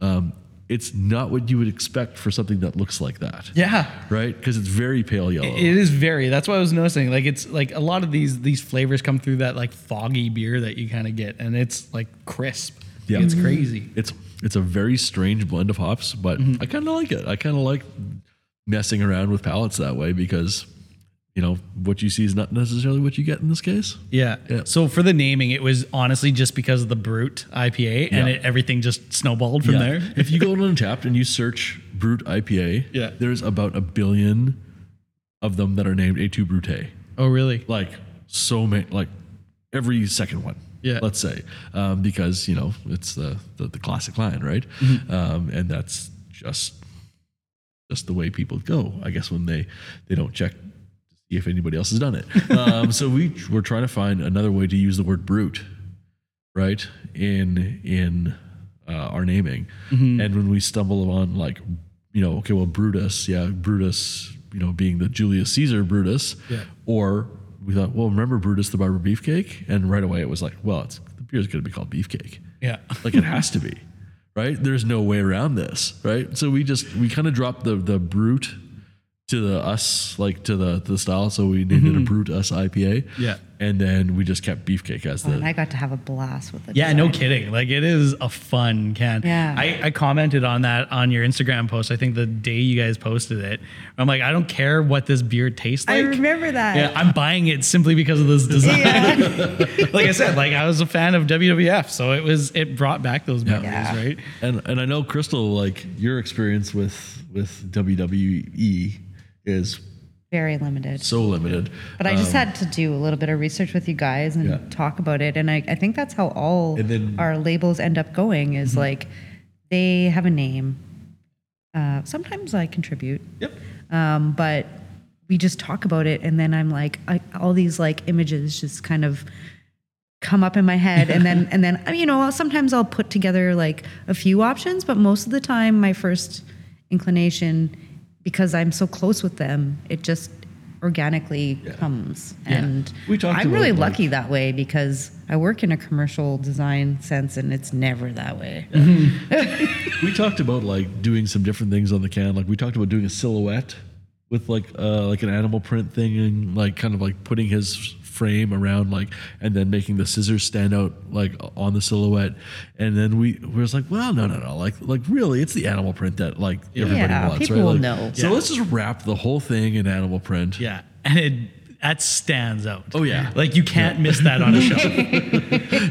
Um, it's not what you would expect for something that looks like that, yeah. right? Because it's very pale yellow. It is very. That's what I was noticing. Like it's like a lot of these these flavors come through that like foggy beer that you kind of get, and it's like crisp. Yeah. it's crazy. Mm-hmm. It's it's a very strange blend of hops, but mm-hmm. I kind of like it. I kind of like messing around with palates that way because you know what you see is not necessarily what you get in this case. Yeah. Yeah. So for the naming, it was honestly just because of the brut IPA, and Yeah. it, everything just snowballed from there. if you go <laughs> on Untappd and you search Brut IPA, Yeah. there's about a billion of them that are named Et Tu Brute. oh, really? Like so many, like every second one. Yeah. Let's say um, because you know it's the the, the classic line, right? Mm-hmm. Um, and that's just just the way people go. I guess when they they don't check if anybody else has done it. <laughs> um, so we we're trying to find another way to use the word brute, right? In in uh, our naming, Mm-hmm. and when we stumble on like you know okay well Brutus yeah Brutus you know being the Julius Caesar Brutus, Yeah. or we thought well remember Brutus the barber beefcake, and right away it was like well it's the beer's going to be called beefcake. Yeah. <laughs> like it has to be right? There's no way around this right? So we just we kind of dropped the the brute to the us like to the the style. So we named it a mm-hmm. brute us ipa Yeah. And then we just kept beefcake as oh, and the I got to have a blast with it. Yeah, no kidding. Like it is a fun can. Yeah. I, I commented on that on your Instagram post. I think the day you guys posted it. I'm like, I don't care what this beer tastes like. I remember that. Yeah, I'm buying it simply because of this design. <laughs> like I said, like I was a fan of WWF, so it was it brought back those memories, Yeah. right? and and i know Christel like your experience with with wwe is Very limited. so limited But I just had to do a little bit of research with you guys and Yeah. talk about it. And I, I think that's how all then- our labels end up going is like they have a name. Uh, sometimes I contribute. Yep. Um, but we just talk about it. And then I'm like, I, all these like images just kind of come up in my head and then <laughs> and then you know sometimes I'll put together like a few options but most of the time my first inclination because I'm so close with them it just organically comes and We talked I'm really like- lucky that way because I work in a commercial design sense and it's never that way. <laughs> we talked about like doing some different things on the can. Like we talked about doing a silhouette with like uh like an animal print thing and like kind of like putting his frame around like and then making the scissors stand out like on the silhouette and then we, we was like well no no no like like really it's the animal print that like everybody Yeah, wants people right will Like, know. so Yeah. let's just wrap the whole thing in animal print Yeah, and it that stands out. Oh, yeah. like you can't miss that on a shelf. <laughs>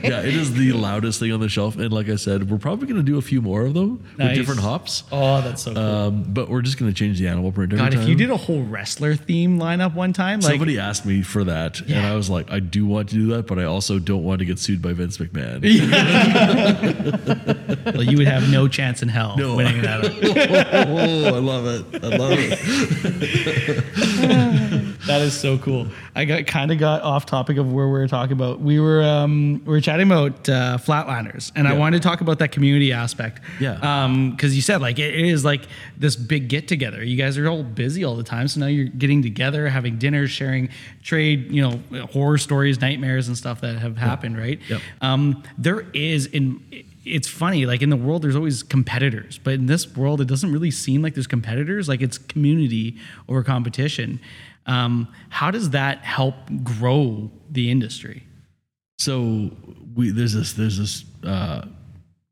yeah it is the loudest thing on the shelf and like i said we're probably going to do a few more of them with different hops Oh, that's so cool. um, but we're just going to change the animal print God, time. if you did a whole wrestler theme lineup one time, like Somebody asked me for that, and I was like, I do want to do that, but I also don't want to get sued by Vince McMahon. <laughs> <laughs> well, you would have no chance in hell No. winning that. <laughs> oh, I love it. I love it. <laughs> That is so cool. I got kind of got off topic of where we were talking about. We were um, we were chatting about uh, flatlanders, and I wanted to talk about that community aspect. Yeah. Um, because you said like it it is like this big get together. You guys are all busy all the time, so now you're getting together, having dinners, sharing trade, you know, horror stories, nightmares, and stuff that have happened. Right. Yep. Um, there is in. It's funny, like in the world, there's always competitors, but in this world, it doesn't really seem like there's competitors. Like it's community over competition. Um, how does that help grow the industry? So we there's this there's this uh,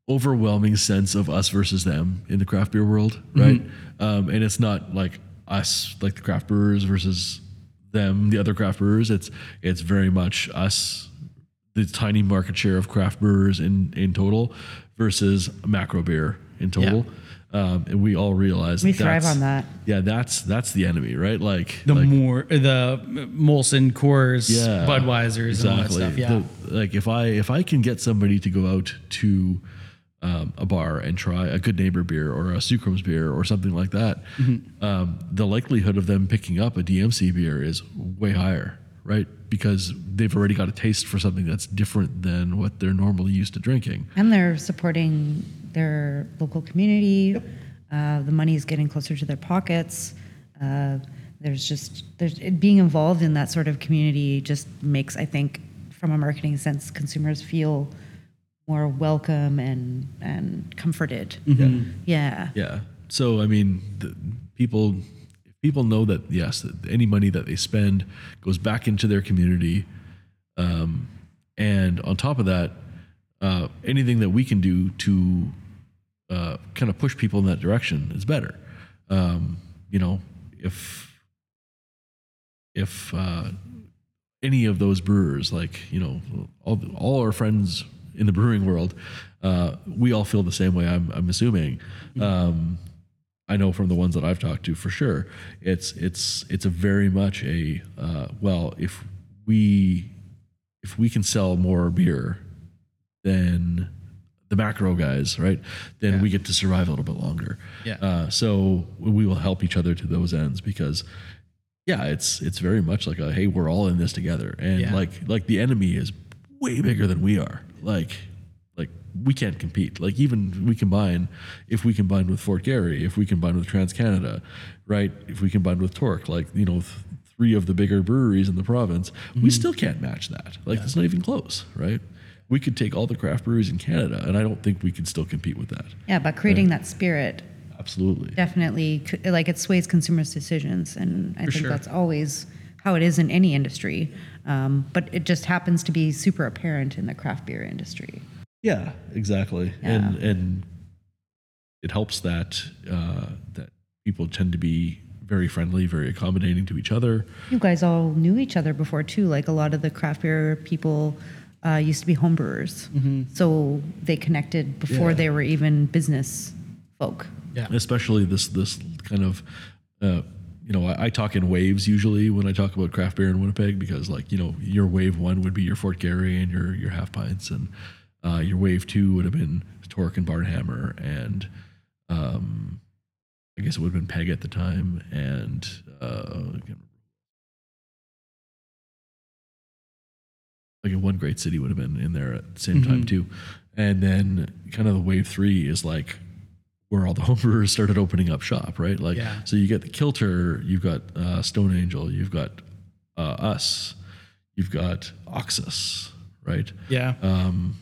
overwhelming sense of us versus them in the craft beer world, right? Um, and it's not like us, like the craft brewers versus them, the other craft brewers. It's it's very much us, the tiny market share of craft brewers in in total versus macro beer in total. Um, and we all realize We that thrive that's- on that. Yeah, that's that's the enemy, right? Like The like, more the Molson, Coors, yeah, Budweisers, and all that stuff. Yeah. The- like if I if I can get somebody to go out to um, a bar and try a good neighbor beer or a Sookram's beer or something like that, Mm-hmm. um, the likelihood of them picking up a DMC beer is way higher, right? Because they've already got a taste for something that's different than what they're normally used to drinking. And they're supporting their local community. Uh, the money is getting closer to their pockets. Uh, there's just there's it, being involved in that sort of community just makes I think from a marketing sense consumers feel more welcome and and comforted. Yeah. Yeah. So I mean, the people if people know that yes, that any money that they spend goes back into their community, um, and on top of that, uh, anything that we can do to uh, kind of push people in that direction is better. Um, you know, if if uh, any of those brewers, like you know, all all our friends in the brewing world, uh, we all feel the same way. I'm I'm assuming. Um, I know from the ones that I've talked to for sure. It's it's it's a very much a uh, well if we if we can sell more beer than the macro guys, right? Then we get to survive a little bit longer. Yeah. Uh, so we will help each other to those ends because yeah, it's it's very much like a hey, we're all in this together, and Yeah. like like the enemy is way bigger than we are. Like we can't compete. Like even we combine, if we combine with Fort Garry, if we combine with Trans Canada, right? If we combine with Torque, like you know. Th- Three of the bigger breweries in the province, we still can't match that. Like it's not even close, right? We could take all the craft breweries in Canada, and I don't think we could still compete with that. Yeah, but creating that spirit Absolutely. definitely like it sways consumers' decisions, and I think sure. that's always how it is in any industry. Um, but it just happens to be super apparent in the craft beer industry. Yeah, exactly. And and it helps that uh, that people tend to be very friendly, very accommodating to each other. You guys all knew each other before too. Like a lot of the craft beer people uh, used to be homebrewers, so they connected before Yeah. they were even business folk. Yeah, especially this this kind of uh, you know, I, I talk in waves usually when I talk about craft beer in Winnipeg because like, you know, your wave one would be your Fort Garry and your your half pints and uh, your wave two would have been Torque and Barnhammer and um I guess it would have been Peg at the time and uh like one great city would have been in there at the same time too. And then kind of the wave three is like where all the <laughs> homebrewers started opening up shop, right? Like, Yeah. so you get the Kilter, you've got uh, Stone Angel, you've got uh, us, you've got Oxus, right? Yeah. Um,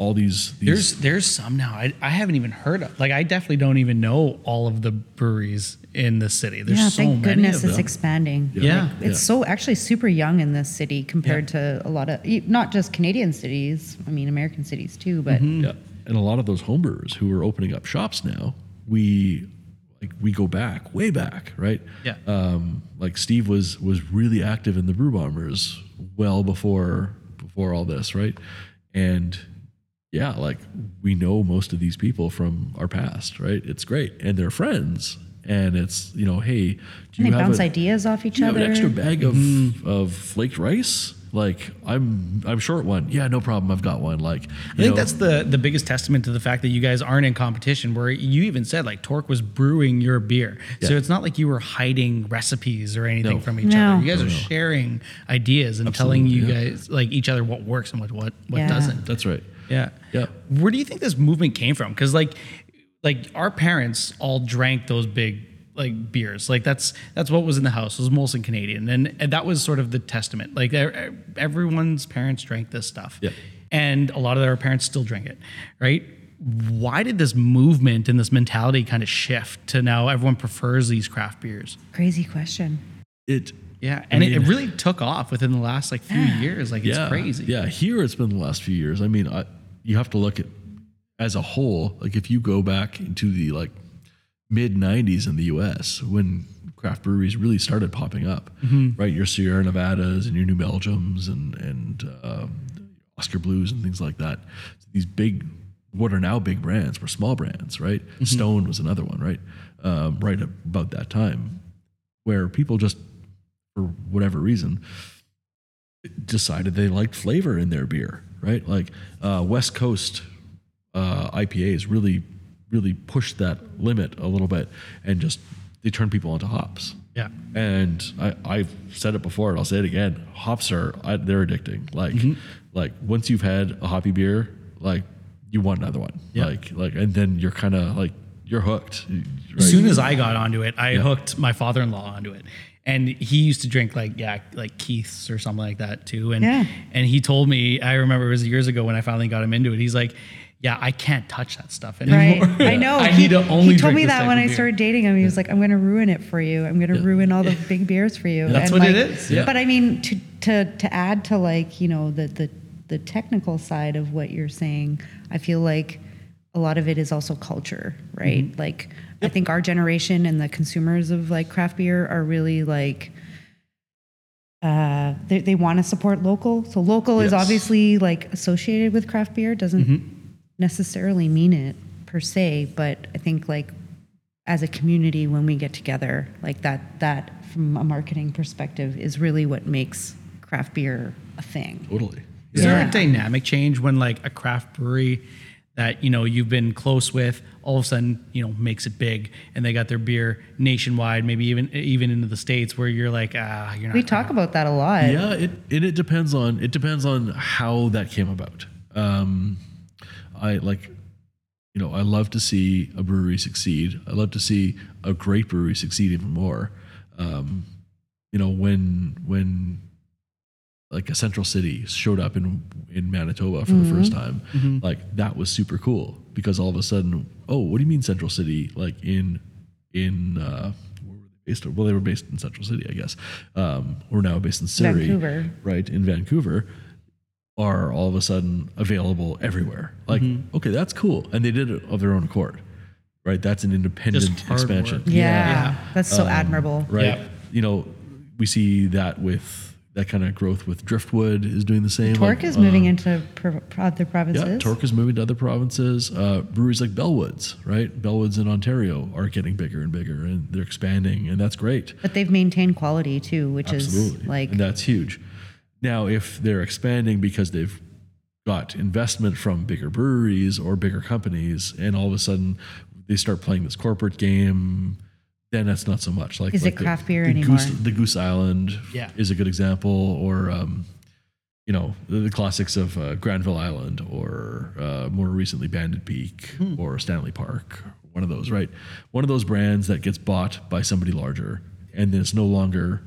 all these, these There's there's some now I, I haven't even heard of. Like I definitely don't even know all of the breweries in the city. There's yeah, so thank many goodness of it's expanding. Yeah. Like, it's so actually super young in this city compared to a lot of e- not just Canadian cities. I mean, American cities too. But Mm-hmm. Yeah, and a lot of those homebrewers who are opening up shops now, we like we go back way back, right? Yeah. Um, like Steve was was really active in the Brew Bombers well before before all this, right? And yeah, like we know most of these people from our past, right? It's great, and they're friends, and it's you know, hey, do and you they have bounce a, ideas off each do you have other. an extra bag of mm-hmm. of flaked rice? Like I'm I'm short one. Yeah, no problem. I've got one. Like I think that's the the biggest testament to the fact that you guys aren't in competition. Where you even said like Torque was brewing your beer, so it's not like you were hiding recipes or anything No. from each No. other. You guys are sharing ideas and telling you Absolutely, guys like each other what works and what what what Yeah. doesn't. that's right. Yeah. Yeah. Where do you think this movement came from? Because like, like our parents all drank those big like beers. Like that's that's what was in the house was Molson Canadian, and, and that was sort of the testament. Like everyone's parents drank this stuff, Yeah. and a lot of their parents still drink it, right? Why did this movement and this mentality kind of shift to now everyone prefers these craft beers? Crazy question. It Yeah, and it, it really took off within the last like few <sighs> years. Like it's yeah, crazy. Yeah, here it's been the last few years. I mean, I, you have to look at as a whole. Like if you go back into the like mid '90s in the U.S. when craft breweries really started popping up, right? Your Sierra Nevadas and your New Belgiums and and um, Oskar Blues and things like that. These big, what are now big brands, were small brands, right? Stone was another one, right? Um, right about that time, where people just, for whatever reason, decided they liked flavor in their beer, right? Like uh, West Coast uh, IPAs really, really pushed that limit a little bit and just they turn people onto hops. Yeah. And I, I've said it before, and I'll say it again. Hops are I, they're addicting. Like, like once you've had a hoppy beer, like you want another one. Yeah. Like, like, and then you're kind of like you're hooked. Right? As soon as I got onto it, I hooked my father-in-law onto it. And he used to drink like yeah, like Keith's or something like that too. And Yeah. and he told me, I remember it was years ago when I finally got him into it. He's like, Yeah, I can't touch that stuff anymore. Right. <laughs> I know. <laughs> I he, need to only he told me that when I beer. started dating him. He was like, I'm going to ruin it for you. I'm going to ruin all the <laughs> big beers for you. That's what it is, yeah. But I mean, to, to, to add to like, you know, the, the, the technical side of what you're saying, I feel like a lot of it is also culture, right? Mm-hmm. Like, I think our generation and the consumers of like craft beer are really like, uh, they, they want to support local. So local is obviously like associated with craft beer. Doesn't Mm-hmm. necessarily mean it per se, but I think like as a community when we get together, like that that from a marketing perspective is really what makes craft beer a thing. totally. Is there a dynamic change when like a craft brewery that you know you've been close with all of a sudden you know makes it big and they got their beer nationwide, maybe even even into the states where you're like ah you're not. We talk about that a lot. Yeah, it and it depends on it depends on how that came about. Um, I like, you know, I love to see a brewery succeed. I love to see a great brewery succeed even more. Um, you know, when when like a central city showed up in in Manitoba for the first time, like that was super cool because all of a sudden, oh, what do you mean central city? Like in in uh, where were they based? Well, they were based in Central City, I guess. Um, we're now based in Surrey, Vancouver. right in Vancouver. Are all of a sudden available everywhere? Like, okay, that's cool, and they did it of their own accord, right? That's an independent expansion, work. Yeah, Yeah. that's so admirable. right? Yeah. You know, we see that with that kind of growth with Driftwood is doing the same. Torque like, is moving uh, into pro- other provinces. yeah, Torque is moving to other provinces. Uh, breweries like Bellwoods, right? Bellwoods in Ontario are getting bigger and bigger, and they're expanding, and that's great. but they've maintained quality too, which Absolutely, is like and that's huge. Now, if they're expanding because they've got investment from bigger breweries or bigger companies, and all of a sudden they start playing this corporate game, then that's not so much. Like, Is like it the- beer the anymore? Goose, the Goose Island Yeah. is a good example, or um, you know the, the classics of uh, Granville Island or uh, more recently Banded Peak or Stanley Park, one of those, right? One of those brands that gets bought by somebody larger, and then it's no longer,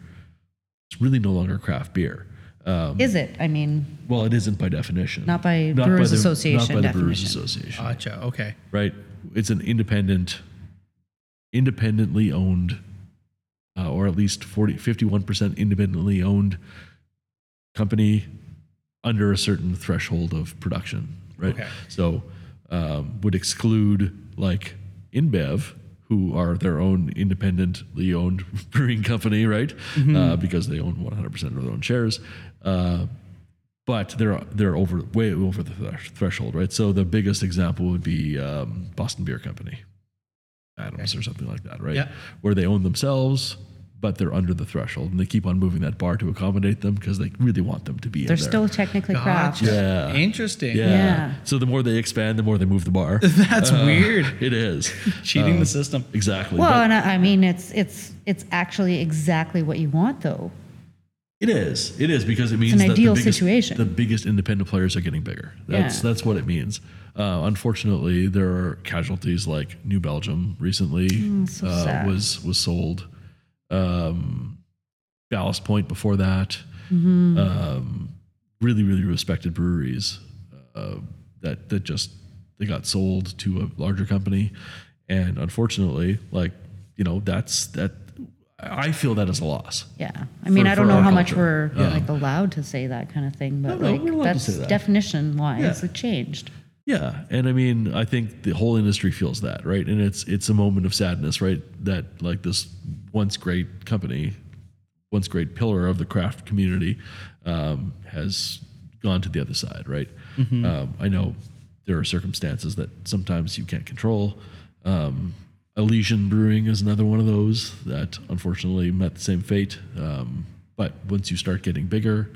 it's really no longer craft beer. Um, Is it? I mean, well, it isn't by definition. Not by Brewers Association Not by the Brewers. Association Gotcha. Okay. right? It's an independent, independently owned, uh, or at least 40, 51% independently owned company under a certain threshold of production, right? Okay. So um, would exclude like InBev, who are their own independently owned <laughs> brewing company, right? Uh, because they own 100% of their own shares. Uh, but they're they're over way over the thresh- threshold, right? So the biggest example would be um, Boston Beer Company, Adams or something like that, right? Yeah. Where they own themselves, but they're under the threshold, and they keep on moving that bar to accommodate them because they really want them to be. they're in there. still technically craft. Yeah. Interesting. yeah. Yeah. So the more they expand, the more they move the bar. <laughs> That's weird. <laughs> it is Cheating Um, the system. exactly. Well, but and I, I mean, it's it's it's actually exactly what you want, though. It is. It is because it means it's an that ideal the biggest, situation. The biggest independent players are getting bigger. That's Yeah. that's what it means. Uh, unfortunately, there are casualties like New Belgium recently Mm, so uh, was was sold. Um, Ballast Point before that. Mm-hmm. Um, really, really respected breweries uh, that that just they got sold to a larger company, and unfortunately, like you know, that's that. I feel that as a loss. Yeah. I mean, For- I don't know our how much we're Yeah. like allowed to say that kind of thing, but No, no, like we're allowed to that's that. definition wise, Yeah. it changed. Yeah, and I mean, I think the whole industry feels that, right? And it's it's a moment of sadness, right? That like this once great company, once great pillar of the craft community, um, has gone to the other side, right? Um, I know there are circumstances that sometimes you can't control. Um, Elysian Brewing is another one of those that unfortunately met the same fate. Um, but once you start getting bigger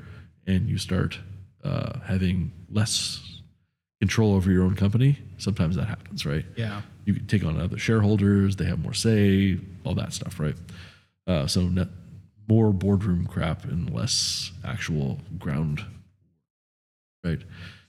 and you start uh, having less control over your own company, sometimes that happens, right? Yeah. You can take on other shareholders, they have more say, all that stuff, right? Uh, so net, more boardroom crap and less actual ground, right?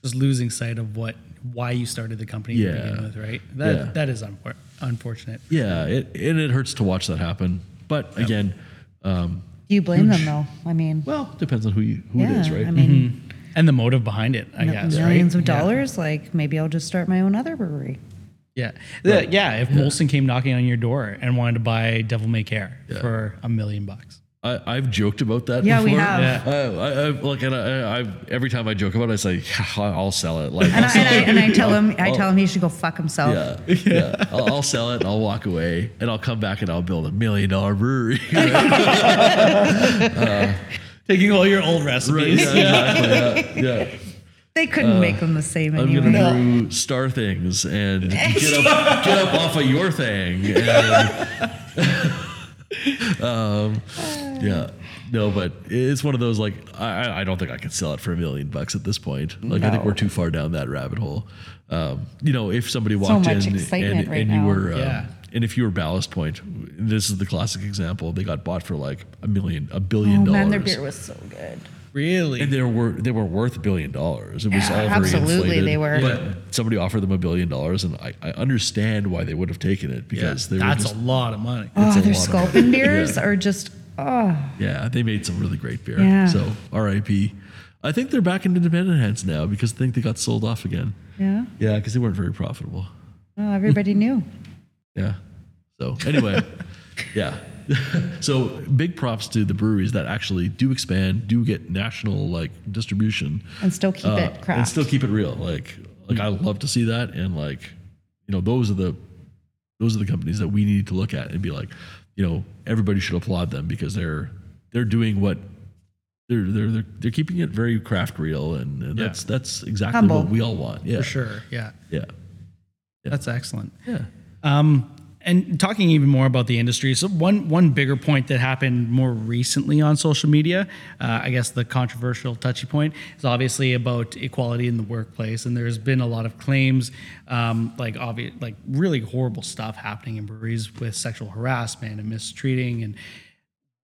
Just losing sight of what why you started the company to begin with, right? That Yeah. that is unfor- unfortunate. Yeah, it, and it hurts to watch that happen. But again, um, Do you blame them though? I mean, well, depends on who you, who yeah. it is, right? I mean, And the motive behind it, I guess, millions right? of dollars. Like maybe I'll just start my own other brewery. Yeah. Yeah. yeah. If Molson came knocking on your door and wanted to buy Devil May Care for a million bucks. I, I've joked about that. Yeah, we before. have. Yeah. Uh, I, I, like, and I, I, every time I joke about it, I say, yeah, I'll sell it. Like, And I, sell and I, it. and I tell him, I I'll- tell him he should go fuck himself. Yeah, <laughs> yeah. I'll, I'll sell it and I'll walk away and I'll come back and I'll build a million dollar brewery. <laughs> <laughs> Taking all your old right? recipes. Yeah, exactly. Yeah, yeah. They couldn't make them the same I'm anyway. gonna brew star things and get up, get up off of your thing. And, um, yeah, no, but it's one of those like I, I don't think I could sell it for a million bucks at this point. Like I think we're too far down that rabbit hole. Um, you know, if somebody walked much in excitement and, right and you now. were, um, Yeah. and if you were Ballast Point, this is the classic example. They got bought for like a million, a billion Oh dollars. man, their beer was so good. Really? And they were they were worth a billion dollars. It was Yeah, all very absolutely inflated. they were. But somebody offered them a billion dollars, and I, I understand why they would have taken it yeah. because they were That's just a lot of money. Oh, a their sculpin beers Yeah. are just oh yeah they made some really great beer. Yeah. So R.I.P. I think they're back in independent hands now because I think they got sold off again. yeah. Yeah, because they weren't very profitable. Well, everybody knew. Yeah. So anyway, <laughs> yeah. <laughs> so big props to the breweries that actually do expand, do get national like distribution, And still keep uh, it craft. and still keep it real. Like, like I love to see that, and like, you know, those are the those are the companies that we need to look at and be like, you know, everybody should applaud them because they're they're doing what. They're, they're, they're, they're keeping it very craft real and, and Yeah. that's that's exactly Humble. what we all want. Yeah. For sure. Yeah. Yeah. That's excellent. Yeah. Um, and talking even more about the industry, so one one bigger point that happened more recently on social media, uh, I guess the controversial touchy point is obviously about equality in the workplace, and there's been a lot of claims, um, like obvious, like really horrible stuff happening in breweries with sexual harassment and mistreating and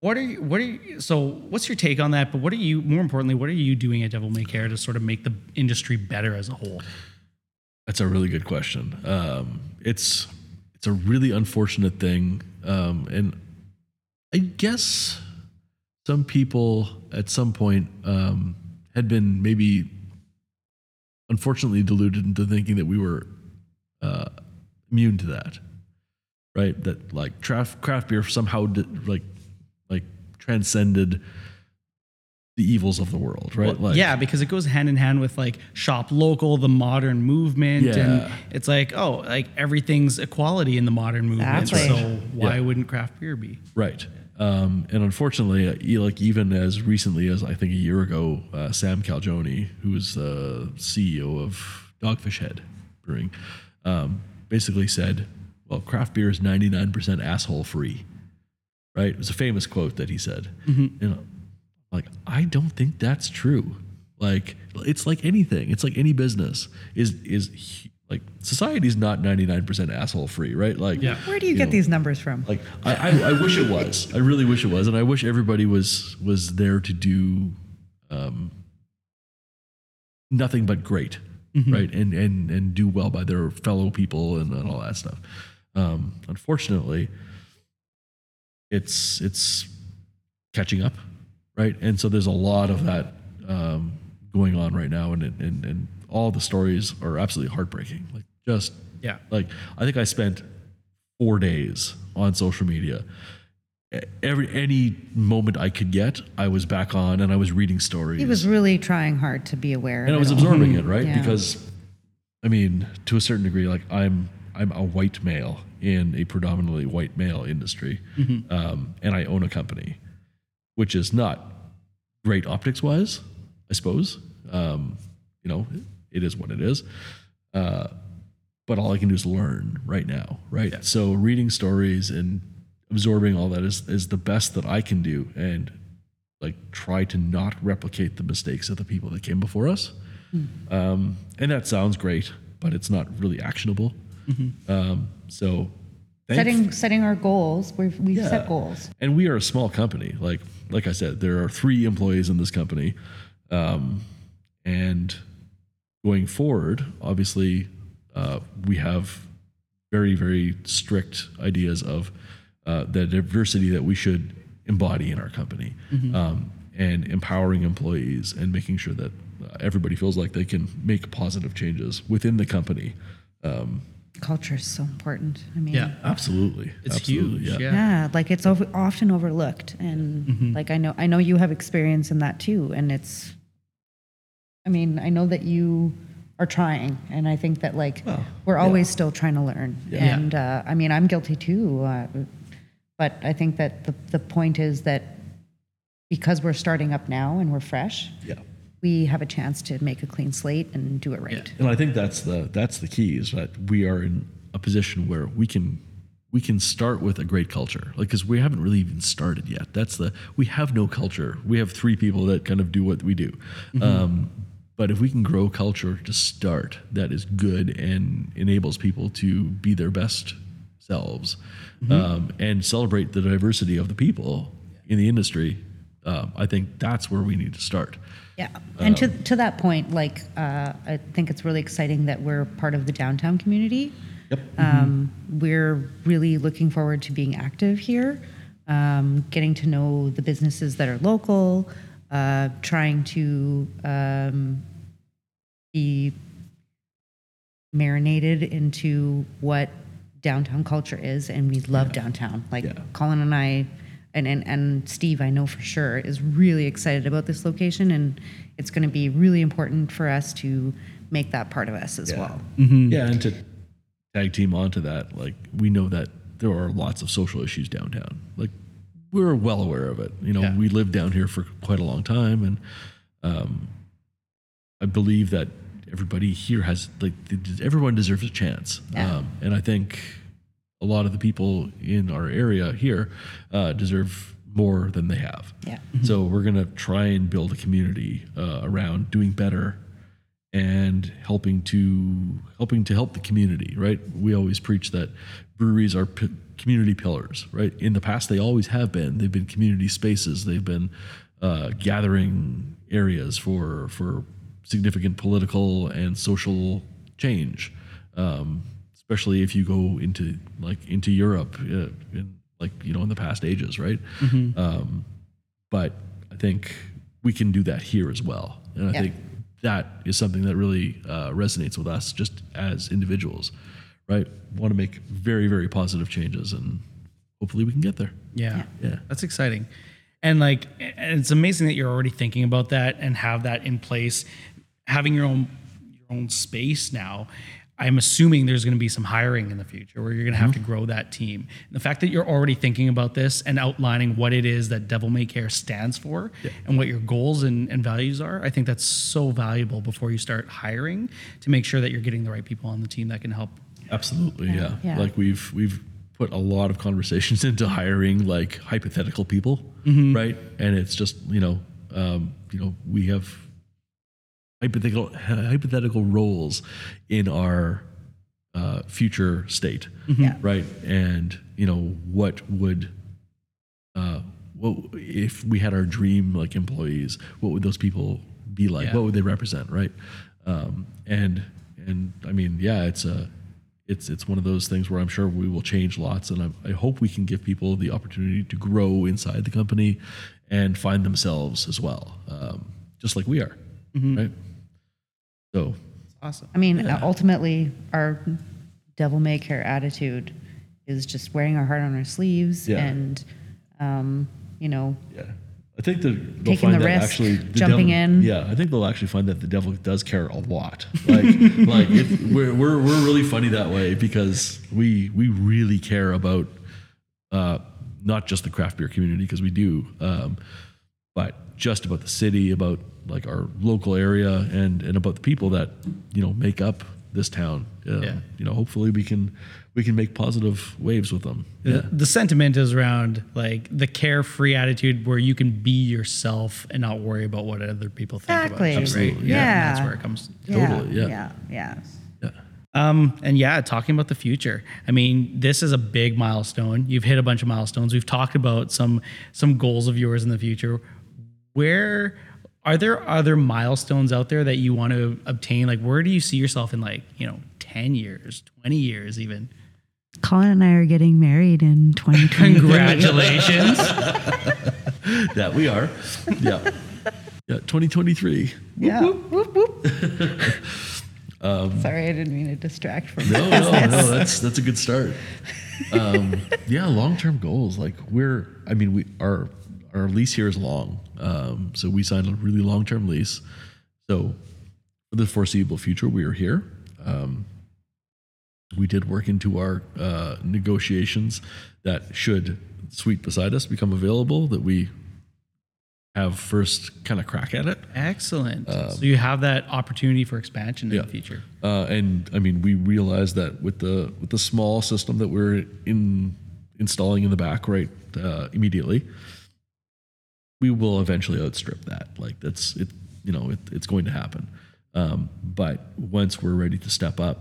What are you? What are you? So, what's your take on that? But what are you? More importantly, what are you doing at Devil May Care to sort of make the industry better as a whole? That's a really good question. Um, it's it's a really unfortunate thing, um, and I guess some people at some point um, had been maybe unfortunately deluded into thinking that we were uh, immune to that, right? That like craft craft beer somehow did, like like transcended the evils of the world, right? like, yeah, because it goes hand in hand with like shop local, the modern movement, Yeah. and it's like oh, like everything's equality in the modern movement. Exactly. So why Yeah. wouldn't craft beer be? Right. Um, and unfortunately, uh, like even as recently as I think a year ago, uh, Sam Calagione, who is the CEO of Dogfish Head Brewing, um, basically said, "Well, craft beer is ninety nine percent asshole free." Right? It was a famous quote that he said. You know, like I don't think that's true. Like it's like anything. It's like any business is is hu- like society's not ninety nine percent asshole free, right? Like Yeah. Where do you, get know, these numbers from? like I, I, I wish it was. I really wish it was, and I wish everybody was was there to do um, nothing but great, right? And and and do well by their fellow people and, and all that stuff. Um, unfortunately, it's it's catching up, right? And so there's a lot of that um, going on right now, and and and all the stories are absolutely heartbreaking. Like just Yeah. like I think I spent four days on social media. Every any moment I could get, I was back on and I was reading stories. he was really trying hard to be aware. and I was it all. absorbing it, right? Yeah. Because I mean, to a certain degree, like I'm I'm a white male in a predominantly white male industry, um, and I own a company, which is not great optics wise, I suppose. Um, you know, it is what it is. Uh, but all I can do is learn right now, right? So reading stories and absorbing all that is is the best that I can do, and like try to not replicate the mistakes of the people that came before us. Um, and that sounds great, but it's not really actionable. Um, so setting setting our goals. We've we've Yeah. set goals. and we are a small company. Like like I said, there are three employees in this company, um, and going forward, obviously, uh, we have very very strict ideas of uh, the diversity that we should embody in our company, um, and empowering employees and making sure that uh, everybody feels like they can make positive changes within the company. Um, Culture is so important. I mean, Yeah. absolutely, It's absolutely, huge. yeah. Yeah. yeah like it's over, often overlooked and like i know i know you have experience in that too and it's i mean i know that you are trying and i think that like we're always still trying to learn and uh, i mean i'm guilty too uh, but i think that the, the point is that because we're starting up now and we're fresh yeah. We have a chance to make a clean slate and do it right And I think that's the that's the key is that we are in a position where we can we can start with a great culture, like because we haven't really even started yet. That's the we have no culture. We have three people that kind of do what we do. Um, but if we can grow culture to start, that is good and enables people to be their best selves um, and celebrate the diversity of the people in the industry. Um, I think that's where we need to start. Yeah, and to to that point, like uh, I think it's really exciting that we're part of the downtown community. Yep. Um, we're really looking forward to being active here, um, getting to know the businesses that are local, uh, trying to um, be marinated into what downtown culture is, and we love downtown. Like Yeah. Colin and I, and, and and Steve, I know for sure, is really excited about this location, and it's going to be really important for us to make that part of us as well. Yeah, and to tag team onto that, like we know that there are lots of social issues downtown. Like we're well aware of it. You know, Yeah. we lived down here for quite a long time, and um, I believe that everybody here has like everyone deserves a chance. Yeah. Um, and I think a lot of the people in our area here uh, deserve more than they have. Yeah. So we're gonna try and build a community uh, around doing better and helping to helping to help the community. Right, we always preach that breweries are p- community pillars. Right, in the past they always have been. They've been community spaces. They've been uh, gathering areas for for significant political and social change. Um, especially if you go into like into Europe, uh, in, like you know in the past ages, right? Um, but I think we can do that here as well, and I Yeah. think that is something that really uh, resonates with us just as individuals, right? Want to make very very positive changes, and hopefully we can get there. Yeah. Yeah. That's exciting. And like and it's amazing that you're already thinking about that and have that in place. Having your own your own space now. I'm assuming there's going to be some hiring in the future where you're going to have to grow that team. And the fact that you're already thinking about this and outlining what it is that Devil May Care stands for and what your goals and, and values are, I think that's so valuable before you start hiring to make sure that you're getting the right people on the team that can help. Absolutely, yeah. yeah. Like we've we've put a lot of conversations <laughs> into hiring like hypothetical people, Mm-hmm. right? And it's just you know, um, you know, we have hypothetical hypothetical roles in our uh, future state, Yeah. right? And you know, what would uh, what if we had our dream like employees? What would those people be like? Yeah. What would they represent, right? Um, and and I mean, yeah, it's a it's it's one of those things where I'm sure we will change lots, and I, I hope we can give people the opportunity to grow inside the company and find themselves as well, um, just like we are, right? So Awesome. I mean, ultimately, our devil may care attitude is just wearing our heart on our sleeves Yeah. and, um, you know, Yeah, I think that they'll Taking find the that risk, actually the jumping devil- in. Yeah, I think they'll actually find that the devil does care a lot. Like, <laughs> like it, we're we're we're really funny that way because we we really care about uh, not just the craft beer community because we do, um, but just about the city, about like our local area, and and about the people that you know make up this town. Um, Yeah. You know, hopefully we can we can make positive waves with them. The, the sentiment is around like the carefree attitude where you can be yourself and not worry about what other people think Exactly. about you. Right? Absolutely, Yeah. yeah. that's where it comes. Totally, yeah. yeah, yeah. Yeah. Um, and yeah, talking about the future. I mean, this is a big milestone. You've hit a bunch of milestones. We've talked about some some goals of yours in the future. Where are there other milestones out there that you want to obtain? Like, where do you see yourself in like you know ten years, twenty years, even? Colin and I are getting married in 2020. Congratulations! <laughs> that we are. Yeah. Yeah, 2023. Yeah. Whoop, whoop. <laughs> Sorry, I didn't mean to distract from No, no, no. That's that's a good start. Um, <laughs> yeah, long term goals. Like we're, I mean, we our our lease here is long, um, so we signed a really long term lease. So for the foreseeable future, we are here. Um, we did work into our uh, negotiations that should suite Beside Us become available, that we have first kind of crack at it. Excellent. so you have that opportunity for expansion in Yeah. the future. Uh, and I mean, we realize that with the with the small system that we're in installing in the back right uh, immediately, we will eventually outstrip that. Like that's it. You know, it, it's going to happen. Um, but once we're ready to step up,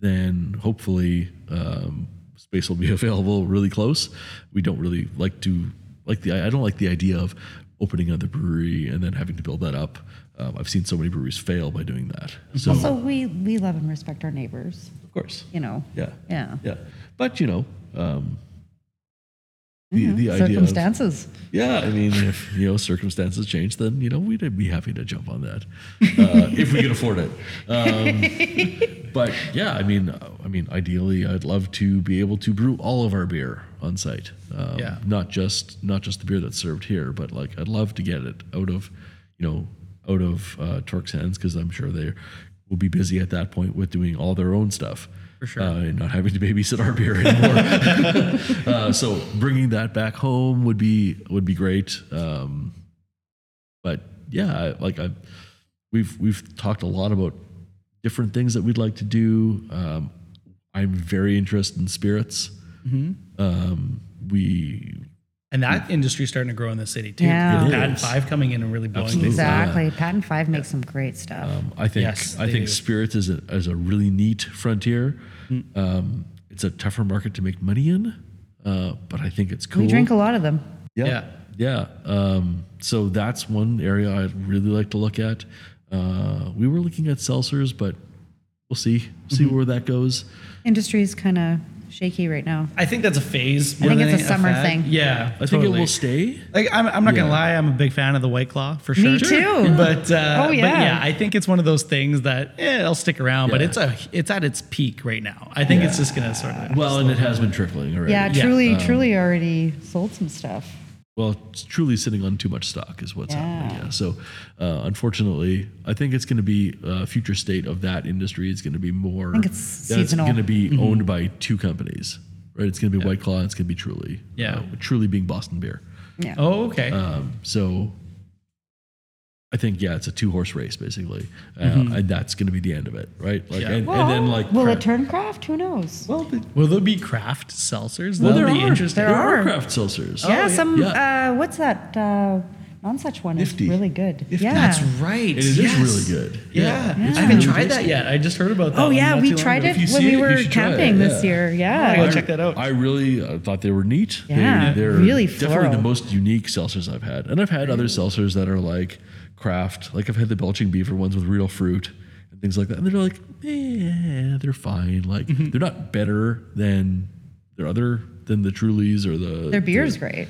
then hopefully um, space will be <laughs> available really close. We don't really like to like the. I don't like the idea of opening another brewery and then having to build that up. Um, I've seen so many breweries fail by doing that. So Also, we, we love and respect our neighbors, of course. you know. Yeah. Yeah. Yeah. But you know, um, the Mhm. the idea of Circumstances. yeah, I mean, if you know circumstances change, then you know we'd be happy to jump on that uh, if we can afford it. Um, <laughs> but yeah, I mean, uh, I mean, ideally, I'd love to be able to brew all of our beer on site. Um, Yeah. Not just not just the beer that's served here, but like I'd love to get it out of, you know, out of uh, Torque's hands because I'm sure they will be busy at that point with doing all their own stuff. For sure. Uh, and not having to babysit our beer anymore. <laughs> <laughs> uh, so bringing that back home would be would be great. Um, but yeah, I, like I, we've we've talked a lot about different things that we'd like to do. Um, I'm very interested in spirits. Um, we And that industry's starting to grow in the city too. Yeah. It Patent is. Five coming in and really blowing Absolutely. things up. Exactly. Patent Five makes some great stuff. Um, I think Yes, I think do. spirits is a, is a really neat frontier. Hmm. Um, it's a tougher market to make money in, uh, but I think it's cool. we drink a lot of them. Yeah. Yeah. Um, so that's one area I'd really like to look at. Uh, we were looking at seltzers, but we'll see see Mm-hmm. where that goes. Industry's kind of shaky right now. I think that's a phase. I think it's a summer fad. thing. Yeah, I think it totally. will stay. Like I'm, I'm not gonna Yeah. lie, I'm a big fan of the White Claw for sure. Me too. <laughs> But uh, Oh, but yeah. yeah, I think it's one of those things that eh, it'll stick around. But Yeah. it's a it's at its peak right now. I think it's just gonna sort of Well, and it has been trickling already. Yeah, Yeah. truly, Um, truly already sold some stuff. Well, it's truly sitting on too much stock is what's happening. Yeah. Yeah. So, uh, unfortunately, I think it's going to be uh, future state of that industry is going to be more. I think it's that's seasonal. going to be Mm-hmm. owned by two companies, right? It's going to be White Claw. and It's going to be Truly. Yeah. Uh, Truly being Boston beer. Yeah. Oh, okay. Um, so, I think yeah, it's a two horse race basically, uh, Mm-hmm. and that's going to be the end of it, right? Like, Yeah. and, and then like will cra- it turn craft? Who knows? well, th- will there be craft seltzers? Well, That'll there be are. interesting. There There are are. craft seltzers. yeah, yeah. some. Yeah. Uh, what's that? Uh, non-such one Nifty. is really good. Nifty. Yeah, That's right. It is yes. really good. Yeah, it's I haven't really tried that tasty. yet. I just heard about that. Oh yeah, we tried it when we it, were should it, camping this yeah. year. I Yeah. gotta check that out. I really uh, thought they were neat. Yeah, they, they're really definitely the most unique seltzers I've had, and I've had other seltzers that are like craft. Like I've had the Belching Beaver ones with real fruit and things like that, and they're like, yeah, they're fine. Like Mm-hmm. they're not better than their other than the Trulies or the Their beer's the- great.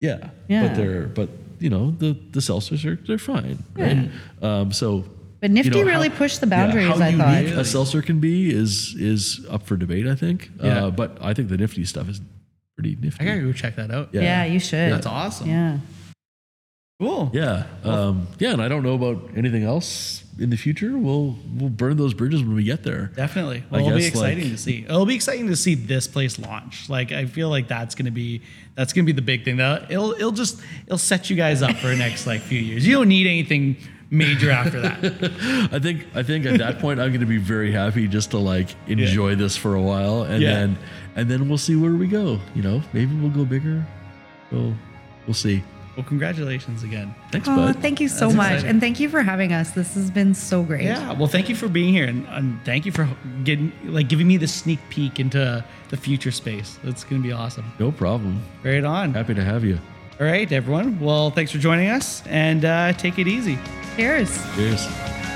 Yeah, Yeah. but they're but you know the the seltzers are they're fine, right? Um, so. But Nifty you know, really how- pushed the yeah, boundaries. how I unique thought. a seltzer can be is is up for debate. I think. Yeah. Uh, but I think the nifty stuff is pretty nifty. I gotta go check that out. Yeah. Yeah, you should. That's awesome. Yeah. Cool. Yeah, um, yeah, and I don't know about anything else in the future. We'll we'll burn those bridges when we get there. Definitely. Well, it'll be exciting like- to see. It'll be exciting to see this place launch. Like I feel like that's gonna be that's gonna be the big thing. That it'll it'll just it'll set you guys up for the next like few years. You don't need anything major after that. <laughs> I think I think at that point I'm going to be very happy just to like enjoy this for a while, and Yeah. then and then we'll see where we go. You know, maybe we'll go bigger. We'll we'll see. Well, congratulations again. Thanks, Oh, bud. thank you so That's much, exciting. and thank you for having us. This has been so great. Yeah. Well, thank you for being here, and, and thank you for getting like giving me the sneak peek into the future space. That's gonna be awesome. No problem. Right on. Happy to have you. All right, everyone. Well, thanks for joining us, and uh, take it easy. Cheers. Cheers.